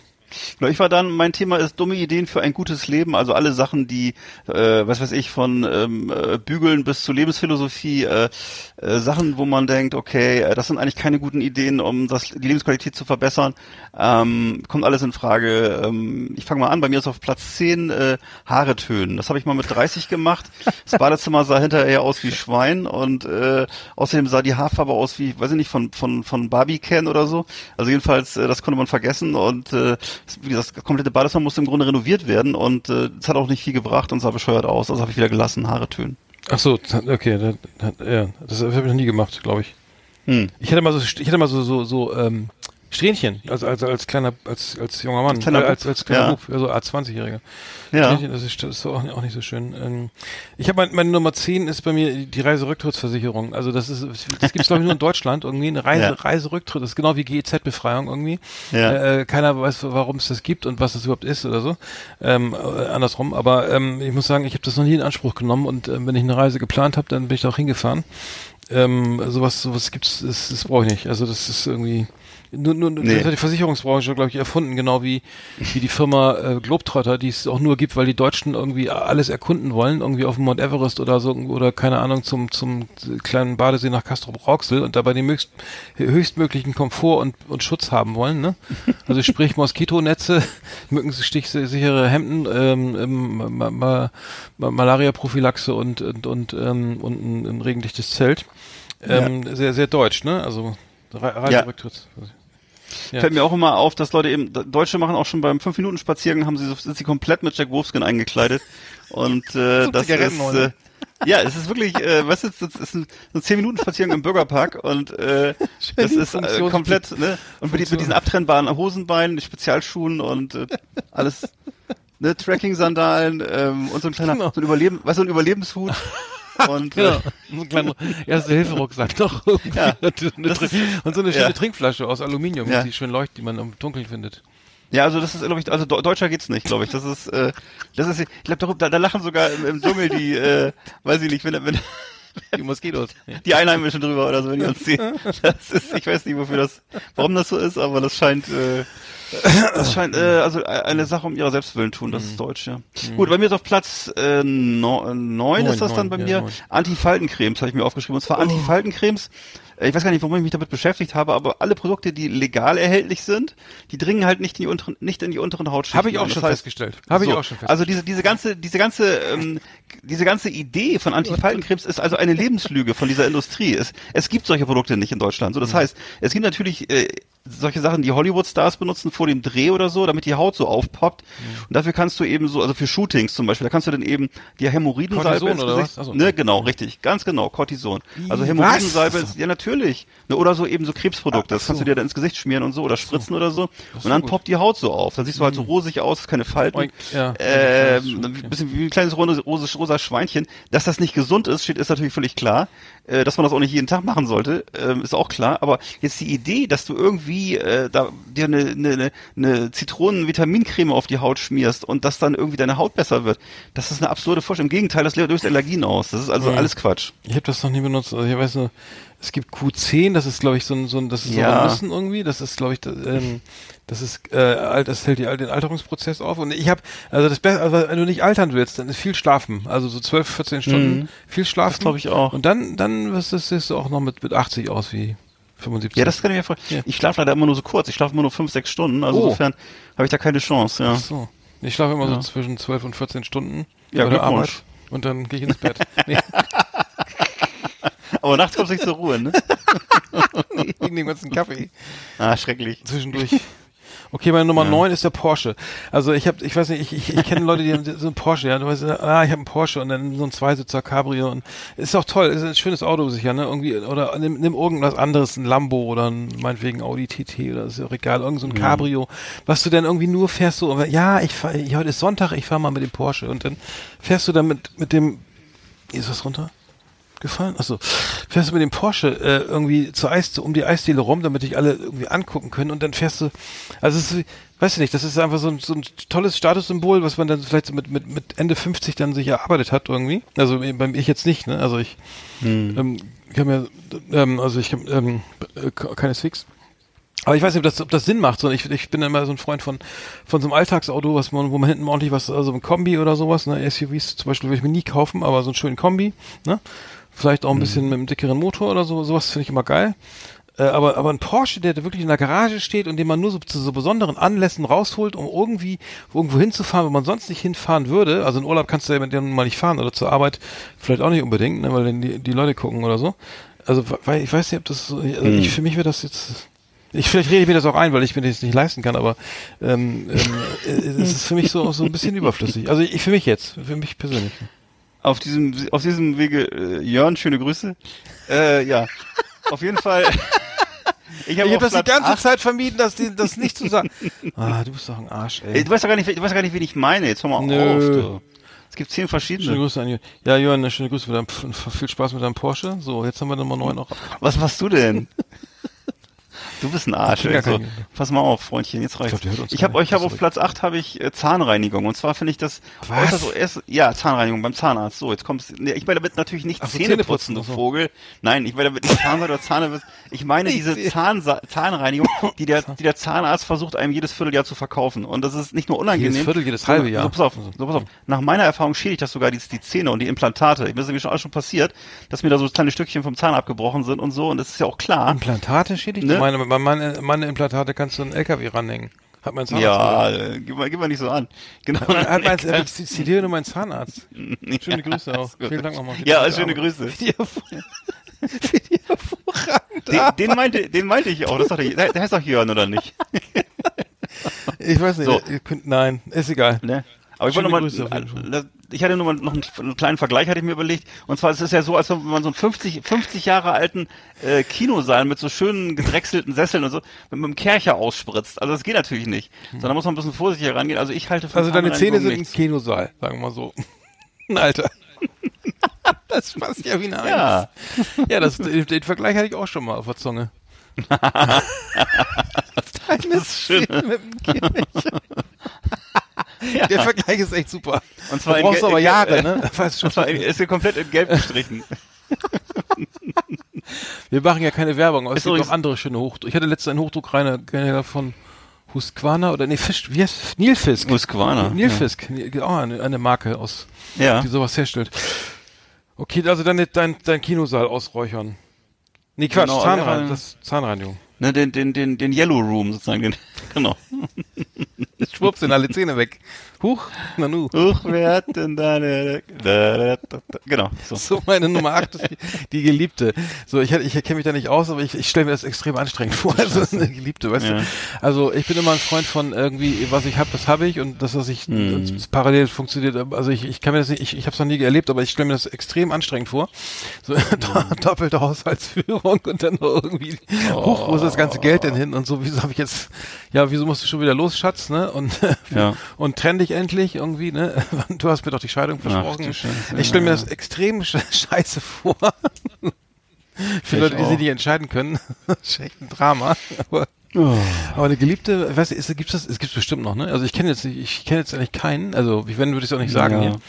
Speaker 3: Ich war dann, mein Thema ist dumme Ideen für ein gutes Leben, also alle Sachen, die, äh, was weiß ich, von ähm, äh, Bügeln bis zu Lebensphilosophie, äh, äh, Sachen, wo man denkt, okay, äh, das sind eigentlich keine guten Ideen, um das, die Lebensqualität zu verbessern, ähm, kommt alles in Frage. Ähm, ich fange mal an, bei mir ist auf Platz 10 äh, Haare tönen. Das habe ich mal mit 30 gemacht. Das Badezimmer sah hinterher aus wie Schwein und äh, außerdem sah die Haarfarbe aus wie, weiß ich nicht, von, von, von Barbie Can oder so. Also jedenfalls, äh, das konnte man vergessen und äh, wie gesagt, das komplette Badezimmer musste im Grunde renoviert werden und äh, es hat auch nicht viel gebracht und sah bescheuert aus. Also habe ich wieder gelassen, Haare tönen.
Speaker 2: Ach so, okay, da, da, ja, das habe ich noch nie gemacht, glaube ich.
Speaker 3: Hm.
Speaker 2: Ich hatte mal so, ich hatte mal so, so, so, ähm, Strähnchen, also als, als kleiner, als, als junger Mann,
Speaker 3: Als kleiner
Speaker 2: äh, als,
Speaker 3: Bub.
Speaker 2: als kleiner
Speaker 3: Ja.
Speaker 2: Bub, also als 20-Jähriger.
Speaker 3: Ja.
Speaker 2: Strähnchen, das ist, das ist auch, nicht- auch nicht so schön. Ähm, ich habe mein, meine Nummer 10 ist bei mir die Reiserücktrittsversicherung. Also das ist, das gibt's glaube ich nur in Deutschland irgendwie, eine Reise,
Speaker 3: Ja.
Speaker 2: Reiserücktritt, das ist genau wie GEZ-Befreiung irgendwie.
Speaker 3: Ja.
Speaker 2: Äh, keiner weiß, warum es das gibt und was das überhaupt ist oder so. Ähm, äh, andersrum. Aber ähm, ich muss sagen, ich habe das noch nie in Anspruch genommen und ähm, wenn ich eine Reise geplant habe, dann bin ich da auch hingefahren. Ähm, sowas, sowas gibt's, das, das brauche ich nicht. Also das ist irgendwie nur, nur
Speaker 3: Nee.
Speaker 2: das hat die Versicherungsbranche, glaube ich, erfunden, genau wie, wie die Firma äh, Globetrotter, die es auch nur gibt, weil die Deutschen irgendwie alles erkunden wollen, irgendwie auf dem Mount Everest oder so, oder keine Ahnung, zum, zum kleinen Badesee nach Castrop Rauxel und dabei den höchst, höchstmöglichen Komfort und, und Schutz haben wollen, ne? Also sprich Moskitonetze, mückenstichsichere Hemden, ähm, ähm, ma, ma, ma, Malaria-Prophylaxe und, und, und, ähm, und ein, ein regendichtes Zelt. Ähm, Sehr, sehr deutsch, ne? Also Re Reiserücktritt. Ja.
Speaker 3: Fällt mir auch immer auf, dass Leute eben, Deutsche machen auch schon beim 5-Minuten-Spaziergang, haben sie, sind sie komplett mit Jack Wolfskin eingekleidet. Und äh, das ist, äh, ja, es ist wirklich, äh, was ist, das ist ein, so ein 10-Minuten-Spaziergang im Bürgerpark und äh, das ist äh, komplett, ne? Und mit, mit diesen abtrennbaren Hosenbeinen, Spezialschuhen und äh, alles, ne, Trekking-Sandalen ähm, und so ein kleiner,
Speaker 2: Genau.
Speaker 3: so ein Überleben, was so ein Überlebenshut. Und
Speaker 2: Genau.
Speaker 3: äh,
Speaker 2: So ein kleiner Erste-Hilfe-Rucksack doch.
Speaker 3: Ja.
Speaker 2: und, so eine schöne
Speaker 3: ja.
Speaker 2: Trinkflasche aus Aluminium,
Speaker 3: Ja.
Speaker 2: die schön leuchtet, die man im Dunkeln findet.
Speaker 3: Ja, also das ist, glaube ich, also Deu- deutscher geht's nicht, glaube ich. Das ist, äh, das ist, ich glaube, da, da lachen sogar im, im Dschungel die, äh, weiß ich nicht, wenn, wenn
Speaker 2: Die Moskitos.
Speaker 3: Die Einheimischen drüber oder so, wenn die uns sehen. Das ist, ich weiß nicht, wofür das, warum das so ist, aber das scheint, äh, das scheint, äh, also eine Sache um ihrer Selbstwillen tun, das ist deutsch, ja. Gut, bei mir ist auf Platz äh, no, neun ist das dann
Speaker 2: neun,
Speaker 3: bei
Speaker 2: ja,
Speaker 3: mir. Antifaltencremes habe ich mir aufgeschrieben. Und zwar Antifaltencremes. äh, Ich weiß gar nicht, warum ich mich damit beschäftigt habe, aber alle Produkte, die legal erhältlich sind, die dringen halt nicht in die unteren, nicht in die unteren Hautschichten.
Speaker 2: Habe ich auch schon
Speaker 3: Das heißt,
Speaker 2: festgestellt. Habe ich
Speaker 3: so,
Speaker 2: auch schon festgestellt.
Speaker 3: Also diese, diese ganze, diese ganze, ähm, diese ganze Idee von Antifaltencremes ist also eine Lebenslüge von dieser Industrie. Es, es gibt solche Produkte nicht in Deutschland. So, das
Speaker 2: Mhm.
Speaker 3: heißt, es gibt natürlich äh, solche Sachen, die Hollywood-Stars benutzen vor dem Dreh oder so, damit die Haut so aufpoppt.
Speaker 2: Mhm.
Speaker 3: Und dafür kannst du eben so, also für Shootings zum Beispiel, da kannst du dann eben die Hämorrhoidensalbe
Speaker 2: Cortison
Speaker 3: ins
Speaker 2: oder
Speaker 3: Gesicht,
Speaker 2: was? So.
Speaker 3: ne, genau, richtig, ganz genau, Cortison. Also Hämorrhoidensalbe, ist- ja natürlich, ne, oder so eben so Krebsprodukte, das kannst du dir dann ins Gesicht schmieren und so oder spritzen oder so. Und dann
Speaker 2: gut.
Speaker 3: poppt die Haut so auf. Dann siehst du halt so rosig aus, keine Falten.
Speaker 2: Ja.
Speaker 3: Ähm,
Speaker 2: Okay.
Speaker 3: ein bisschen wie ein kleines rosa, rosa, rosa Schweinchen. Dass das nicht gesund ist, steht ist natürlich völlig klar. Äh, dass man das auch nicht jeden Tag machen sollte, ähm, ist auch klar. Aber jetzt die Idee, dass du irgendwie äh, da dir eine, eine, eine- Zitronen-Vitamincreme auf die Haut schmierst und dass dann irgendwie deine Haut besser wird. Das ist eine absurde Vorstellung. Im Gegenteil, das löst Allergien aus. Das ist also
Speaker 2: Mhm.
Speaker 3: alles Quatsch.
Speaker 2: Ich habe das noch nie benutzt. Also ich weiß nur, es gibt Q10, das ist glaube ich so ein, so ein das ist so
Speaker 3: Ja.
Speaker 2: ein Nüssen irgendwie. Das ist glaube ich, das, ähm, das ist äh, alt, das hält die, den Alterungsprozess auf. Und ich habe, also das Beste, also wenn du nicht altern willst, dann ist viel schlafen. Also so 12, 14 Stunden
Speaker 3: Mhm.
Speaker 2: viel schlafen.
Speaker 3: Das glaub ich auch.
Speaker 2: Und dann, dann wirst du, siehst du auch noch mit, mit 80 aus wie 75.
Speaker 3: Ja, das kann ich mir vorstellen.
Speaker 2: Ja.
Speaker 3: Ich schlafe leider immer nur so kurz. Ich schlafe immer nur fünf, sechs Stunden. Also
Speaker 2: Oh.
Speaker 3: insofern habe ich da keine Chance. Ja.
Speaker 2: Ach so. Ich schlafe immer
Speaker 3: Ja.
Speaker 2: so zwischen 12 und 14 Stunden
Speaker 3: Ja,
Speaker 2: bei der. Arbeit. Und dann gehe ich ins Bett. nee,
Speaker 3: Aber nachts kommst du nicht zur Ruhe, ne?
Speaker 2: wegen dem ganzen Kaffee.
Speaker 3: Ah, schrecklich.
Speaker 2: zwischendurch. Okay, meine Nummer 9 ist der Porsche. Also ich habe, ich weiß nicht, ich, ich, ich kenne Leute, die haben so einen Porsche, ja, du weißt, ah, ich habe einen Porsche und dann so ein Zweisitzer Cabrio und ist auch toll, ist ein schönes Auto sicher, ne, irgendwie, oder nimm, nimm irgendwas anderes, ein Lambo oder ein, meinetwegen Audi TT oder ist ja auch egal, irgend so ein Cabrio, was du dann irgendwie nur fährst so, ja, ich fahr, ich, heute ist Sonntag, ich fahr mal mit dem Porsche und dann fährst du dann mit, mit dem, ist was runter? Gefallen? Achso, fährst du mit dem Porsche äh, irgendwie zur Eis, um die Eisdiele rum, damit dich alle irgendwie angucken können und dann fährst du, also es ist, weißt du nicht, das ist einfach so ein, so ein tolles Statussymbol, was man dann vielleicht so mit, mit, mit Ende 50 dann sich erarbeitet hat irgendwie. Also eh, beim ich jetzt nicht, ne? Also ich, ähm, ich habe ja, ähm, also ich habe ähm, äh, keineswegs. Aber ich weiß nicht, ob das, ob das Sinn macht. So, ich, ich bin immer so ein Freund von, von so einem Alltagsauto, was man, wo man hinten ordentlich was, also ein Kombi oder sowas, ne, SUVs zum Beispiel würde ich mir nie kaufen, aber so einen schönen Kombi, ne? Vielleicht auch ein bisschen mit einem dickeren Motor oder so, sowas finde ich immer geil. Äh, aber, aber ein Porsche, der wirklich in der Garage steht und den man nur so zu so besonderen Anlässen rausholt, um irgendwie irgendwo hinzufahren, wo man sonst nicht hinfahren würde. Also in Urlaub kannst du ja mit dem mal nicht fahren oder zur Arbeit vielleicht auch nicht unbedingt, ne, weil dann die, die Leute gucken oder so. Also weil ich weiß nicht, ob das so, also ich, für mich wäre das jetzt ich vielleicht rede ich mir das auch ein, weil ich mir das nicht leisten kann, aber ähm, ähm, äh, es ist für mich so so ein bisschen überflüssig. Also ich für mich jetzt, für mich persönlich.
Speaker 3: Auf diesem, auf diesem Wege, äh, Jörn, schöne Grüße. Äh, ja. Auf jeden Fall. Ich habe
Speaker 2: habe das die
Speaker 3: Platz
Speaker 2: ganze
Speaker 3: acht-
Speaker 2: Zeit vermieden, dass die, das nicht zu sagen. Ah, du bist doch ein Arsch,
Speaker 3: Ey,
Speaker 2: ey.
Speaker 3: Du weißt doch gar nicht, du weißt gar nicht, wen ich meine. Jetzt hör mal
Speaker 2: Nö.
Speaker 3: auf, du. Es gibt zehn
Speaker 2: Schöne
Speaker 3: verschiedene.
Speaker 2: Grüße an Jörn. Ja, Jörn, schöne Grüße mit deinem, viel Spaß mit deinem Porsche. So, jetzt haben wir Nummer 9 auch.
Speaker 3: Was machst du denn? Du bist ein Arsch.
Speaker 2: Ich
Speaker 3: ey, so.
Speaker 2: kein-
Speaker 3: Pass mal auf, Freundchen, jetzt reicht's.
Speaker 2: glaub, hört uns
Speaker 3: Ich habe euch
Speaker 2: Achso.
Speaker 3: auf Platz 8 habe ich äh, Zahnreinigung und zwar finde ich das
Speaker 2: Was?
Speaker 3: so erst, ja, Zahnreinigung beim Zahnarzt. So, jetzt kommst nee, ich meine damit natürlich nicht
Speaker 2: Ach so,
Speaker 3: Zähneputzen, du
Speaker 2: so.
Speaker 3: Vogel. Nein, ich meine damit nicht Zahnseide oder Zahnwürze. Ich meine
Speaker 2: Ich
Speaker 3: diese. Zahnsa Zahnreinigung, die der die der Zahnarzt versucht einem jedes Vierteljahr zu verkaufen und das ist nicht nur unangenehm.
Speaker 2: Jedes Viertel, jedes halbe Jahr.
Speaker 3: So, pass auf, so, pass auf. Nach meiner Erfahrung schädigt das sogar die, die Zähne und die Implantate. Mir ist nämlich schon alles schon passiert, dass mir da so kleine Stückchen vom Zahn abgebrochen sind und so und das ist ja auch klar.
Speaker 2: Implantate schädigt?
Speaker 3: Ne?
Speaker 2: Meine, meine, meine Implantate kannst du einen LKW ranhängen. Hat mein Zahnarzt
Speaker 3: Ja, äh, gib mal, gib mal nicht so an. Genau.
Speaker 2: Hat mein, ich zitiere nur meinen Zahnarzt. Schöne Grüße auch. Vielen Dank nochmal.
Speaker 3: Ja, schöne
Speaker 2: Arbeit.
Speaker 3: Grüße. Den, den meinte, den meinte ich auch. Das er, der, der heißt doch Jörn, oder nicht?
Speaker 2: Ich weiß nicht,
Speaker 3: So.
Speaker 2: könnt, nein, ist egal.
Speaker 3: Ne? Aber ich
Speaker 2: Schöne
Speaker 3: wollte noch
Speaker 2: Grüße auf jeden
Speaker 3: mal, ich hatte nur mal noch einen, einen kleinen Vergleich, hatte ich mir überlegt. Und zwar, es ist ja so, als wenn man so einen 50, 50 Jahre alten äh, Kinosaal mit so schönen gedrechselten Sesseln und so mit, mit einem Kercher ausspritzt. Also das geht natürlich nicht. Sondern da muss man ein bisschen vorsichtiger rangehen. Also ich halte von
Speaker 2: Also deine Zähne sind
Speaker 3: nichts.
Speaker 2: Kinosaal, sagen wir mal so. Alter. Das passt ja wie eine Eins.
Speaker 3: Ja.
Speaker 2: Ja, das, den, den Vergleich hatte ich auch schon mal auf der Zunge. Deine Zähne mit dem Kirche. Der Vergleich ist echt super.
Speaker 3: Und zwar
Speaker 2: brauchst du
Speaker 3: Ge-
Speaker 2: aber Jahre, ne? Weißt schon.
Speaker 3: Ist hier komplett in Gelb gestrichen.
Speaker 2: Wir machen ja keine Werbung, aber es
Speaker 3: Ist
Speaker 2: gibt auch andere schöne Hochdruck. Ich hatte letztens einen Hochdruckreiniger von Husqvarna oder nee, Fisch, wie heißt Nilfisk.
Speaker 3: Husqvarna,
Speaker 2: Nilfisk, ja. auch eine, eine Marke aus,
Speaker 3: Ja.
Speaker 2: die sowas herstellt. Okay, also dann dein, dein Kinosaal ausräuchern. Nee, Quatsch,
Speaker 3: Genau, aber-
Speaker 2: das Zahnreinigung.
Speaker 3: Ne, den, den, den, den Yellow Room sozusagen. Den, genau.
Speaker 2: Schwupps sind alle Zähne weg. Huch, Nanu.
Speaker 3: Huch, wer hat denn deine... Da, da, da, da. Genau. So.
Speaker 2: So, meine Nummer 8 ist die, die Geliebte. So, ich, ich kenne mich da nicht aus, aber ich, ich stelle mir das extrem anstrengend vor. Also eine Geliebte, weißt
Speaker 3: Ja.
Speaker 2: du? Also ich bin immer ein Freund von irgendwie, was ich habe, das habe ich und das, was ich
Speaker 3: Hm.
Speaker 2: das parallel funktioniert. Also ich, ich kann mir das nicht, ich, ich habe es noch nie erlebt, aber ich stelle mir das extrem anstrengend vor. So
Speaker 3: Hm.
Speaker 2: doppelte Haushaltsführung und dann noch irgendwie, huch, wo ist das ganze Geld denn hin? Und so, wieso habe ich jetzt, ja, wieso musst du schon wieder los, Schatz, ne? Und,
Speaker 3: Ja.
Speaker 2: und trenn dich endlich irgendwie, ne? Du hast mir doch die Scheidung versprochen.
Speaker 3: du Scheiße,
Speaker 2: ich stelle mir das extrem sch- scheiße vor. Für Leute, die sich nicht entscheiden können. das ist echt ein Drama. Aber,
Speaker 3: Oh.
Speaker 2: aber eine Geliebte, weißt du, ist, gibt's das, es gibt's bestimmt noch, ne? Also ich kenne jetzt nicht, ich kenne jetzt eigentlich keinen, also ich wenn würde ich es auch nicht sagen
Speaker 3: Ja.
Speaker 2: hier.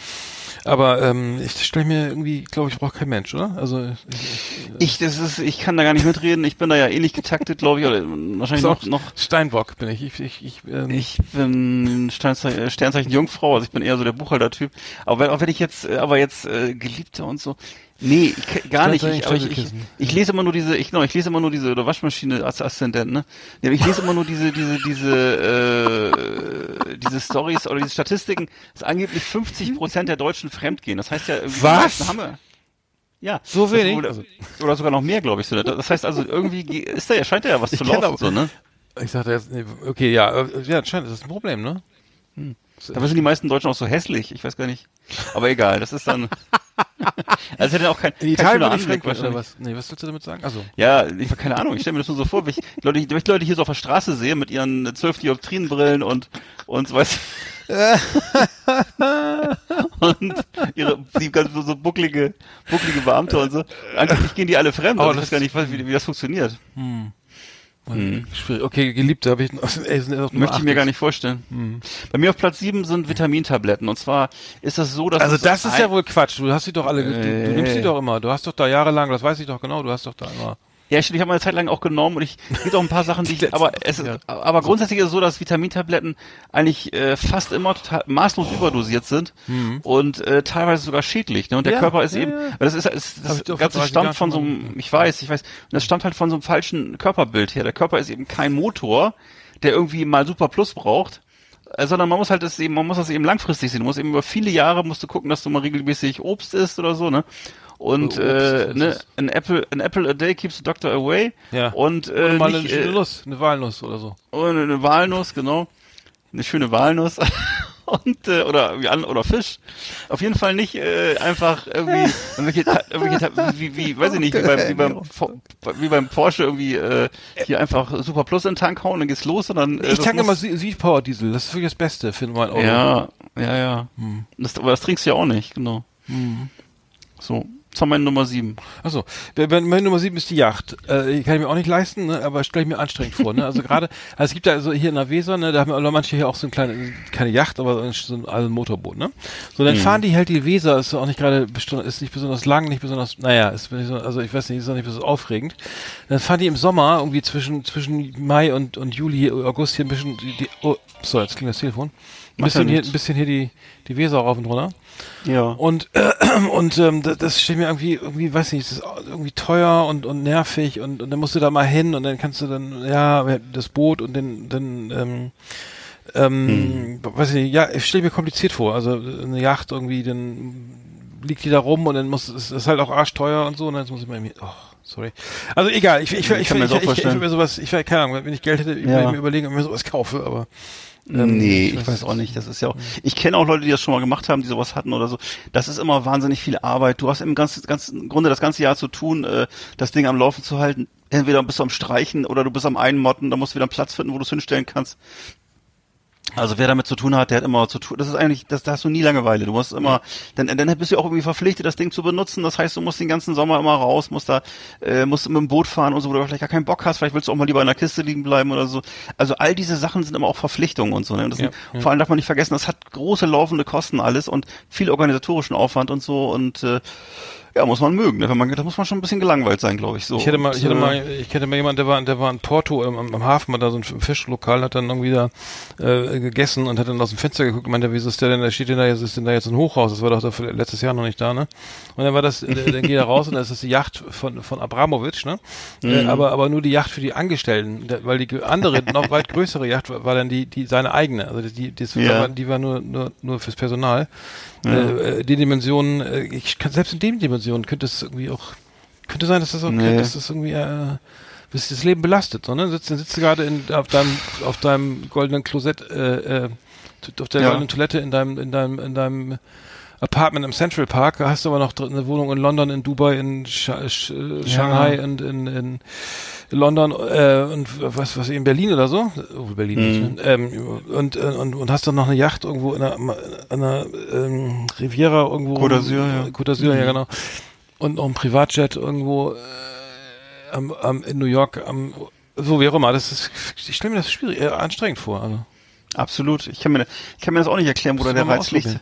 Speaker 2: Aber ähm, ich stelle mir irgendwie, glaube ich, braucht kein Mensch, oder? Also ich,
Speaker 3: Ich, das ist, ich kann da gar nicht mitreden. Ich bin da ja ähnlich getaktet, glaube ich, oder wahrscheinlich noch, noch
Speaker 2: Steinbock bin ich. Ich, ich, ich, ähm,
Speaker 3: Ich bin Sternzeichen, äh, Sternzeichen Jungfrau, also ich bin eher so der Buchhalter-Typ. Aber wenn, auch wenn ich jetzt, äh, aber jetzt äh, Geliebte und so, nee, ich, gar nicht. Ich, ich, ich, ich lese immer nur diese, ich, genau, ich lese immer nur diese oder Waschmaschine als Aszendent, ne? Ja, ich lese immer nur diese, diese, diese, äh, diese Stories oder diese Statistiken, dass angeblich 50 Prozent der Deutschen fremdgehen. Das heißt ja, irgendwie
Speaker 2: Was?
Speaker 3: haben wir. Ja,
Speaker 2: So wenig?
Speaker 3: Wohl,
Speaker 2: Also-
Speaker 3: oder sogar noch mehr, glaube ich. So. Das heißt also irgendwie ge- ist da ja scheint da ja was zu laufen,
Speaker 2: aber-
Speaker 3: so ne?
Speaker 2: ich sagte jetzt, nee, okay, ja, äh, ja, anscheinend ist das ein Problem, ne?
Speaker 3: Dabei sind die meisten Deutschen auch so hässlich. Ich weiß gar nicht. Aber egal, das ist dann. also hätte auch kein.
Speaker 2: In
Speaker 3: kein schöner Anblick wahrscheinlich.
Speaker 2: was? Nee, was willst du damit sagen? Also,
Speaker 3: Ja, ich keine Ahnung. Ich stelle mir das nur so vor, wenn ich Leute, wenn ich Leute hier so auf der Straße sehe mit ihren zwölf Dioptrienbrillen und und so weißt und ihre die ganz so, so bucklige bucklige Beamte und so. Angeblich gehen die alle fremd.
Speaker 2: Aber
Speaker 3: Also ich weiß gar nicht, wie, wie das funktioniert.
Speaker 2: Schwierig. Okay, Geliebte habe ich noch. Ey, sind Nummer
Speaker 3: Möchte ich mir gar nicht vorstellen. Bei mir auf Platz sieben sind Vitamintabletten. Und zwar ist das so, dass
Speaker 2: Also das ist ja wohl Quatsch. Du hast sie doch alle, du, du
Speaker 3: Äh.
Speaker 2: nimmst sie doch immer. Du hast doch da jahrelang, das weiß ich doch genau, du hast doch da immer.
Speaker 3: Ja, stimmt, ich habe mal eine Zeit lang auch genommen und ich gibt auch ein paar Sachen, die ich, aber es ist, aber grundsätzlich ist es so, dass Vitamintabletten eigentlich äh, fast immer total maßlos überdosiert sind und äh, teilweise sogar schädlich. Ne? Und der
Speaker 2: Mhm. Ja,
Speaker 3: Körper ist
Speaker 2: ja,
Speaker 3: eben,
Speaker 2: ja.
Speaker 3: weil das ist, ist das
Speaker 2: ich vor
Speaker 3: Ganze
Speaker 2: 30
Speaker 3: stammt von so einem, ich weiß, ich weiß, und das stammt halt von so einem falschen Körperbild her. Der Körper ist eben kein Motor, der irgendwie mal Super Plus braucht. äh, Sondern man muss halt das eben, man muss das eben langfristig sehen. Du musst eben über viele Jahre musst du gucken, dass du mal regelmäßig Obst isst oder so, ne? Und
Speaker 2: Obst,
Speaker 3: äh, ne, an apple, an apple a day keeps the doctor away.
Speaker 2: Ja.
Speaker 3: Und äh,
Speaker 2: mal
Speaker 3: nicht,
Speaker 2: eine
Speaker 3: äh,
Speaker 2: Nuss, eine Walnuss oder so.
Speaker 3: oder eine Walnuss, genau. Eine schöne Walnuss. Und, äh, oder, irgendwie an- oder Fisch. Auf jeden Fall nicht äh, einfach irgendwie, irgendwelche, irgendwelche wie, wie, weiß ich nicht, wie beim, wie beim, wie beim Porsche irgendwie äh, hier einfach Super Plus in den Tank hauen, dann geht's los, sondern äh,
Speaker 2: Ich tanke immer Sieg Power Diesel. Das ist wirklich das Beste für mein Auto.
Speaker 3: Ja, ja, ja.
Speaker 2: Hm.
Speaker 3: Das, aber das trinkst du ja auch nicht, genau. So, jetzt haben wir Nummer sieben.
Speaker 2: Achso, meine Nummer sieben ist die Yacht. Äh, kann ich mir auch nicht leisten, ne, aber stelle ich mir anstrengend vor. Ne? Also gerade, also es gibt ja also hier in der Weser, ne, da haben ja manche hier auch so ein kleine, keine Yacht, aber so ein, also ein Motorboot. Ne? So, dann fahren die halt die Weser, ist auch nicht gerade, ist nicht besonders lang, nicht besonders, naja, ist also ich weiß nicht, ist auch nicht besonders aufregend. Dann fahren die im Sommer irgendwie zwischen zwischen Mai und und Juli, August hier ein bisschen die, die oh, so jetzt klingt das Telefon. Ein bisschen hier, ein bisschen hier die die Weser rauf und runter.
Speaker 3: Ja.
Speaker 2: Und, äh, und ähm, das, das steht mir irgendwie, irgendwie, weiß nicht, das ist irgendwie teuer und, und nervig und, und dann musst du da mal hin und dann kannst du dann, ja, das Boot und dann, dann ähm, ähm, weiß ich nicht, ja, ich stelle mir kompliziert vor. Also eine Yacht irgendwie, dann liegt die da rum und dann muss, es ist halt auch arschteuer und so und dann muss ich mal irgendwie, oh, sorry. Also egal, ich, ich, ich, ich,
Speaker 3: mir
Speaker 2: ich,
Speaker 3: auch
Speaker 2: ich, ich, ich,
Speaker 3: vorstellen.
Speaker 2: mir sowas, ich, keine Ahnung, wenn ich Geld hätte, würde
Speaker 3: Ja.
Speaker 2: ich mir überlegen, ob ich mir sowas kaufe, aber ähm,
Speaker 3: nee, ich weiß auch nicht. Das ist ja auch. Ich kenne auch Leute, die das schon mal gemacht haben, die sowas hatten oder so. Das ist immer wahnsinnig viel Arbeit. Du hast im ganzen, ganzen Grunde das ganze Jahr zu tun, äh, das Ding am Laufen zu halten. Entweder bist du am Streichen oder du bist am Einmotten, da musst du wieder einen Platz finden, wo du es hinstellen kannst. Also wer damit zu tun hat, der hat immer zu tun. Das ist eigentlich, das, da hast du nie Langeweile. Du musst immer, dann, dann bist du auch irgendwie verpflichtet, das Ding zu benutzen. Das heißt, du musst den ganzen Sommer immer raus, musst da, äh, musst mit dem Boot fahren und so, wo du vielleicht gar keinen Bock hast. Vielleicht willst du auch mal lieber in der Kiste liegen bleiben oder so. Also all diese Sachen sind immer auch Verpflichtungen und so. Ne? Und das
Speaker 2: Ja,
Speaker 3: sind,
Speaker 2: ja.
Speaker 3: Vor allem darf man nicht vergessen, das hat große laufende Kosten alles und viel organisatorischen Aufwand und so und äh, ja, muss man mögen. Ne? Wenn man, da muss man schon ein bisschen gelangweilt sein, glaube ich. So.
Speaker 2: Ich hätte mal, ich hätte
Speaker 3: Und,
Speaker 2: mal,
Speaker 3: äh,
Speaker 2: ich kenne mal jemanden, der war, der war in Porto am, am Hafen, hat da so ein Fischlokal, hat dann irgendwie da äh, gegessen und hat dann aus dem Fenster geguckt und meinte, wieso ist der denn, da steht denn da jetzt, ist denn da jetzt ein Hochhaus? Das war doch da letztes Jahr noch nicht da, ne? Und dann war das, äh, dann geht er raus und das ist die Yacht von, von Abramowitsch, ne? Äh, aber, aber nur die Yacht für die Angestellten, weil die andere, noch weit größere Yacht war, war dann die, die, seine eigene. Also die, die, die,
Speaker 3: Ja.
Speaker 2: war, die war nur, nur, nur fürs Personal. Äh, äh, die Dimensionen, äh, ich kann, selbst in den Dimensionen könnte es irgendwie auch, könnte sein, dass das auch,
Speaker 3: Nee.
Speaker 2: dass das irgendwie, äh, bis das Leben belastet, so, ne? Sitzt, sitzt du gerade in, auf deinem, auf deinem goldenen Klosett, äh, äh, auf der
Speaker 3: Ja.
Speaker 2: goldenen Toilette in deinem, in deinem, in deinem Apartment im Central Park, hast du aber noch eine Wohnung in London, in Dubai, in Sha Sch äh, Shanghai und in, in London äh, und was was in Berlin oder so, oh, Berlin nicht, ne? ähm, und, äh, und und hast dann noch eine Yacht irgendwo in einer, in einer ähm, Riviera irgendwo
Speaker 3: Côte d'Azur, ja.
Speaker 2: Côte d'Azur, ja genau und noch ein Privatjet irgendwo am, am, in New York, am, so wie auch immer. Das ist, ich stelle mir das schwierig, äh, anstrengend vor. Also.
Speaker 3: Absolut. Ich kann mir, ich kann mir das auch nicht erklären, wo da der Reiz liegt.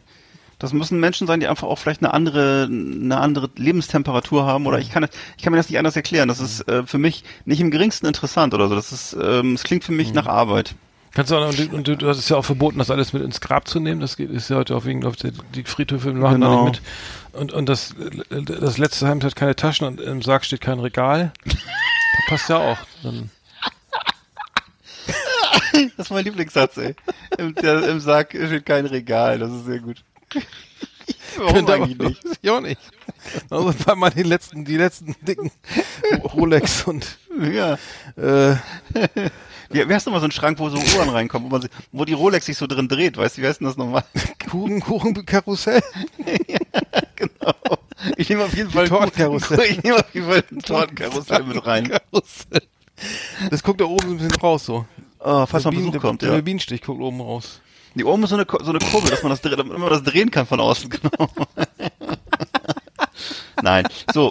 Speaker 3: Das müssen Menschen sein, die einfach auch vielleicht eine andere, eine andere Lebenstemperatur haben oder ich kann, ich kann mir das nicht anders erklären. Das ist äh, für mich nicht im geringsten interessant oder so. Das ist, ähm, es klingt für mich nach Arbeit.
Speaker 2: Kannst du auch, und, du- und du, du hast es ja auch verboten, das alles mit ins Grab zu nehmen. Das geht, ist ja heute auch wegen, glaub ich, die Friedhöfe machen da
Speaker 3: Genau.
Speaker 2: nicht mit. Und, und das, das letzte Heim hat keine Taschen und im Sarg steht kein Regal. Da passt ja auch. Dann,
Speaker 3: Das ist mein Lieblingssatz, ey. Im, der, im Sarg steht kein Regal. Das ist sehr gut. Warum
Speaker 2: Könnte
Speaker 3: eigentlich nicht?
Speaker 2: Ich auch nicht. Also bei mal die letzten, die letzten dicken Rolex und
Speaker 3: Ja.
Speaker 2: äh,
Speaker 3: Wie, wie hast du mal so einen Schrank, wo so Uhren reinkommen, wo, man, wo die Rolex sich so drin dreht? Weißt du, wie heißt denn das nochmal?
Speaker 2: Kuchen, Kuchenkarussell.
Speaker 3: genau. Ich nehme auf jeden Fall
Speaker 2: Tortenkarussell.
Speaker 3: Ich nehme auf jeden Fall ein Tortenkarussell mit rein.
Speaker 2: Karussell. Das guckt da oben ein bisschen raus so.
Speaker 3: Oh, falls
Speaker 2: Der
Speaker 3: mal Besuch
Speaker 2: Bienen-
Speaker 3: kommt,
Speaker 2: der,
Speaker 3: ja.
Speaker 2: der Bienenstich guckt oben raus.
Speaker 3: Die oben ist so eine, so eine Kurbel, dass man das, damit man das drehen kann von außen, genau. Nein, so.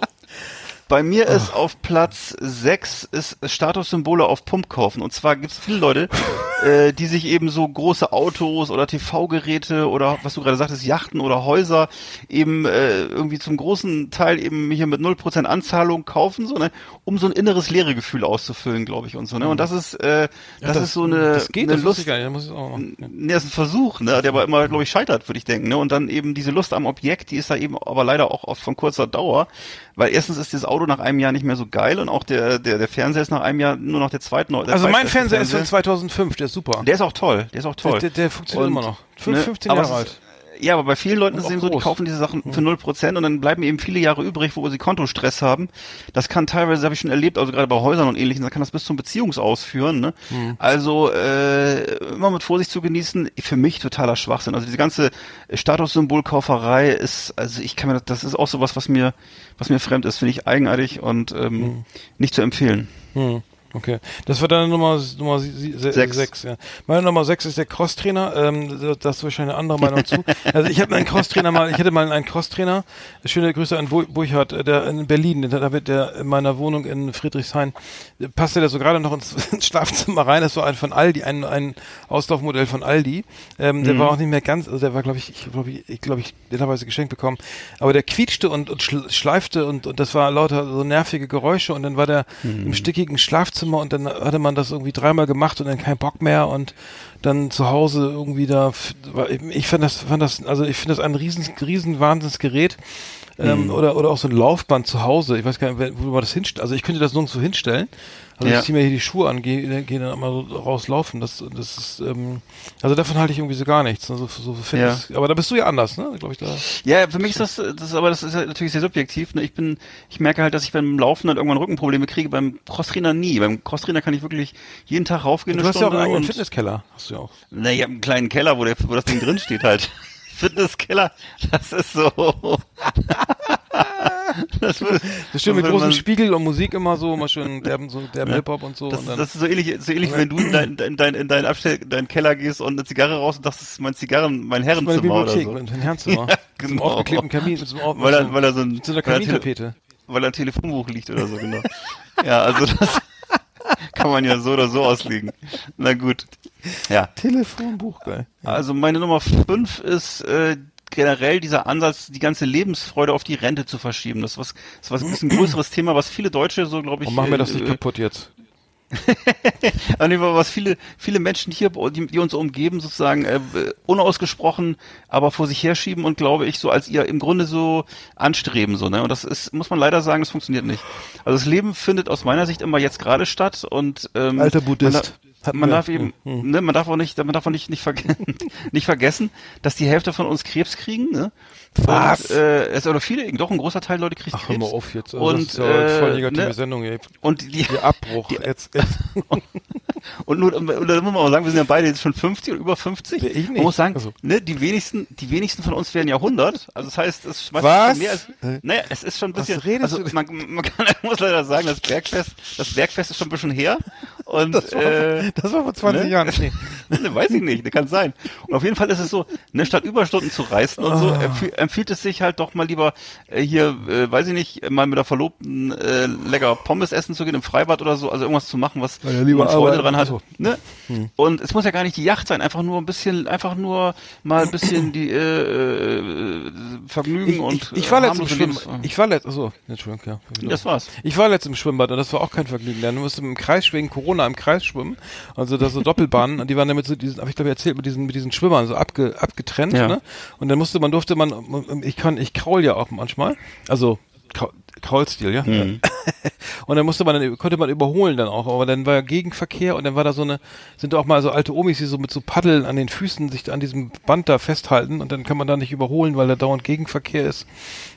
Speaker 3: Bei mir ist auf Platz 6 ist Statussymbole auf Pump kaufen. Und zwar gibt es viele Leute, äh, die sich eben so große Autos oder TV-Geräte oder was du gerade sagtest, Yachten oder Häuser eben äh, irgendwie zum großen Teil eben hier mit 0% Anzahlung kaufen, so, ne, um so ein inneres Leeregefühl auszufüllen, glaube ich, und so. Ne? Und das ist, äh, das, ist so eine,
Speaker 2: Das geht,
Speaker 3: eine
Speaker 2: das
Speaker 3: Lust.
Speaker 2: gar nicht. Muss ich auch noch.
Speaker 3: Nee, das ist ein Versuch, ne, der aber immer, glaube ich, scheitert, würde ich denken, ne, und dann eben diese Lust am Objekt, die ist da eben aber leider auch oft von kurzer Dauer, weil erstens ist das Auto nach einem Jahr nicht mehr so geil und auch der, der, der Fernseher ist nach einem Jahr nur noch der zweite, der
Speaker 2: Also mein
Speaker 3: zweitbeste
Speaker 2: Fernseher ist von 2005, der ist super.
Speaker 3: Der ist auch toll, der ist auch toll.
Speaker 2: Der, der, der funktioniert
Speaker 3: Und,
Speaker 2: immer noch. Fünf-
Speaker 3: ne,
Speaker 2: 15
Speaker 3: aber
Speaker 2: Jahre alt.
Speaker 3: Ja, aber bei vielen Leuten ist es eben so, die kaufen diese Sachen für 0% und dann bleiben eben viele Jahre übrig, wo sie Kontostress haben. Das kann teilweise, habe ich schon erlebt, also gerade bei Häusern und ähnlichen, da kann das bis zum Beziehungsaus führen. Ne? Also äh, immer mit Vorsicht zu genießen, für mich totaler Schwachsinn. Also diese ganze Statussymbolkauferei ist, also ich kann mir das, das ist auch sowas, was mir, was mir fremd ist, finde ich eigenartig und ähm, nicht zu empfehlen.
Speaker 2: Hm, okay. Das war deine Nummer, Nummer sie, se,
Speaker 3: Sechs.
Speaker 2: sechs. ja. Meine Nummer sechs ist der Crosstrainer. Ähm, da- das ist wahrscheinlich eine andere Meinung zu. Also ich habe einen Crosstrainer mal, ich hatte mal einen Crosstrainer. Schöne Grüße an Bu- Burchard, äh, der in Berlin, da wird der in meiner Wohnung in Friedrichshain, äh, passte der so gerade noch ins, ins Schlafzimmer rein. Das war ein von Aldi, ein, ein Auslaufmodell von Aldi. Ähm, der war auch nicht mehr ganz, also der war, glaube ich, ich glaube ich, ich, glaub ich, netterweise geschenkt bekommen. Aber der quietschte und, und schl- schleifte und, und das war lauter so nervige Geräusche und dann war der im stickigen Schlafzimmer und dann hatte man das irgendwie dreimal gemacht und dann kein Bock mehr und dann zu Hause irgendwie da, ich fand das, fand das, also ich finde das ein riesen, riesen Wahnsinnsgerät. Ähm, oder, oder auch so ein Laufband zu Hause. Ich weiß gar nicht, wo man das hinstellt. Also ich könnte das nirgendwo hinstellen. Also
Speaker 3: Ja.
Speaker 2: ich ziehe mir hier die Schuhe an, gehe geh dann mal so rauslaufen. Das, das ist, ähm, also davon halte ich irgendwie so gar nichts. Also so Fitness. Aber da bist du ja anders, ne? Glaube ich da.
Speaker 3: Ja, für mich ist das, das aber das ist ja natürlich sehr subjektiv. Ne? Ich bin, ich merke halt, dass ich beim Laufen dann irgendwann Rückenprobleme kriege. Beim Crosstrainer nie. Beim Crosstrainer kann ich wirklich jeden Tag raufgehen.
Speaker 2: Du
Speaker 3: eine
Speaker 2: hast ja auch
Speaker 3: Stunde
Speaker 2: einen eigenen
Speaker 3: und-
Speaker 2: Fitnesskeller. Hast du ja auch.
Speaker 3: Na, ich habe einen kleinen Keller, wo, der, wo das Ding drin steht halt. Fitnesskeller, das ist so. das, wird-
Speaker 2: Das steht mit großem Spiegel und Musik immer so, immer schön derben, so derben Hip-Hop und so.
Speaker 3: Das,
Speaker 2: und dann,
Speaker 3: das ist so ähnlich, so ähnlich, wenn du in dein, in dein, in deinen Abstell, in deinen Keller gehst und eine Zigarre raus und das ist mein Zigarren, mein Herrenzimmer oder so.
Speaker 2: mein Herrenzimmer.
Speaker 3: Ja,
Speaker 2: Mit so einem
Speaker 3: genau.
Speaker 2: aufgeklebten Kamin, mit so einem auf-
Speaker 3: Weil er, weil er so ein,
Speaker 2: so einer
Speaker 3: er
Speaker 2: Kamintapete.
Speaker 3: weil da ein Telefonbuch liegt oder so, genau. ja, also das kann man ja so oder so auslegen. Na gut. Ja.
Speaker 2: Telefonbuch, geil.
Speaker 3: Also meine Nummer fünf ist äh, generell dieser Ansatz, die ganze Lebensfreude auf die Rente zu verschieben. Das ist was, das ist was ist ein größeres Thema, was viele Deutsche so, glaube ich,
Speaker 2: Und machen wir das nicht
Speaker 3: äh,
Speaker 2: kaputt jetzt.
Speaker 3: was viele, viele Menschen hier, die, die uns umgeben, sozusagen äh, unausgesprochen, aber vor sich herschieben und glaube ich so als ihr im Grunde so anstreben so ne und das ist muss man leider sagen, das funktioniert nicht. Also das Leben findet aus meiner Sicht immer jetzt gerade statt und ähm,
Speaker 2: Alter
Speaker 3: man,
Speaker 2: Buddhist. Hatten
Speaker 3: man
Speaker 2: wir.
Speaker 3: darf eben,
Speaker 2: Hm,
Speaker 3: ne, man darf auch nicht, man darf auch nicht nicht, verge nicht vergessen, dass die Hälfte von uns Krebs kriegen. Ne?
Speaker 2: Was?
Speaker 3: Und, äh, es oder viele, doch ein großer Teil Leute kriegt
Speaker 2: Ach, hör
Speaker 3: Krebs.
Speaker 2: mal auf jetzt. Also
Speaker 3: Und
Speaker 2: das ist ja voll
Speaker 3: äh,
Speaker 2: negative
Speaker 3: ne,
Speaker 2: Sendung, ey.
Speaker 3: und die,
Speaker 2: Der Abbruch. jetzt, jetzt.
Speaker 3: Und nur, und da muss man auch sagen, wir sind ja beide jetzt schon 50 oder über 50.
Speaker 2: Ja, ich nicht.
Speaker 3: Man muss sagen,
Speaker 2: Also.
Speaker 3: ne, die wenigsten, die wenigsten von uns werden ja 100. Also das heißt, es schmeißt
Speaker 2: Was?
Speaker 3: schon mehr als, naja, es ist schon ein
Speaker 2: Was
Speaker 3: bisschen,
Speaker 2: redest
Speaker 3: also man, man kann, man muss leider sagen, das Bergfest, das Bergfest ist schon ein bisschen her. Und,
Speaker 2: Das war,
Speaker 3: äh,
Speaker 2: das war vor 20
Speaker 3: ne?
Speaker 2: Jahren. Nee.
Speaker 3: Ne, Weiß ich nicht, ne, kann sein. Und auf jeden Fall ist es so, ne, statt Überstunden zu reißen und so,
Speaker 2: Ah.
Speaker 3: Empfiehlt, es sich halt doch mal lieber äh, hier, äh, weiß ich nicht, mal mit der Verlobten äh, lecker Pommes essen zu gehen im Freibad oder so, also irgendwas zu machen, was
Speaker 2: Ja,
Speaker 3: man Freude dran hat.
Speaker 2: So.
Speaker 3: Ne? Und es muss ja gar nicht die Yacht sein, einfach nur ein bisschen, einfach nur mal ein bisschen die äh, äh, Vergnügen
Speaker 2: Ich,
Speaker 3: und
Speaker 2: ich, ich war
Speaker 3: äh,
Speaker 2: letzt im Schwimmbad.
Speaker 3: Lebens-
Speaker 2: Ich war letzt, achso, Entschuldigung, ja.
Speaker 3: Das war's.
Speaker 2: Ich war letzt im Schwimmbad und das war auch kein Vergnügen. Dann musste im Kreis wegen Corona im Kreis schwimmen. Also da so Doppelbahnen und die waren damit so diesen, habe ich glaube ich erzählt, mit diesen mit diesen Schwimmern so abge, abgetrennt,
Speaker 3: Ja.
Speaker 2: ne? Und dann musste man durfte man ich kann ich kraul ja auch manchmal. Also Krau- Kraulstil, ja.
Speaker 3: Mhm.
Speaker 2: Und dann musste man dann konnte man überholen dann auch, aber dann war ja Gegenverkehr und dann war da so eine sind auch mal so alte Omis, die so mit so Paddeln an den Füßen sich an diesem Band da festhalten und dann kann man da nicht überholen, weil da dauernd Gegenverkehr ist.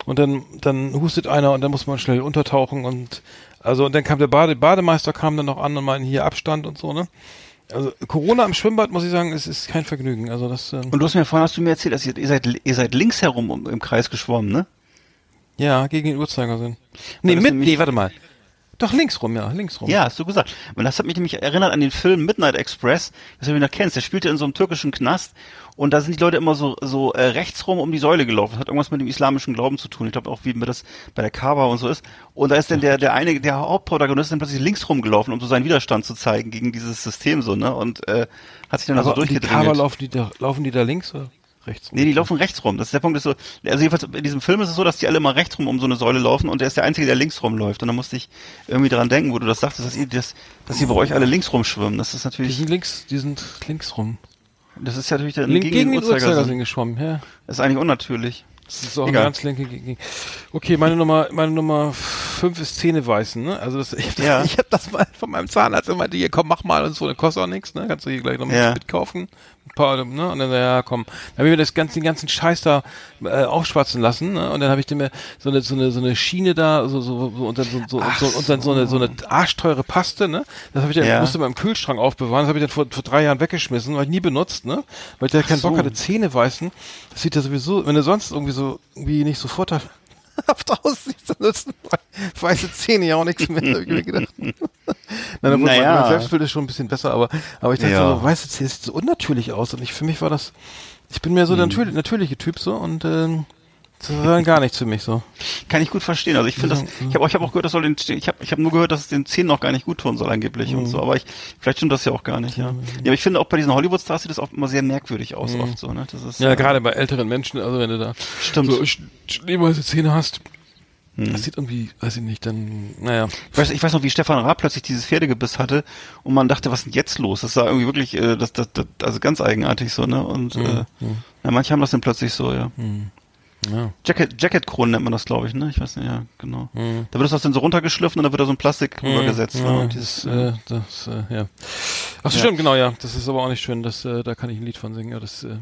Speaker 2: Und dann dann hustet einer und dann muss man schnell untertauchen und also und dann kam der Bade Bademeister kam dann noch an und meinte hier Abstand und so, ne? Also Corona im Schwimmbad muss ich sagen, es ist kein Vergnügen. Also das ähm,
Speaker 3: Und du hast mir vorhin hast du mir erzählt, dass ihr, ihr seid ihr seid links herum um, im Kreis geschwommen, ne?
Speaker 2: ja gegen den Uhrzeigersinn. Nee, mit nee, warte mal. Doch links rum, ja, links rum.
Speaker 3: Ja, hast du gesagt. Und das hat mich nämlich erinnert an den Film Midnight Express, das du noch kennst. Der spielte in so einem türkischen Knast und da sind die Leute immer so so äh, rechts rum um die Säule gelaufen. Das hat irgendwas mit dem islamischen Glauben zu tun. Ich glaube auch, wie das bei der Kaaba und so ist. Und da ist dann der der eine der Hauptprotagonist dann plötzlich links rumgelaufen, um so seinen Widerstand zu zeigen gegen dieses System so, ne? Und äh, hat sich dann also
Speaker 2: Aber die Kaber
Speaker 3: durchgedrängt.
Speaker 2: laufen die da laufen die da links oder rechts rum?
Speaker 3: Nee, die laufen rechts rum. Das ist der Punkt, ist so, also jedenfalls in diesem Film ist es so, dass die alle mal rechts rum um so eine Säule laufen und der ist der Einzige, der links rumläuft. Und da musste ich irgendwie dran denken, wo du das sagtest, dass ihr, das, dass ihr bei euch alle links rumschwimmen. Das ist
Speaker 2: Die
Speaker 3: natürlich,
Speaker 2: sind links, die sind links rum.
Speaker 3: das ist ja natürlich dann
Speaker 2: Link,
Speaker 3: gegen,
Speaker 2: gegen
Speaker 3: den
Speaker 2: den Uhrzeigersinn geschwommen, ja.
Speaker 3: Das ist eigentlich unnatürlich.
Speaker 2: Das ist auch
Speaker 3: Egal.
Speaker 2: eine ganz linke gegen. Okay, meine Nummer, meine Nummer fünf ist Zähneweißen, ne? Also das, ich, hab
Speaker 3: Ja.
Speaker 2: das, ich habe das mal von meinem Zahnarzt immer meinte, hier komm, mach mal und so, das kostet auch nichts, ne? Kannst du hier gleich noch
Speaker 3: Ja.
Speaker 2: mitkaufen. Paar, ne? Und dann, ja, komm. Dann habe ich mir das ganze, den ganzen Scheiß da äh, aufschwatzen lassen, ne? Und dann habe ich mir so eine, so eine, so eine Schiene da, so, so, so und dann so, so, so, und dann so eine, so eine arschteure Paste, ne? Das habe ich dann,
Speaker 3: Ja.
Speaker 2: musste man im Kühlschrank aufbewahren, das habe ich dann vor, vor drei Jahren weggeschmissen, weil ich nie benutzt, ne? Weil ich da keinen Bock
Speaker 3: so.
Speaker 2: hatte, Zähne weißen. Das sieht ja sowieso, wenn du sonst irgendwie so, irgendwie nicht so vorteilhaft aussieht, dann nutzen weiße Zähne ja auch nichts mehr, hab ich mir gedacht. Nein, obwohl
Speaker 3: Naja.
Speaker 2: mein, mein Selbstbild ist schon ein bisschen besser, aber, aber ich dachte
Speaker 3: Ja.
Speaker 2: so, weiße Zähne sieht so unnatürlich aus und ich, für mich war das, ich bin mehr so der natürlich, natürliche Typ so und, ähm, das war dann gar nichts für mich so.
Speaker 3: Kann ich gut verstehen. Also ich finde das, ich habe ich hab auch gehört, das soll den, ich habe ich hab nur gehört, dass es den Zähnen noch gar nicht gut tun soll angeblich und so. Aber ich, vielleicht stimmt das ja auch gar nicht, ja. Ja, aber ich finde auch bei diesen Hollywood-Stars sieht das auch immer sehr merkwürdig aus, oft so, ne? Das ist,
Speaker 2: Ja,
Speaker 3: äh,
Speaker 2: gerade bei älteren Menschen, also wenn du da
Speaker 3: Stimmt.
Speaker 2: so sch- schneeweiße Zähne hast, das sieht irgendwie, weiß ich nicht, dann, naja.
Speaker 3: Ich weiß, ich weiß noch, wie Stefan Raab plötzlich dieses Pferdegebiss hatte und man dachte, was ist denn jetzt los? Das war irgendwie wirklich, äh, das, das, das, also ganz eigenartig so, ne? Und äh, ja, manche haben das dann plötzlich so, ja.
Speaker 2: Ja.
Speaker 3: Jacket, Jacket-Kronen nennt man das, glaube ich, ne? Ich weiß nicht, ja, genau. Da wird das dann so runtergeschliffen und dann wird da so ein Plastik rübergesetzt.
Speaker 2: Ja,
Speaker 3: ne? Und
Speaker 2: das,
Speaker 3: dieses,
Speaker 2: äh, das, äh, ja. Ach so,
Speaker 3: Ja.
Speaker 2: stimmt, genau, ja. Das ist aber auch nicht schön, das, äh, da kann ich ein Lied von singen. Ja, das, äh,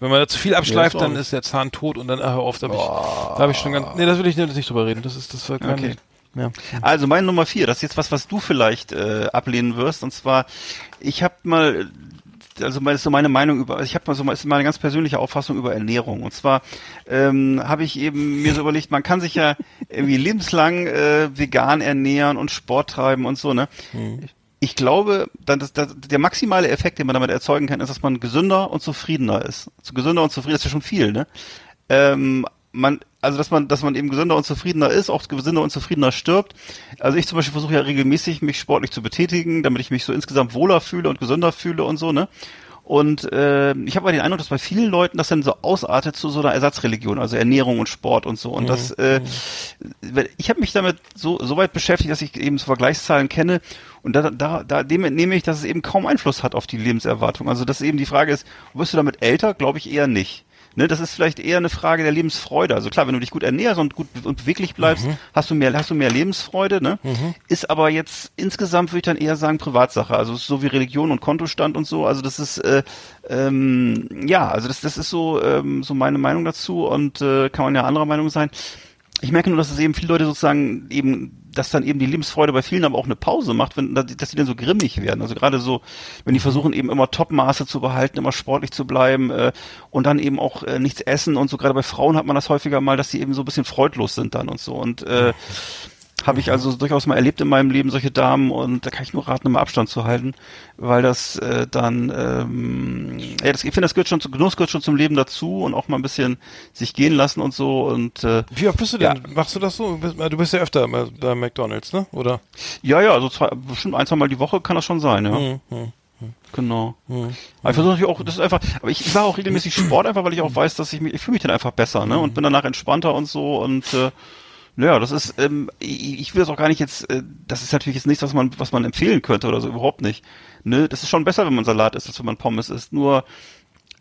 Speaker 2: wenn man da zu viel abschleift,
Speaker 3: Ja,
Speaker 2: dann ist der Zahn tot und dann, ach, da habe ich, da hab ich schon ganz, nee, das will ich nicht, nicht drüber reden. Das ist, das war kein,
Speaker 3: Okay.
Speaker 2: ja.
Speaker 3: Also meine Nummer vier, das ist jetzt was, was du vielleicht äh, ablehnen wirst. Und zwar, ich habe mal, also das ist so meine Meinung über, ich habe mal so ist meine ganz persönliche Auffassung über Ernährung. Und zwar ähm, habe ich eben mir so überlegt, man kann sich ja irgendwie lebenslang äh, vegan ernähren und Sport treiben und so, ne? Ich glaube, dann das, das, der maximale Effekt, den man damit erzeugen kann, ist, dass man gesünder und zufriedener ist. Gesünder und zufriedener ist ja schon viel, ne? ähm, man, also dass man, dass man eben gesünder und zufriedener ist, auch gesünder und zufriedener stirbt. Also ich zum Beispiel versuche ja regelmäßig mich sportlich zu betätigen, damit ich mich so insgesamt wohler fühle und gesünder fühle und so, ne? Und äh, ich habe aber den Eindruck, dass bei vielen Leuten das dann so ausartet zu so einer Ersatzreligion, also Ernährung und Sport und so. Und das, äh, ich habe mich damit so so weit beschäftigt, dass ich eben so Vergleichszahlen kenne und da, da, da dem entnehme ich, dass es eben kaum Einfluss hat auf die Lebenserwartung. Also dass eben die Frage ist, wirst du damit älter? Glaube ich eher nicht. Ne, das ist vielleicht eher eine Frage der Lebensfreude. Also klar, wenn du dich gut ernährst und gut und beweglich bleibst, hast du mehr, hast du mehr Lebensfreude. Ne? Ist aber jetzt insgesamt würde ich dann eher sagen Privatsache. Also so wie Religion und Kontostand und so. Also das ist äh, ähm, ja, also das, das ist so so so meine Meinung dazu und äh, kann man ja anderer Meinung sein. Ich merke nur, dass es eben viele Leute sozusagen eben, dass dann eben die Lebensfreude bei vielen aber auch eine Pause macht, wenn, dass die dann so grimmig werden. Also gerade so, wenn die versuchen eben immer Topmaße zu behalten, immer sportlich zu bleiben äh, und dann eben auch äh, nichts essen und so. Gerade bei Frauen hat man das häufiger mal, dass die eben so ein bisschen freudlos sind dann und so. Und äh, Habe ich also durchaus mal erlebt in meinem Leben, solche Damen, und da kann ich nur raten, immer Abstand zu halten, weil das äh, dann, ähm, ja, das, ich finde, das gehört schon zu, Genuss gehört schon zum Leben dazu und auch mal ein bisschen sich gehen lassen und so und äh,
Speaker 2: Wie oft bist du denn? Machst du das so? Du bist, du bist ja öfter bei, McDonalds, ne? Oder?
Speaker 3: ja, ja, also zwei, bestimmt ein, zwei Mal die Woche kann das schon sein, ja.
Speaker 2: Mhm. mhm.
Speaker 3: Genau. Aber ich versuche natürlich auch, das ist einfach, aber ich, ich mache auch regelmäßig Sport einfach, weil ich auch weiß, dass ich mich, ich fühle mich dann einfach besser, ne? Und bin danach entspannter und so und äh, ja, das ist, ähm, ich, ich will das auch gar nicht jetzt, äh, das ist natürlich jetzt nichts, was man, was man empfehlen könnte oder so, überhaupt nicht. Ne? Das ist schon besser, wenn man Salat isst, als wenn man Pommes isst. Nur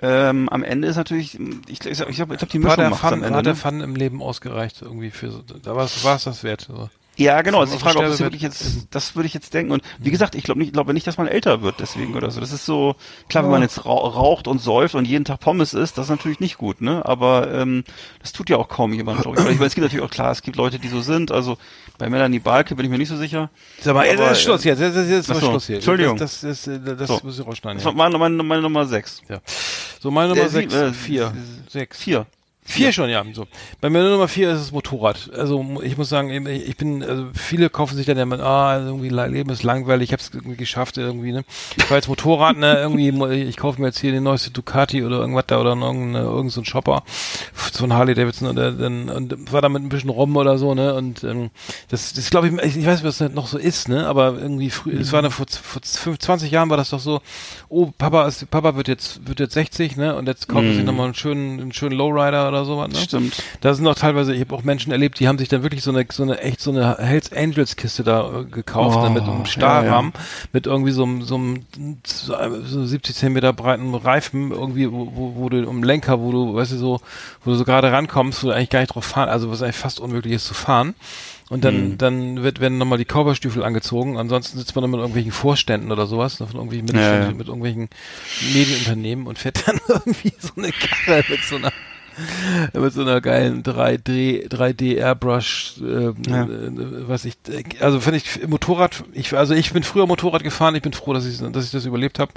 Speaker 3: ähm, am Ende ist natürlich, ich, ich, ich glaube, ich glaub, die
Speaker 2: War
Speaker 3: Mischung
Speaker 2: der
Speaker 3: macht am Ende.
Speaker 2: hat der
Speaker 3: Ne?
Speaker 2: Fun im Leben ausgereicht irgendwie für so, da war es das wert. So.
Speaker 3: Ja, genau. Also die Frage, ob das wirklich jetzt, das würde ich jetzt denken. Und wie gesagt, ich glaube nicht, ich glaube nicht, dass man älter wird deswegen oder so. Das ist so, klar, wenn man jetzt rau- raucht und säuft und jeden Tag Pommes isst, das ist natürlich nicht gut, ne? Aber ähm, das tut ja auch kaum jemand, glaube ich. Oder ich meine, es gibt natürlich auch klar, es gibt Leute, die so sind. Also bei Melanie Balke bin ich mir nicht so sicher.
Speaker 2: Sag mal,
Speaker 3: Aber,
Speaker 2: das ist Schluss jetzt, das ist jetzt mal
Speaker 3: Ach so,
Speaker 2: Schluss hier.
Speaker 3: Entschuldigung.
Speaker 2: Das, das, ist, äh, das
Speaker 3: So.
Speaker 2: muss ich rausschneiden.
Speaker 3: Das war meine, meine, meine Nummer sechs.
Speaker 2: ja. So, meine Nummer
Speaker 3: Äh, sie-
Speaker 2: sechs,
Speaker 3: äh,
Speaker 2: vier, sechs.
Speaker 3: Vier.
Speaker 2: Vier schon, ja. So. Bei mir Nummer vier ist das Motorrad. Also ich muss sagen, ich bin, also viele kaufen sich dann ja mit, ah, irgendwie la- Leben ist langweilig, ich habe es irgendwie geschafft irgendwie, ne. Ich fahr jetzt Motorrad, ne, irgendwie, ich kaufe mir jetzt hier den neueste Ducati oder irgendwas da oder irgendein, irgendein so ein Shopper, so ein Harley Davidson oder dann und war damit ein bisschen rum oder so, ne. Und ähm, das, das glaube ich, ich, weiß nicht, was das noch so ist, ne, aber irgendwie früh, es war eine, vor, vor 20 Jahren war das doch so, oh, Papa ist, Papa wird jetzt, wird jetzt 60, ne, und jetzt kauft er sich nochmal einen schönen, einen schönen Lowrider oder sowas, ne.
Speaker 3: Stimmt.
Speaker 2: Da sind auch teilweise, ich habe auch Menschen erlebt, die haben sich dann wirklich so eine, so eine echt so eine Hells Angels Kiste da äh, gekauft,
Speaker 3: Oh,
Speaker 2: ne, mit einem
Speaker 3: ja,
Speaker 2: Stahlrahmen, mit irgendwie so einem, so einem so 70 Zentimeter breiten Reifen, irgendwie, wo, wo, wo du um Lenker, wo du, weißt du, so, wo du so gerade rankommst, wo du eigentlich gar nicht drauf fahren, also was eigentlich fast unmöglich ist zu fahren. Und dann,
Speaker 3: Mhm.
Speaker 2: dann wird, werden nochmal die Cowboystiefel angezogen. Ansonsten sitzt man dann mit irgendwelchen Vorständen oder sowas, ne, von irgendwelchen
Speaker 3: Ja, ja.
Speaker 2: mit irgendwelchen Medienunternehmen und fährt dann irgendwie so eine Karre mit so einer mit so einer geilen 3D 3D Airbrush äh,
Speaker 3: Ja.
Speaker 2: äh, was ich also finde ich Motorrad ich also ich bin früher Motorrad gefahren ich bin froh dass ich dass ich das überlebt habe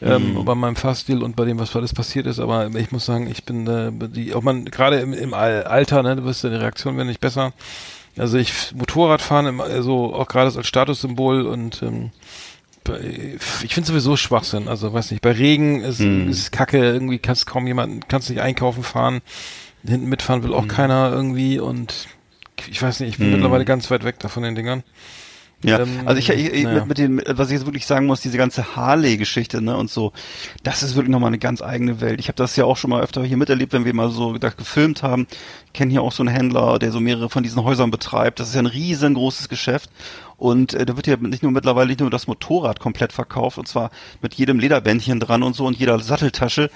Speaker 3: Mhm.
Speaker 2: ähm, bei meinem Fahrstil und bei dem was alles passiert ist aber ich muss sagen ich bin äh, die auch man gerade im, im Al- Alter ne du wirst ja die Reaktion werden nicht besser also ich Motorradfahren also auch gerade als Statussymbol und ähm, ich finde sowieso Schwachsinn. Also weiß nicht, bei Regen ist,
Speaker 3: Hm.
Speaker 2: ist Kacke, irgendwie kannst kaum jemanden, kannst nicht einkaufen fahren, hinten mitfahren will auch keiner irgendwie und ich weiß nicht, ich bin
Speaker 3: Hm.
Speaker 2: mittlerweile ganz weit weg davon den Dingern.
Speaker 3: Ja,
Speaker 2: Ähm,
Speaker 3: also ich, ich,
Speaker 2: naja.
Speaker 3: mit, mit den, was ich jetzt wirklich sagen muss, diese ganze Harley-Geschichte, ne, und so, das ist wirklich nochmal eine ganz eigene Welt. Ich habe das ja auch schon mal öfter hier miterlebt, wenn wir mal so da gefilmt haben. Ich kenne hier auch so einen Händler, der so mehrere von diesen Häusern betreibt. Das ist ja ein riesengroßes Geschäft. Und äh, da wird ja nicht nur mittlerweile nicht nur das Motorrad komplett verkauft, und zwar mit jedem Lederbändchen dran und so und jeder Satteltasche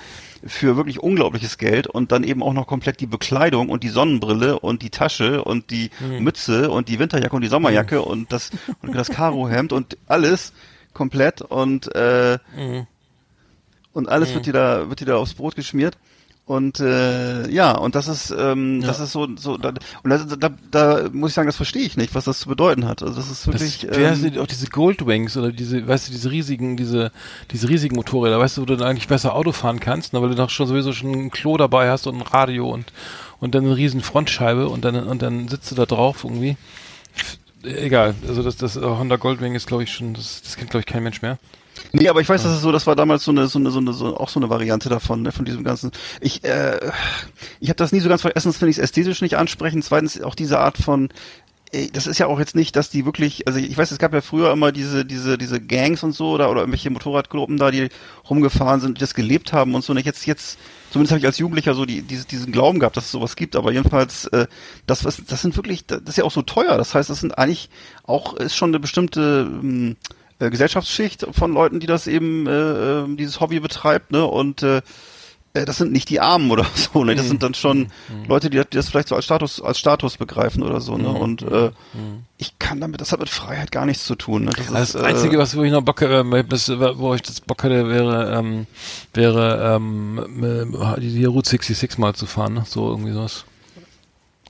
Speaker 3: für wirklich unglaubliches Geld und dann eben auch noch komplett die Bekleidung und die Sonnenbrille und die Tasche und die Mütze und die Winterjacke und die Sommerjacke und das und das Karohemd und alles komplett und äh, und alles wird dir da wird dir da aufs Brot geschmiert und äh, ja und das ist ähm, das ist so so da, und da, da, da muss ich sagen das verstehe ich nicht was das zu bedeuten hat also das ist
Speaker 2: Das,
Speaker 3: wirklich
Speaker 2: heißen
Speaker 3: ähm,
Speaker 2: die, auch diese Goldwings oder diese, weißt du, diese riesigen, diese, diese riesigen Motorräder, weißt du, wo du dann eigentlich besser Auto fahren kannst, ne, weil du doch schon sowieso schon ein Klo dabei hast und ein Radio und, und dann eine riesen Frontscheibe und dann, und dann sitzt du da drauf irgendwie. Egal, also das, das Honda Goldwing ist glaube ich schon, das, das kennt glaube ich kein Mensch mehr.
Speaker 3: Nee, aber ich weiß, dass es so, das war damals so eine, so eine, so eine, so auch so eine Variante davon, ne, von diesem ganzen. Ich, äh, ich habe das nie so ganz. Erstens finde ich es ästhetisch nicht ansprechend. Zweitens auch diese Art von. Das ist ja auch jetzt nicht, dass die wirklich, also ich weiß, es gab ja früher immer diese, diese, diese Gangs und so oder, oder irgendwelche Motorradgruppen da, die rumgefahren sind, die das gelebt haben und so. Und jetzt, jetzt, zumindest habe ich als Jugendlicher so die, diese, diesen Glauben gehabt, dass es sowas gibt. Aber jedenfalls, äh, das, was, das sind wirklich, das ist ja auch so teuer. Das heißt, das sind eigentlich auch, ist schon eine bestimmte, ähm, äh, Gesellschaftsschicht von Leuten, die das eben, äh, äh, dieses Hobby betreibt, ne? Und äh, äh, das sind nicht die Armen oder so, ne? Das sind dann schon Leute, die, die das vielleicht so als Status, als Status begreifen oder so, ne? Und äh, ich kann damit, das hat mit Freiheit gar nichts zu tun. Ne? Das,
Speaker 2: Das
Speaker 3: ist,
Speaker 2: Einzige, was wo ich noch Bock, äh, das, wo ich das Bock hätte, wäre, ähm, wäre ähm, äh, die, die Route 66 mal zu fahren, ne? so irgendwie sowas.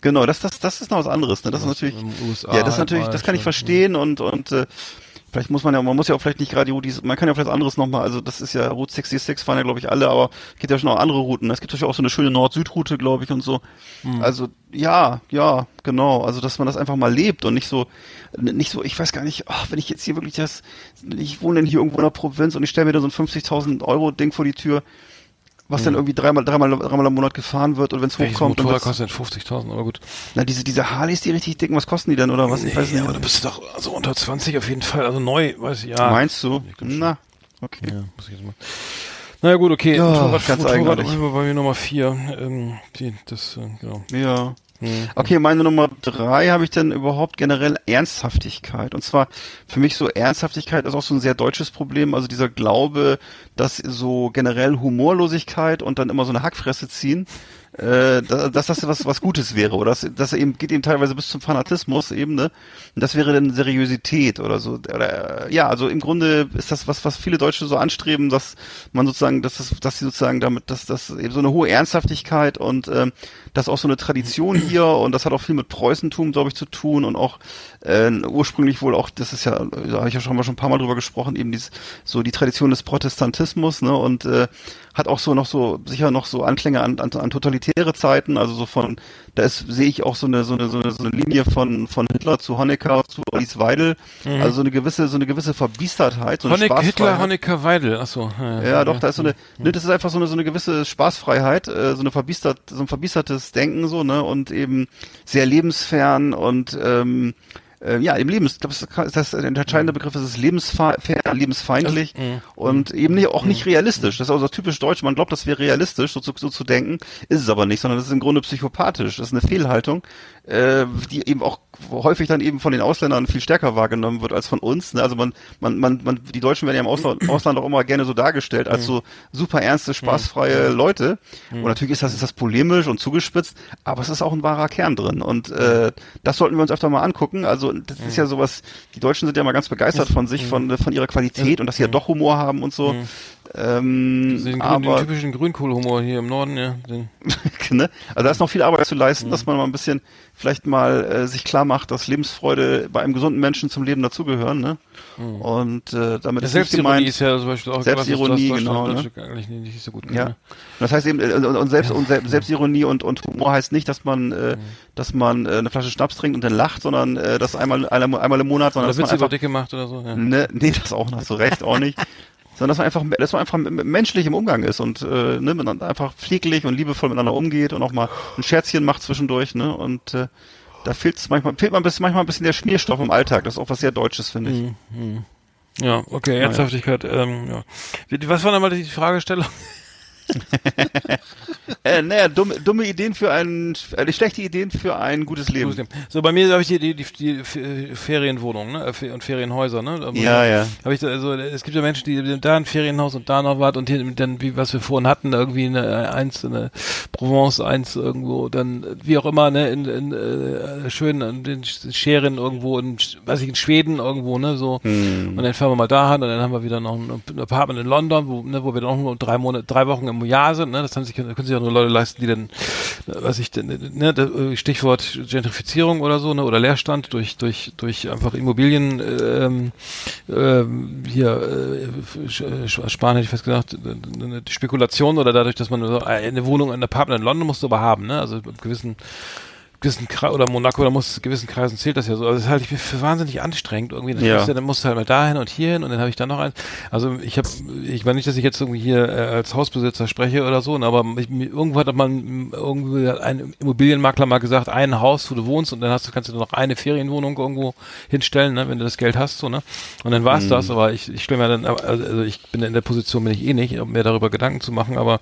Speaker 3: Genau, das, das, das ist noch was anderes. Ne? Das ist natürlich, ja, das ist natürlich, das kann ich
Speaker 2: schon,
Speaker 3: verstehen und und äh, Vielleicht muss man ja, man muss ja auch vielleicht nicht gerade Route, man kann ja vielleicht anderes nochmal, also das ist ja Route 66 fahren ja glaube ich alle, aber es gibt ja schon auch andere Routen. Es gibt natürlich auch so eine schöne Nord-Süd-Route, glaube ich, und so. Also ja, ja, genau. Also dass man das einfach mal lebt und nicht so, nicht so, ich weiß gar nicht, ach, wenn ich jetzt hier wirklich das, ich wohne denn hier irgendwo in der Provinz und ich stelle mir da so ein 50.000 Euro Ding vor die Tür, was dann irgendwie dreimal, dreimal, dreimal im Monat gefahren wird und wenn es hochkommt.
Speaker 2: Motorrad kostet denn 50.000, aber gut.
Speaker 3: na, diese, diese Harleys, die richtig dicken, was kosten die denn oder was? Ich weiß
Speaker 2: Nee,
Speaker 3: nicht.
Speaker 2: aber du bist doch also unter 20 auf jeden Fall, also neu, weiß ich, ja.
Speaker 3: Meinst du? Na, okay.
Speaker 2: Ja, muss ich jetzt mal. Na ja, gut, okay.
Speaker 3: Ja,
Speaker 2: Motorrad,
Speaker 3: ganz
Speaker 2: Motorrad
Speaker 3: eigenartig.
Speaker 2: war bei mir Nummer 4. Ähm, die, das, äh, genau.
Speaker 3: Ja.
Speaker 2: Mhm.
Speaker 3: Okay, meine Nummer drei habe ich dann überhaupt generell Ernsthaftigkeit. Und zwar für mich so Ernsthaftigkeit ist auch so ein sehr deutsches Problem. Also dieser Glaube, dass so generell Humorlosigkeit und dann immer so eine Hackfresse ziehen, äh, da- dass das was was Gutes wäre oder? Das, das eben geht eben teilweise bis zum Fanatismus eben ne? Und das wäre dann Seriosität oder so. Oder, äh, ja also im Grunde ist das was was viele Deutsche so anstreben dass man sozusagen dass das dass sie sozusagen damit dass das eben so eine hohe Ernsthaftigkeit und ähm, das ist auch so eine Tradition hier und das hat auch viel mit Preußentum glaube ich zu tun und auch äh, ursprünglich wohl auch das ist ja da habe ich ja schon mal schon ein paar mal drüber gesprochen eben dieses so die Tradition des Protestantismus ne? Und äh, hat auch so noch so sicher noch so Anklänge an, an, an totalitäre Zeiten, also so von da ist sehe ich auch so eine so eine so eine, so eine Linie von von Hitler zu Honecker zu Alice Weidel, also so eine gewisse so eine gewisse Verbiestertheit, so eine
Speaker 2: Honeck, Hitler. Honecker, Weidel, achso.
Speaker 3: Ja, doch, da ist so eine, ne, das ist einfach so eine, so eine gewisse Spaßfreiheit, äh, so eine verbiestert, so ein verbiestertes Denken, so, ne, und eben sehr lebensfern und, ähm, äh, ja, im Lebens, ich glaube, das ist das der entscheidende Begriff, ist es lebensfern, lebensfeindlich und eben nicht, auch nicht realistisch. Das ist auch so typisch deutsch. Man glaubt, das wäre realistisch, so zu, so zu denken, ist es aber nicht, sondern das ist im Grunde psychopathisch. Das ist eine Fehlhaltung, äh, die eben auch häufig dann eben von den Ausländern viel stärker wahrgenommen wird als von uns. Ne? Also man, man, man, man, die Deutschen werden ja im Ausland, Ausland auch immer gerne so dargestellt als so super ernste, spaßfreie Leute. Und natürlich ist das, ist das polemisch und zugespitzt, aber es ist auch ein wahrer Kern drin. Und äh, das sollten wir uns öfter mal angucken. Also das ist ja sowas, die Deutschen sind ja mal ganz begeistert von sich, von, von ihrer Qualität und dass sie ja doch Humor haben und so. Ähm,
Speaker 2: Den, grün, den
Speaker 3: aber
Speaker 2: typischen Grünkohlhumor hier im Norden, ja.
Speaker 3: Ne? Also da ist noch viel Arbeit zu leisten, dass man mal ein bisschen vielleicht mal äh, sich klar macht, dass Lebensfreude bei einem gesunden Menschen zum Leben dazugehören. Ne? Und äh, damit ist nicht
Speaker 2: Selbstironie
Speaker 3: gemeint.
Speaker 2: ist ja zum Beispiel auch
Speaker 3: Selbstironie,
Speaker 2: was,
Speaker 3: genau,
Speaker 2: Deutschland eigentlich nicht, so gut kann,
Speaker 3: Ja.
Speaker 2: ne?
Speaker 3: Und Das heißt eben, äh, und, selbst, und Sel- Selbstironie und, und Humor heißt nicht, dass man,
Speaker 2: Mhm.
Speaker 3: äh, dass man äh, eine Flasche Schnaps trinkt und dann lacht, sondern äh, das einmal, einmal, einmal im Monat, sondern
Speaker 2: Oder
Speaker 3: dass man einfach,
Speaker 2: Dicke macht oder so. Ja.
Speaker 3: ne, nee, das auch noch, so recht auch nicht. Sondern dass man einfach, dass man einfach menschlich im Umgang ist und äh, ne, man einfach pfleglich und liebevoll miteinander umgeht und auch mal ein Scherzchen macht zwischendurch, ne? Und äh, da fehlt es manchmal, fehlt man bis, manchmal ein bisschen der Schmierstoff im Alltag. Das ist auch was sehr Deutsches, finde ich.
Speaker 2: Ja, okay, Ernsthaftigkeit. Ähm, ja. Was war nochmal die Fragestellung?
Speaker 3: Äh, naja, dumme, dumme Ideen für ein, äh, schlechte Ideen für ein gutes Leben.
Speaker 2: So, bei mir habe ich die, die, die, die F- Ferienwohnungen ne? Und Ferienhäuser. Ne? Aber
Speaker 3: Ja, ja.
Speaker 2: Hab ich da, also, es gibt ja Menschen, die da ein Ferienhaus und da noch was und hier dann, wie was wir vorhin hatten, irgendwie eine eins, eine Provence eins irgendwo, dann wie auch immer, ne, in, in äh, schön in den Scheren irgendwo in, weiß ich, in Schweden irgendwo, ne, so. Und dann fahren wir mal da hin und dann haben wir wieder noch ein, ein Apartment in London, wo, ne, wo wir dann auch nur drei Monate, drei Wochen im Jahr sind, ne, das haben sich, können sich auch nur Leute leisten, die dann, was ich ne, äh, Stichwort Gentrifizierung oder so, ne, oder Leerstand durch, durch, durch einfach Immobilien, ähm, ähm, hier, äh, Sparen hätte ich fast gesagt, eine Spekulation oder dadurch, dass man eine Wohnung, ein Apartment in London musst du aber haben, ne, also gewissen, gewissen Kre oder Monaco, da muss gewissen Kreisen zählt das ja so. Also das halte ich für wahnsinnig anstrengend irgendwie. Dann,
Speaker 3: Ja.
Speaker 2: musst du, dann musst du halt mal dahin und hierhin und dann habe ich da noch eins. Also ich habe, ich meine nicht, dass ich jetzt irgendwie hier äh, als Hausbesitzer spreche oder so, ne, aber ich, irgendwo hat man irgendwie hat ein Immobilienmakler mal gesagt, ein Haus, wo du wohnst und dann hast du kannst du noch eine Ferienwohnung irgendwo hinstellen, ne, wenn du das Geld hast, so ne. Und dann war's das. Aber ich, ich stelle mir dann, also ich bin in der Position bin ich eh nicht, um mir darüber Gedanken zu machen, aber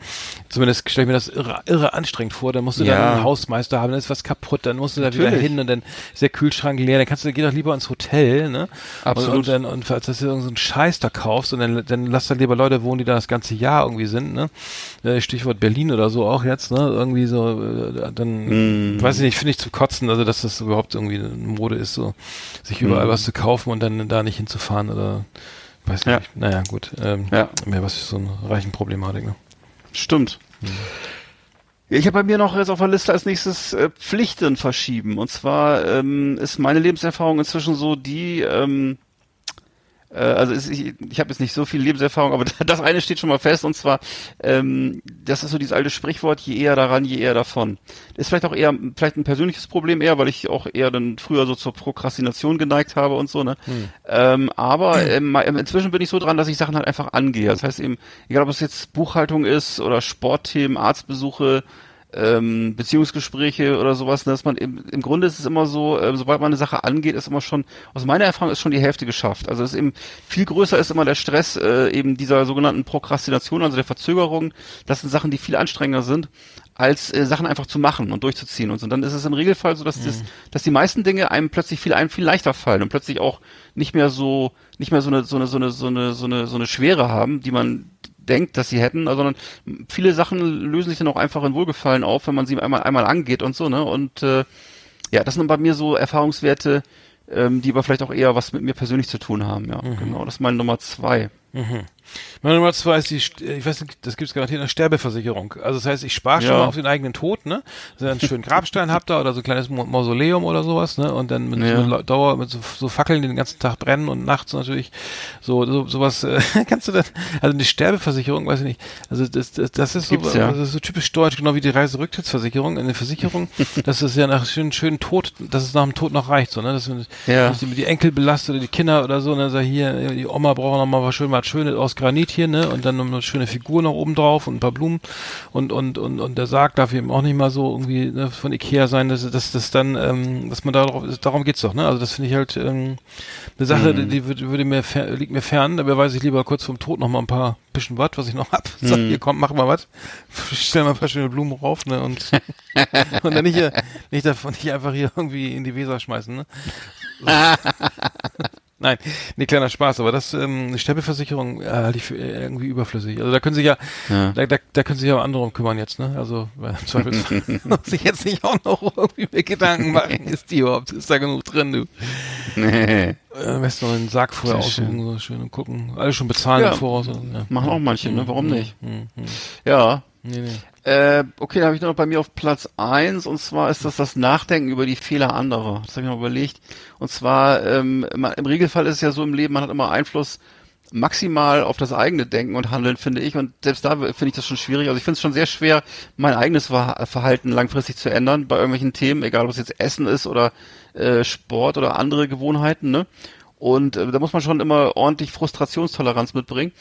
Speaker 2: zumindest stelle ich mir das irre, irre anstrengend vor. Dann musst du
Speaker 3: Ja.
Speaker 2: dann einen Hausmeister haben, dann ist was kaputt, dann musst du da wieder
Speaker 3: Natürlich.
Speaker 2: hin und dann ist der Kühlschrank leer, dann kannst du, geh doch lieber ins Hotel, ne?
Speaker 3: Absolut.
Speaker 2: Und, und dann, und falls du irgendeinen so einen Scheiß da kaufst und dann, dann lass dann lieber Leute wohnen, die da das ganze Jahr irgendwie sind, ne? Äh, Stichwort Berlin oder so auch jetzt, ne? Irgendwie so, äh, dann, weiß ich nicht, finde ich zu kotzen, also dass das überhaupt irgendwie eine Mode ist, so, sich überall was zu kaufen und dann da nicht hinzufahren oder, weiß
Speaker 3: Ja.
Speaker 2: nicht. Naja, gut, ähm,
Speaker 3: Ja.
Speaker 2: mehr was für so eine reichen Problematik, ne?
Speaker 3: Stimmt. Ja, Ich habe bei mir noch jetzt auf der Liste als nächstes äh, Pflichten verschieben. Und zwar ähm, ist meine Lebenserfahrung inzwischen so die, ähm, Äh, also ist, ich, ich habe jetzt nicht so viel Lebenserfahrung, aber das eine steht schon mal fest und zwar, ähm, das ist so dieses alte Sprichwort, je eher daran, je eher davon. Ist vielleicht auch eher, vielleicht ein persönliches Problem eher, weil ich auch eher dann früher so zur Prokrastination geneigt habe und so, ne? Ähm, aber ähm, inzwischen bin ich so dran, dass ich Sachen halt einfach angehe. Das heißt eben, egal ob es jetzt Buchhaltung ist oder Sportthemen, Arztbesuche, ähm, Beziehungsgespräche oder sowas, ne, dass man im, im Grunde ist es immer so, äh, sobald man eine Sache angeht, ist immer schon, aus meiner Erfahrung ist schon die Hälfte geschafft. Also es ist eben viel größer ist immer der Stress äh, eben dieser sogenannten Prokrastination, also der Verzögerung. Das sind Sachen, die viel anstrengender sind als äh, Sachen einfach zu machen und durchzuziehen und so. Und dann ist es im Regelfall so, dass, das, dass die meisten Dinge einem plötzlich viel einem viel leichter fallen und plötzlich auch nicht mehr so nicht mehr so eine so eine so eine so eine so eine so eine Schwere haben, die man denkt, dass sie hätten, also, sondern viele Sachen lösen sich dann auch einfach in Wohlgefallen auf, wenn man sie einmal einmal angeht und so, ne? Und äh, ja, das sind bei mir so Erfahrungswerte, ähm, die aber vielleicht auch eher was mit mir persönlich zu tun haben, ja. Genau, das ist meine Nummer zwei.
Speaker 2: Meine Nummer zwei ist die, St- ich weiß nicht, das gibt es garantiert eine Sterbeversicherung. Also das heißt, ich spare schon
Speaker 3: Ja.
Speaker 2: mal auf den eigenen Tod, ne? Also einen schönen Grabstein habt ihr oder so ein kleines Mausoleum oder sowas, ne? Und dann mit,
Speaker 3: Ja.
Speaker 2: Lau- Dauer, mit so, so Fackeln, die den ganzen Tag brennen und nachts natürlich so, so sowas, äh, kannst du dann, also eine Sterbeversicherung, weiß ich nicht. Also das, das, das ist so,
Speaker 3: ja.
Speaker 2: das ist so typisch deutsch, genau wie die Reiserücktrittsversicherung. Eine Versicherung, dass es ja nach schönen, schönen Tod, dass es nach dem Tod noch reicht, so, ne? Dass, man-
Speaker 3: Ja.
Speaker 2: die, die Enkel belastet oder die Kinder oder so, ne? Sag hier, die Oma braucht noch mal was schön, was Schönes aus Granit hier, ne? Und dann noch eine schöne Figur noch oben drauf und ein paar Blumen und und und und der Sarg darf eben auch nicht mal so irgendwie ne, von Ikea sein, dass dass das dann, ähm, dass man darauf, darum geht's doch, ne? Also das finde ich halt ähm, eine Sache, die, die würde, würde mir liegt mir fern. Dabei weiß ich lieber kurz vorm Tod noch mal ein paar bisschen was, was ich noch hab. Sag, hier komm, mach mal was, stell mal ein paar schöne Blumen rauf, ne? Und und dann nicht hier, nicht davon, nicht einfach hier irgendwie in die Weser schmeißen, ne? Nein, nee, kleiner Spaß, aber das, ähm, eine Sterbeversicherung äh, halte ich für äh, irgendwie überflüssig. Also da können sich ja,
Speaker 3: Ja.
Speaker 2: Da, da, da können sich ja andere um kümmern jetzt, ne? Also weil im Zweifelsfall muss ich jetzt nicht auch noch irgendwie mir Gedanken machen, ist die überhaupt, ist da genug drin, du?
Speaker 3: Nee.
Speaker 2: Äh, besten noch den Sarg vorher
Speaker 3: schön.
Speaker 2: aussuchen, so schön und gucken. Alles schon bezahlen
Speaker 3: Ja.
Speaker 2: im Voraus. und, Ja.
Speaker 3: Machen auch manche, ne? Warum nicht?
Speaker 2: Hm, hm.
Speaker 3: Ja.
Speaker 2: Nee, nee.
Speaker 3: Äh, okay, da habe ich noch bei mir auf Platz eins und zwar ist das das Nachdenken über die Fehler anderer. Das habe ich noch überlegt. Und zwar ähm, im Regelfall ist es ja so im Leben, man hat immer Einfluss maximal auf das eigene Denken und Handeln, finde ich. Und selbst da finde ich das schon schwierig. Also ich finde es schon sehr schwer, mein eigenes Verha- Verhalten langfristig zu ändern bei irgendwelchen Themen, egal ob es jetzt Essen ist oder äh, Sport oder andere Gewohnheiten. Ne? Und äh, da muss man schon immer ordentlich Frustrationstoleranz mitbringen.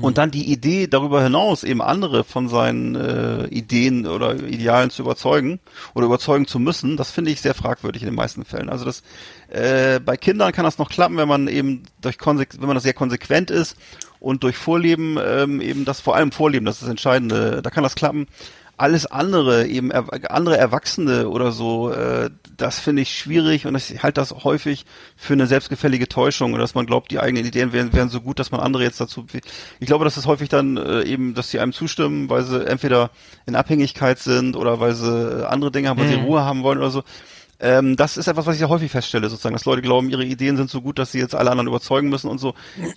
Speaker 3: Und dann die Idee darüber hinaus eben andere von seinen äh, Ideen oder Idealen zu überzeugen oder überzeugen zu müssen, das finde ich sehr fragwürdig in den meisten Fällen. Also das äh, bei Kindern kann das noch klappen, wenn man eben durch wenn man das sehr konsequent ist und durch Vorleben ähm, eben das vor allem Vorleben, das ist das Entscheidende, da kann das klappen. Alles andere, eben er, andere Erwachsene oder so, äh, das finde ich schwierig und ich halte das häufig für eine selbstgefällige Täuschung oder dass man glaubt, die eigenen Ideen wären, wären so gut, dass man andere jetzt dazu. Ich glaube, das ist häufig dann äh, eben, dass sie einem zustimmen, weil sie entweder in Abhängigkeit sind oder weil sie äh, andere Dinge haben, weil sie Ruhe haben wollen oder so. Ähm, das ist etwas, was ich sehr häufig feststelle, sozusagen, dass Leute glauben, ihre Ideen sind so gut, dass sie jetzt alle anderen überzeugen müssen und so.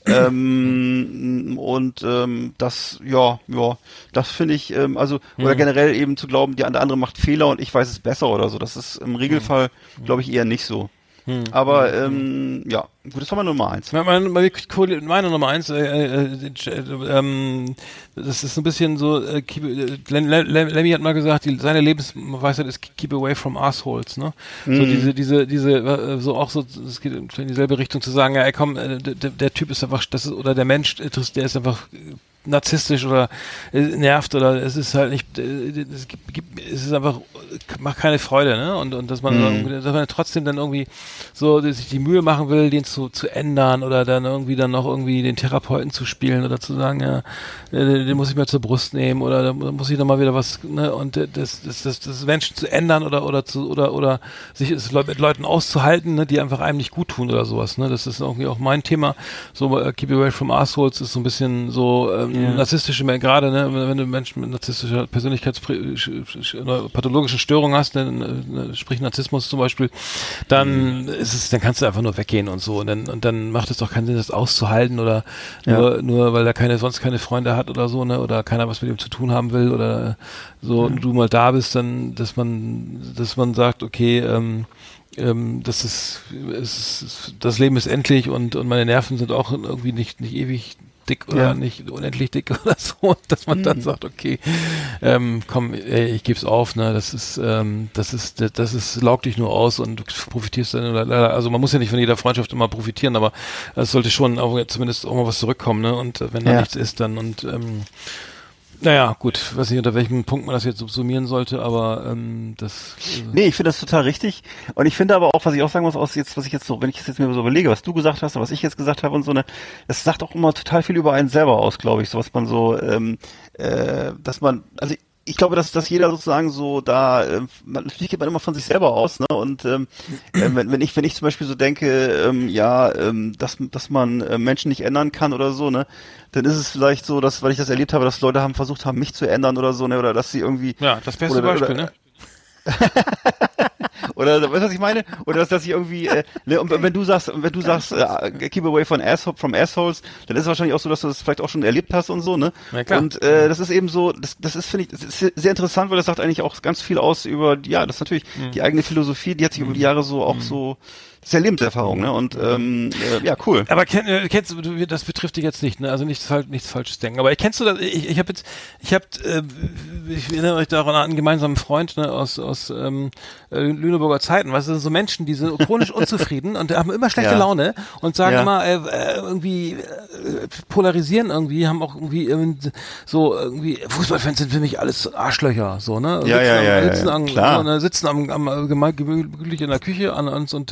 Speaker 3: ähm, und ähm, das, ja, ja, das finde ich, ähm, also, oder generell eben zu glauben, die der andere macht Fehler und ich weiß es besser oder so. Das ist im Regelfall, glaube ich, eher nicht so. Aber ähm, ja, gut, das war meine Nummer eins.
Speaker 2: Meine, meine, meine, Nummer eins, äh, äh, äh, ähm, das ist ein bisschen so, äh, keep, äh, Lemmy hat mal gesagt, die, seine Lebensweisheit ist keep away from assholes, ne? So diese, diese, diese, äh, so auch so, es geht in dieselbe Richtung zu sagen, ja, ey, komm, der, der Typ ist einfach, das ist, oder der Mensch, der ist einfach narzisstisch oder äh, nervt oder es ist halt nicht, äh, es gibt, gibt es ist einfach, macht keine Freude, ne? Und, und dass man, irgendwie- dass man trotzdem dann irgendwie so sich die Mühe machen will, den zu, zu ändern oder dann irgendwie dann noch irgendwie den Therapeuten zu spielen oder zu sagen, ja, äh, den muss ich mir zur Brust nehmen oder da muss ich noch mal wieder was, ne? Und das, das, das, das Menschen zu ändern oder oder zu oder oder sich es mit Leuten auszuhalten, ne, die einfach einem nicht gut tun oder sowas, ne? Das ist irgendwie auch mein Thema. So äh, Keep Away from Assholes ist so ein bisschen so ähm, narzisstische, gerade ne, wenn, du Menschen mit narzisstischer Persönlichkeits oder pathologischen Störungen hast, ne, ne, sprich Narzissmus zum Beispiel, dann ist es, dann kannst du einfach nur weggehen und so. Und dann und dann macht es doch keinen Sinn, das auszuhalten oder nur, nur weil er keine sonst keine Freunde hat oder so, ne, oder keiner was mit ihm zu tun haben will oder so und du mal da bist, dann, dass man, dass man sagt, okay, ähm, ähm, das ist, es ist, das Leben ist endlich und, und meine Nerven sind auch irgendwie nicht, nicht ewig dick oder
Speaker 3: Ja.
Speaker 2: nicht unendlich dick oder so, dass man dann sagt, okay, ähm, komm, ey, ich geb's auf, ne, das ist, ähm, das ist, das- das ist, laugt dich nur aus und du profitierst dann, oder- also man muss ja nicht von jeder Freundschaft immer profitieren, aber es sollte schon auch zumindest auch mal was zurückkommen, ne, und wenn da
Speaker 3: Ja.
Speaker 2: nichts ist, dann und, ähm, naja, gut, weiß nicht, unter welchem Punkt man das jetzt subsumieren sollte, aber ähm, das äh,
Speaker 3: Nee, ich finde das total richtig. Und ich finde aber auch, was ich auch sagen muss, aus jetzt, was ich jetzt so, wenn ich es jetzt mir so überlege, was du gesagt hast und was ich jetzt gesagt habe und so eine, das sagt auch immer total viel über einen selber aus, glaube ich, so was man so, ähm, äh, dass man, also ich, glaube, dass, dass jeder sozusagen so da, äh, man, natürlich geht man immer von sich selber aus, ne? Und ähm, äh, wenn, wenn ich, wenn ich zum Beispiel so denke, ähm, ja, ähm, dass, dass man äh, Menschen nicht ändern kann oder so, ne, dann ist es vielleicht so, dass, weil ich das erlebt habe, dass Leute haben versucht haben, mich zu ändern oder so, ne, oder dass sie irgendwie
Speaker 2: ja, das beste
Speaker 3: oder-
Speaker 2: Beispiel,
Speaker 3: oder-
Speaker 2: ne?
Speaker 3: Oder weißt du, was ich meine? Oder dass, dass ich irgendwie, äh, ne, und wenn du sagst, wenn du sagst, äh, keep away from, asshole, from assholes, dann ist es wahrscheinlich auch so, dass du das vielleicht auch schon erlebt hast und so, ne?
Speaker 2: Ja, klar.
Speaker 3: Und äh, das ist eben so, das, das ist, finde ich, ist sehr interessant, weil das sagt eigentlich auch ganz viel aus über, ja, das ist natürlich
Speaker 2: Mhm.
Speaker 3: die eigene Philosophie, die hat sich über die Jahre so auch so, das ist ja Lebenserfahrung, ne? Und ähm, äh, ja, cool.
Speaker 2: Aber kenn, äh, kennst du, das betrifft dich jetzt nicht, ne? Also nichts, fal- nichts Falsches denken. Aber kennst du das? Ich, ich habe jetzt, ich habe, äh, ich erinnere euch daran an einen gemeinsamen Freund ne, aus aus ähm, äh, Lüneburger Zeiten. Das sind so Menschen, die sind chronisch unzufrieden und haben immer schlechte
Speaker 3: Ja.
Speaker 2: Laune und sagen
Speaker 3: Ja.
Speaker 2: immer äh, äh, irgendwie äh, polarisieren irgendwie, haben auch irgendwie ähm, so irgendwie Fußballfans sind für mich alles Arschlöcher, so ne?
Speaker 3: Ja, ja,
Speaker 2: am,
Speaker 3: ja, ja,
Speaker 2: sitzen
Speaker 3: ja,
Speaker 2: am,
Speaker 3: klar.
Speaker 2: so, ne, sitzen am, am gemütlich in der Küche an uns und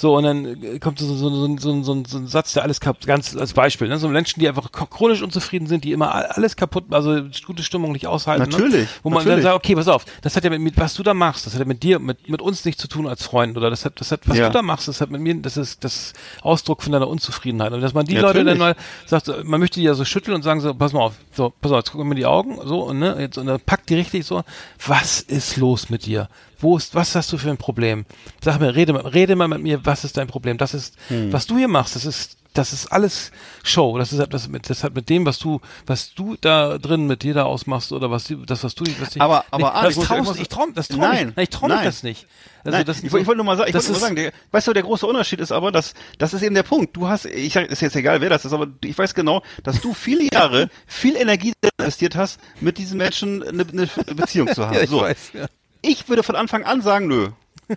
Speaker 2: so, und dann äh, kommt so, so, so, so, so, so ein Satz, der alles kaputt, ganz als Beispiel, ne? So Menschen, die einfach chronisch unzufrieden sind, die immer all- alles kaputt, also gute Stimmung nicht aushalten.
Speaker 3: Natürlich,
Speaker 2: Ne? Wo man dann
Speaker 3: natürlich.
Speaker 2: sagt, okay, pass auf, das hat ja mit, mit, was du da machst, das hat ja mit dir, mit, mit uns nichts zu tun als Freund, oder das hat, das hat, was
Speaker 3: Ja.
Speaker 2: du da machst, das hat mit mir, das ist das Ausdruck von deiner Unzufriedenheit. Und dass man die
Speaker 3: Ja,
Speaker 2: Leute dann mal sagt, man möchte die ja so schütteln und sagen so, pass mal auf, so, pass auf, jetzt gucken wir die Augen, so, und ne, jetzt, und dann packt die richtig so, was ist los mit dir? Wo ist, was hast du für ein Problem? Sag mir, rede mal, rede mal mit mir, was ist dein Problem? Das ist,
Speaker 3: Hm.
Speaker 2: was du hier machst, das ist, das ist alles Show. Das ist das mit, das hat mit dem, was du, was du da drin mit dir da ausmachst oder was du, das was du, was dich,
Speaker 3: Aber- aber,
Speaker 2: nee,
Speaker 3: Arndt,
Speaker 2: das
Speaker 3: ich
Speaker 2: traust,
Speaker 3: ich
Speaker 2: ich das trau
Speaker 3: Nein,
Speaker 2: ich, nein, ich trau
Speaker 3: nein.
Speaker 2: das nicht. Also
Speaker 3: Nein,
Speaker 2: das,
Speaker 3: ich, wollte- ich wollte nur mal sagen, ich
Speaker 2: das
Speaker 3: wollte nur sagen, der, weißt du, der große Unterschied ist aber, dass das ist eben der Punkt. Du hast, ich sag, ist jetzt egal, wer das ist, aber ich weiß genau, dass du viele Jahre viel Energie investiert hast, mit diesen Menschen eine, eine Beziehung zu haben.
Speaker 2: Ja, ich
Speaker 3: so.
Speaker 2: weiß, ja.
Speaker 3: Ich würde von Anfang an sagen, nö.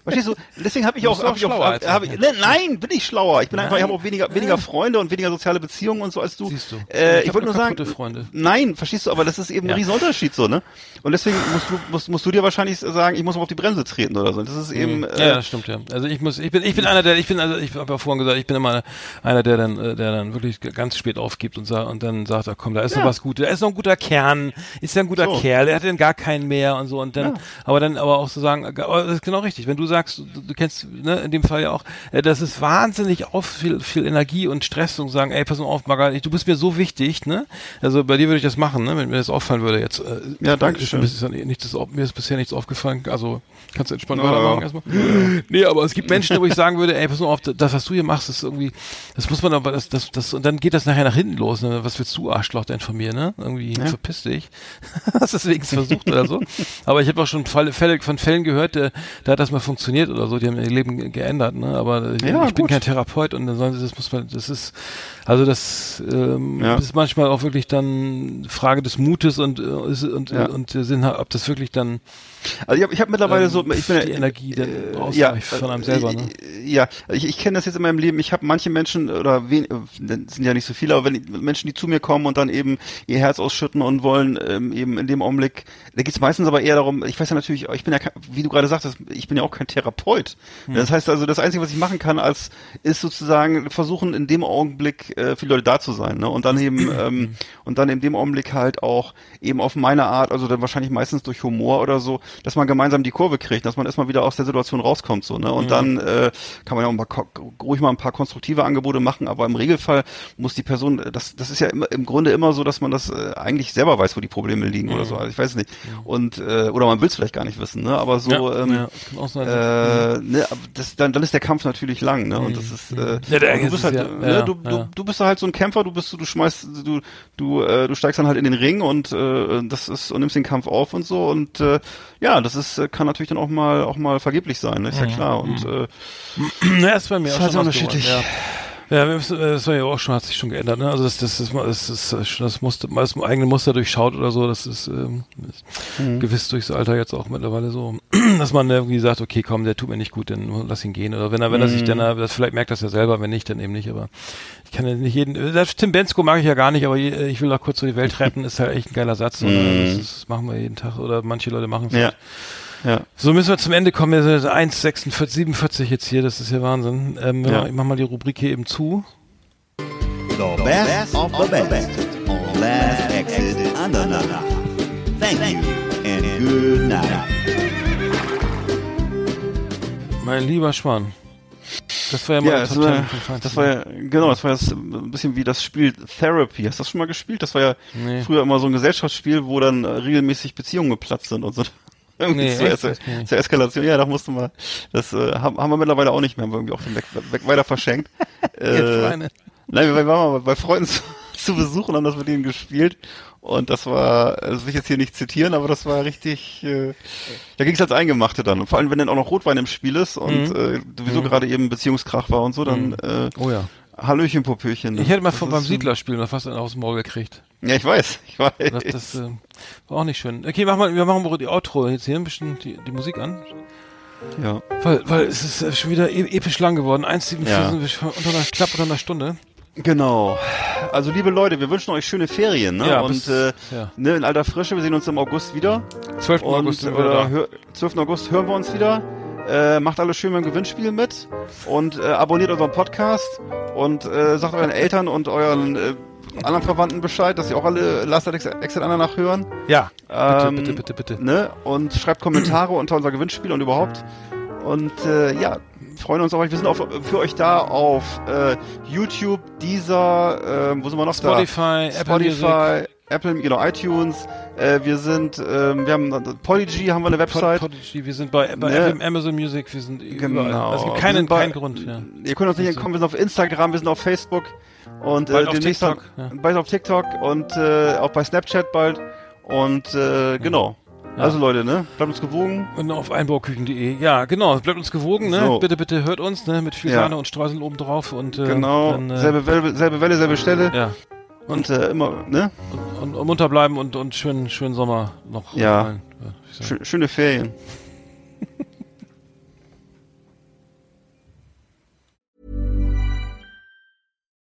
Speaker 3: Verstehst du? Deswegen habe ich auch, hab ich auch
Speaker 2: schlauer als
Speaker 3: hab,
Speaker 2: ich.
Speaker 3: ne, nein, bin ich schlauer. Ich bin einfach, ich
Speaker 2: Nein.
Speaker 3: habe auch weniger, weniger Freunde und weniger soziale Beziehungen und so als du.
Speaker 2: Siehst du.
Speaker 3: Äh,
Speaker 2: Ich
Speaker 3: ich,
Speaker 2: hab
Speaker 3: wollte
Speaker 2: nur
Speaker 3: sagen,
Speaker 2: Freunde.
Speaker 3: nein, verstehst du? Aber das ist eben
Speaker 2: Ja.
Speaker 3: ein Riesenunterschied so, ne? Und deswegen musst du, musst, musst du dir wahrscheinlich sagen, ich muss mal auf die Bremse treten oder so. Das ist eben,
Speaker 2: Mhm.
Speaker 3: äh,
Speaker 2: ja, das stimmt ja. Also ich muss, ich bin, ich bin einer der, ich bin also, ich habe ja vorhin gesagt, ich bin immer einer, der dann, äh, der dann wirklich ganz spät aufgibt und sagt und dann sagt, er, komm, da ist noch
Speaker 3: Ja.
Speaker 2: was Gutes, da ist noch ein guter Kern, ist ja ein guter
Speaker 3: So.
Speaker 2: Kerl, er hat dann gar keinen mehr und so und dann,
Speaker 3: Ja.
Speaker 2: aber dann, aber auch zu sagen, äh, aber das ist genau richtig, wenn du sagst, du, du kennst, ne, in dem Fall ja auch, äh, das ist wahnsinnig auf viel, viel Energie und Stress und sagen, ey, pass mal auf, Margaret, du bist mir so wichtig, ne, also bei dir würde ich das machen, ne, wenn mir das auffallen würde jetzt. Äh,
Speaker 3: Ja, danke schön.
Speaker 2: Ist, ja nichts, mir ist bisher nichts aufgefallen, also kannst du entspannt
Speaker 3: Ja.
Speaker 2: weitermachen erstmal. Nee, aber es gibt Menschen, wo ich sagen würde, ey, pass mal auf, das, was du hier machst, ist irgendwie, das muss man aber, das, das, das, und dann geht das nachher nach hinten los, ne? Was willst du, Arschloch, denn von mir, ne? Irgendwie, verpiss dich. Hast es wenigstens versucht oder so. Aber ich habe auch schon Fälle, von Fällen gehört, äh, da hat das mal funktioniert oder so, die haben ihr Leben ge- geändert, ne? Aber ich,
Speaker 3: Ja,
Speaker 2: ich bin kein Therapeut und dann sollen sie, das muss man, das ist, also das ähm,
Speaker 3: Ja.
Speaker 2: ist manchmal auch wirklich dann Frage des Mutes und, äh, und, und der Sinn, ob das wirklich dann
Speaker 3: Also ich habe ich hab mittlerweile
Speaker 2: ähm,
Speaker 3: so, ich bin
Speaker 2: die Energie dann
Speaker 3: äh,
Speaker 2: ausreicht von einem selber,
Speaker 3: äh,
Speaker 2: ne?
Speaker 3: Ja, ich, ich kenne das jetzt in meinem Leben. Ich habe manche Menschen oder wen, äh, sind ja nicht so viele, aber wenn Menschen, die zu mir kommen und dann eben ihr Herz ausschütten und wollen ähm, eben in dem Augenblick, da geht's meistens aber eher darum. Ich weiß ja natürlich, ich bin ja, kein- wie du gerade sagtest, ich bin ja auch kein Therapeut.
Speaker 2: Hm.
Speaker 3: Das heißt also, das Einzige, was ich machen kann, als ist sozusagen versuchen, in dem Augenblick äh, für die Leute da zu sein, ne? Und dann eben ähm, und dann in dem Augenblick halt auch eben auf meine Art, also dann wahrscheinlich meistens durch Humor oder so, dass man gemeinsam die Kurve kriegt, dass man erstmal wieder aus der Situation rauskommt, so, ne? Und dann äh, kann man ja auch ko- ruhig mal ein paar konstruktive Angebote machen, aber im Regelfall muss die Person, äh, das, das ist ja immer, im Grunde immer so, dass man das äh, eigentlich selber weiß, wo die Probleme liegen oder so, also ich weiß nicht. Und, äh, oder man will es vielleicht gar nicht wissen, ne? Aber so,
Speaker 2: ja,
Speaker 3: ähm,
Speaker 2: ja, das
Speaker 3: Äh, ne, aber das, dann, dann ist der Kampf natürlich lang, ne? Und das ist, äh,
Speaker 2: Ja, der-
Speaker 3: du bist
Speaker 2: ist
Speaker 3: halt,
Speaker 2: ja-
Speaker 3: ne, du, du, du bist halt so ein Kämpfer, du bist, du schmeißt, du, du, äh, du steigst dann halt in den Ring und äh, das ist und nimmst den Kampf auf und so. Und äh, ja, das ist, äh, kann natürlich dann auch mal, auch mal vergeblich sein, ne? ist ja klar. Und äh,
Speaker 2: Ja, ist bei mir auch
Speaker 3: halt
Speaker 2: schon was geworden,
Speaker 3: unterschiedlich.
Speaker 2: Ja. Ja, wir müssen, äh, das war ja auch schon, hat sich schon geändert, ne? Also das, das, das, das, das, das, das musste, mal das eigene Muster durchschaut oder so, das ist, ähm, ist
Speaker 3: Mhm.
Speaker 2: gewiss durchs Alter jetzt auch mittlerweile so, dass man irgendwie sagt, okay, komm, der tut mir nicht gut, dann lass ihn gehen. Oder wenn er, wenn er sich dann, äh, das vielleicht merkt das ja selber, wenn nicht, dann eben nicht, aber ich kann ja nicht jeden, äh, das Tim Bensko mag ich ja gar nicht, aber äh, ich will auch kurz so die Welt retten, ist halt echt ein geiler Satz. Oder? Das, ist, machen wir jeden Tag oder manche Leute machen es.
Speaker 3: Mhm. ja, ja.
Speaker 2: So müssen wir zum Ende kommen. Wir sind 1,46, 47 jetzt hier, das ist ja Wahnsinn. Ähm,
Speaker 3: Ja.
Speaker 2: Ich mach mal die Rubrik hier eben zu.
Speaker 5: The best of the best on Last Exit Andernach. Thank you and good night.
Speaker 2: Mein lieber Schwan. Das war ja mal
Speaker 3: Ja,
Speaker 2: ein
Speaker 3: das
Speaker 2: Top
Speaker 3: war,
Speaker 2: 10 von Feinsten.
Speaker 3: das war ja, genau, das war jetzt ein bisschen wie das Spiel Therapy. Hast du das schon mal gespielt? Das war ja
Speaker 2: Nee.
Speaker 3: früher immer so ein Gesellschaftsspiel, wo dann äh, regelmäßig Beziehungen geplatzt sind und so. Irgendwie
Speaker 2: Nee,
Speaker 3: zur,
Speaker 2: echt? Das ich.
Speaker 3: zur Eskalation. Ja, da musste man, das äh, haben, haben wir mittlerweile auch nicht mehr, haben wir irgendwie auch den weg, weg, weiter verschenkt. Äh, nein, wir waren mal bei Freunden zu, zu besuchen, haben das mit denen gespielt. Und das war, also will ich jetzt hier nicht zitieren, aber das war richtig, äh, da ging es als Eingemachte dann. Und vor allem, wenn dann auch noch Rotwein im Spiel ist und
Speaker 2: Mhm.
Speaker 3: äh, sowieso gerade eben Beziehungskrach war und so, dann äh,
Speaker 2: Oh ja.
Speaker 3: Hallöchen, Popöchen.
Speaker 2: Ich hätte mal
Speaker 3: Das
Speaker 2: von, beim Siedlerspiel noch fast einen aus dem Maul gekriegt.
Speaker 3: Ja, ich weiß, ich weiß.
Speaker 2: Das, das äh, war auch nicht schön. Okay, mach mal, wir machen mal die Outro jetzt hier ein bisschen die, die Musik an.
Speaker 3: ja.
Speaker 2: Weil, weil es ist äh, schon wieder e episch lang geworden. 1,74
Speaker 3: Ja.
Speaker 2: sind wir schon unter einer, knapp unter einer Stunde.
Speaker 3: Genau. Also liebe Leute, wir wünschen euch schöne Ferien, ne?
Speaker 2: Ja,
Speaker 3: und
Speaker 2: bis-
Speaker 3: äh,
Speaker 2: ja.
Speaker 3: ne, in alter Frische, wir sehen uns im August wieder.
Speaker 2: 12.
Speaker 3: Und
Speaker 2: August sind wir da.
Speaker 3: hör, 12. August hören wir uns wieder. Äh, macht alles schön beim Gewinnspiel mit und äh, abonniert unseren Podcast und äh, sagt euren Eltern und euren äh, anderen Verwandten Bescheid, dass sie auch alle Last Exit Exit danach hören.
Speaker 2: Ja, bitte,
Speaker 3: Ähm,
Speaker 2: bitte, bitte, bitte.
Speaker 3: Ne? Und schreibt Kommentare unter unser Gewinnspiel und überhaupt. Und äh, ja, freuen uns auf euch. Wir sind auch für euch da auf äh, YouTube, Deezer, äh, wo sind wir noch
Speaker 2: Spotify,
Speaker 3: da?
Speaker 2: Apple Music.
Speaker 3: Spotify, Apple, genau, iTunes. Äh, wir sind, ähm, wir haben Polygy, haben wir eine Website.
Speaker 2: Pod, Podigy, wir sind bei, bei
Speaker 3: Ne?
Speaker 2: Apple, Amazon Music, wir sind überall.
Speaker 3: Genau.
Speaker 2: Also es gibt keinen, keinen Grund. Ja.
Speaker 3: Ihr könnt uns nicht entkommen, wir sind auf Instagram, wir sind auf Facebook und
Speaker 2: Bald
Speaker 3: äh,
Speaker 2: auf
Speaker 3: demnächst
Speaker 2: TikTok, ja.
Speaker 3: bald auf TikTok und äh, auch bei Snapchat bald. Und äh, genau.
Speaker 2: Ja.
Speaker 3: Also Leute, ne? Bleibt uns gewogen.
Speaker 2: Und auf einbauküchen.de. Ja, genau. Bleibt uns gewogen, ne?
Speaker 3: So.
Speaker 2: Bitte, bitte hört uns, ne? Mit viel
Speaker 3: Ja.
Speaker 2: Sahne und Streusel oben drauf und äh,
Speaker 3: genau.
Speaker 2: dann, äh,
Speaker 3: selbe, Welle, selbe Welle, selbe Stelle.
Speaker 2: ja.
Speaker 3: Und äh, immer, ne?
Speaker 2: Und, und munter bleiben und, und schönen, schönen Sommer noch.
Speaker 3: Ja. schöne Ferien.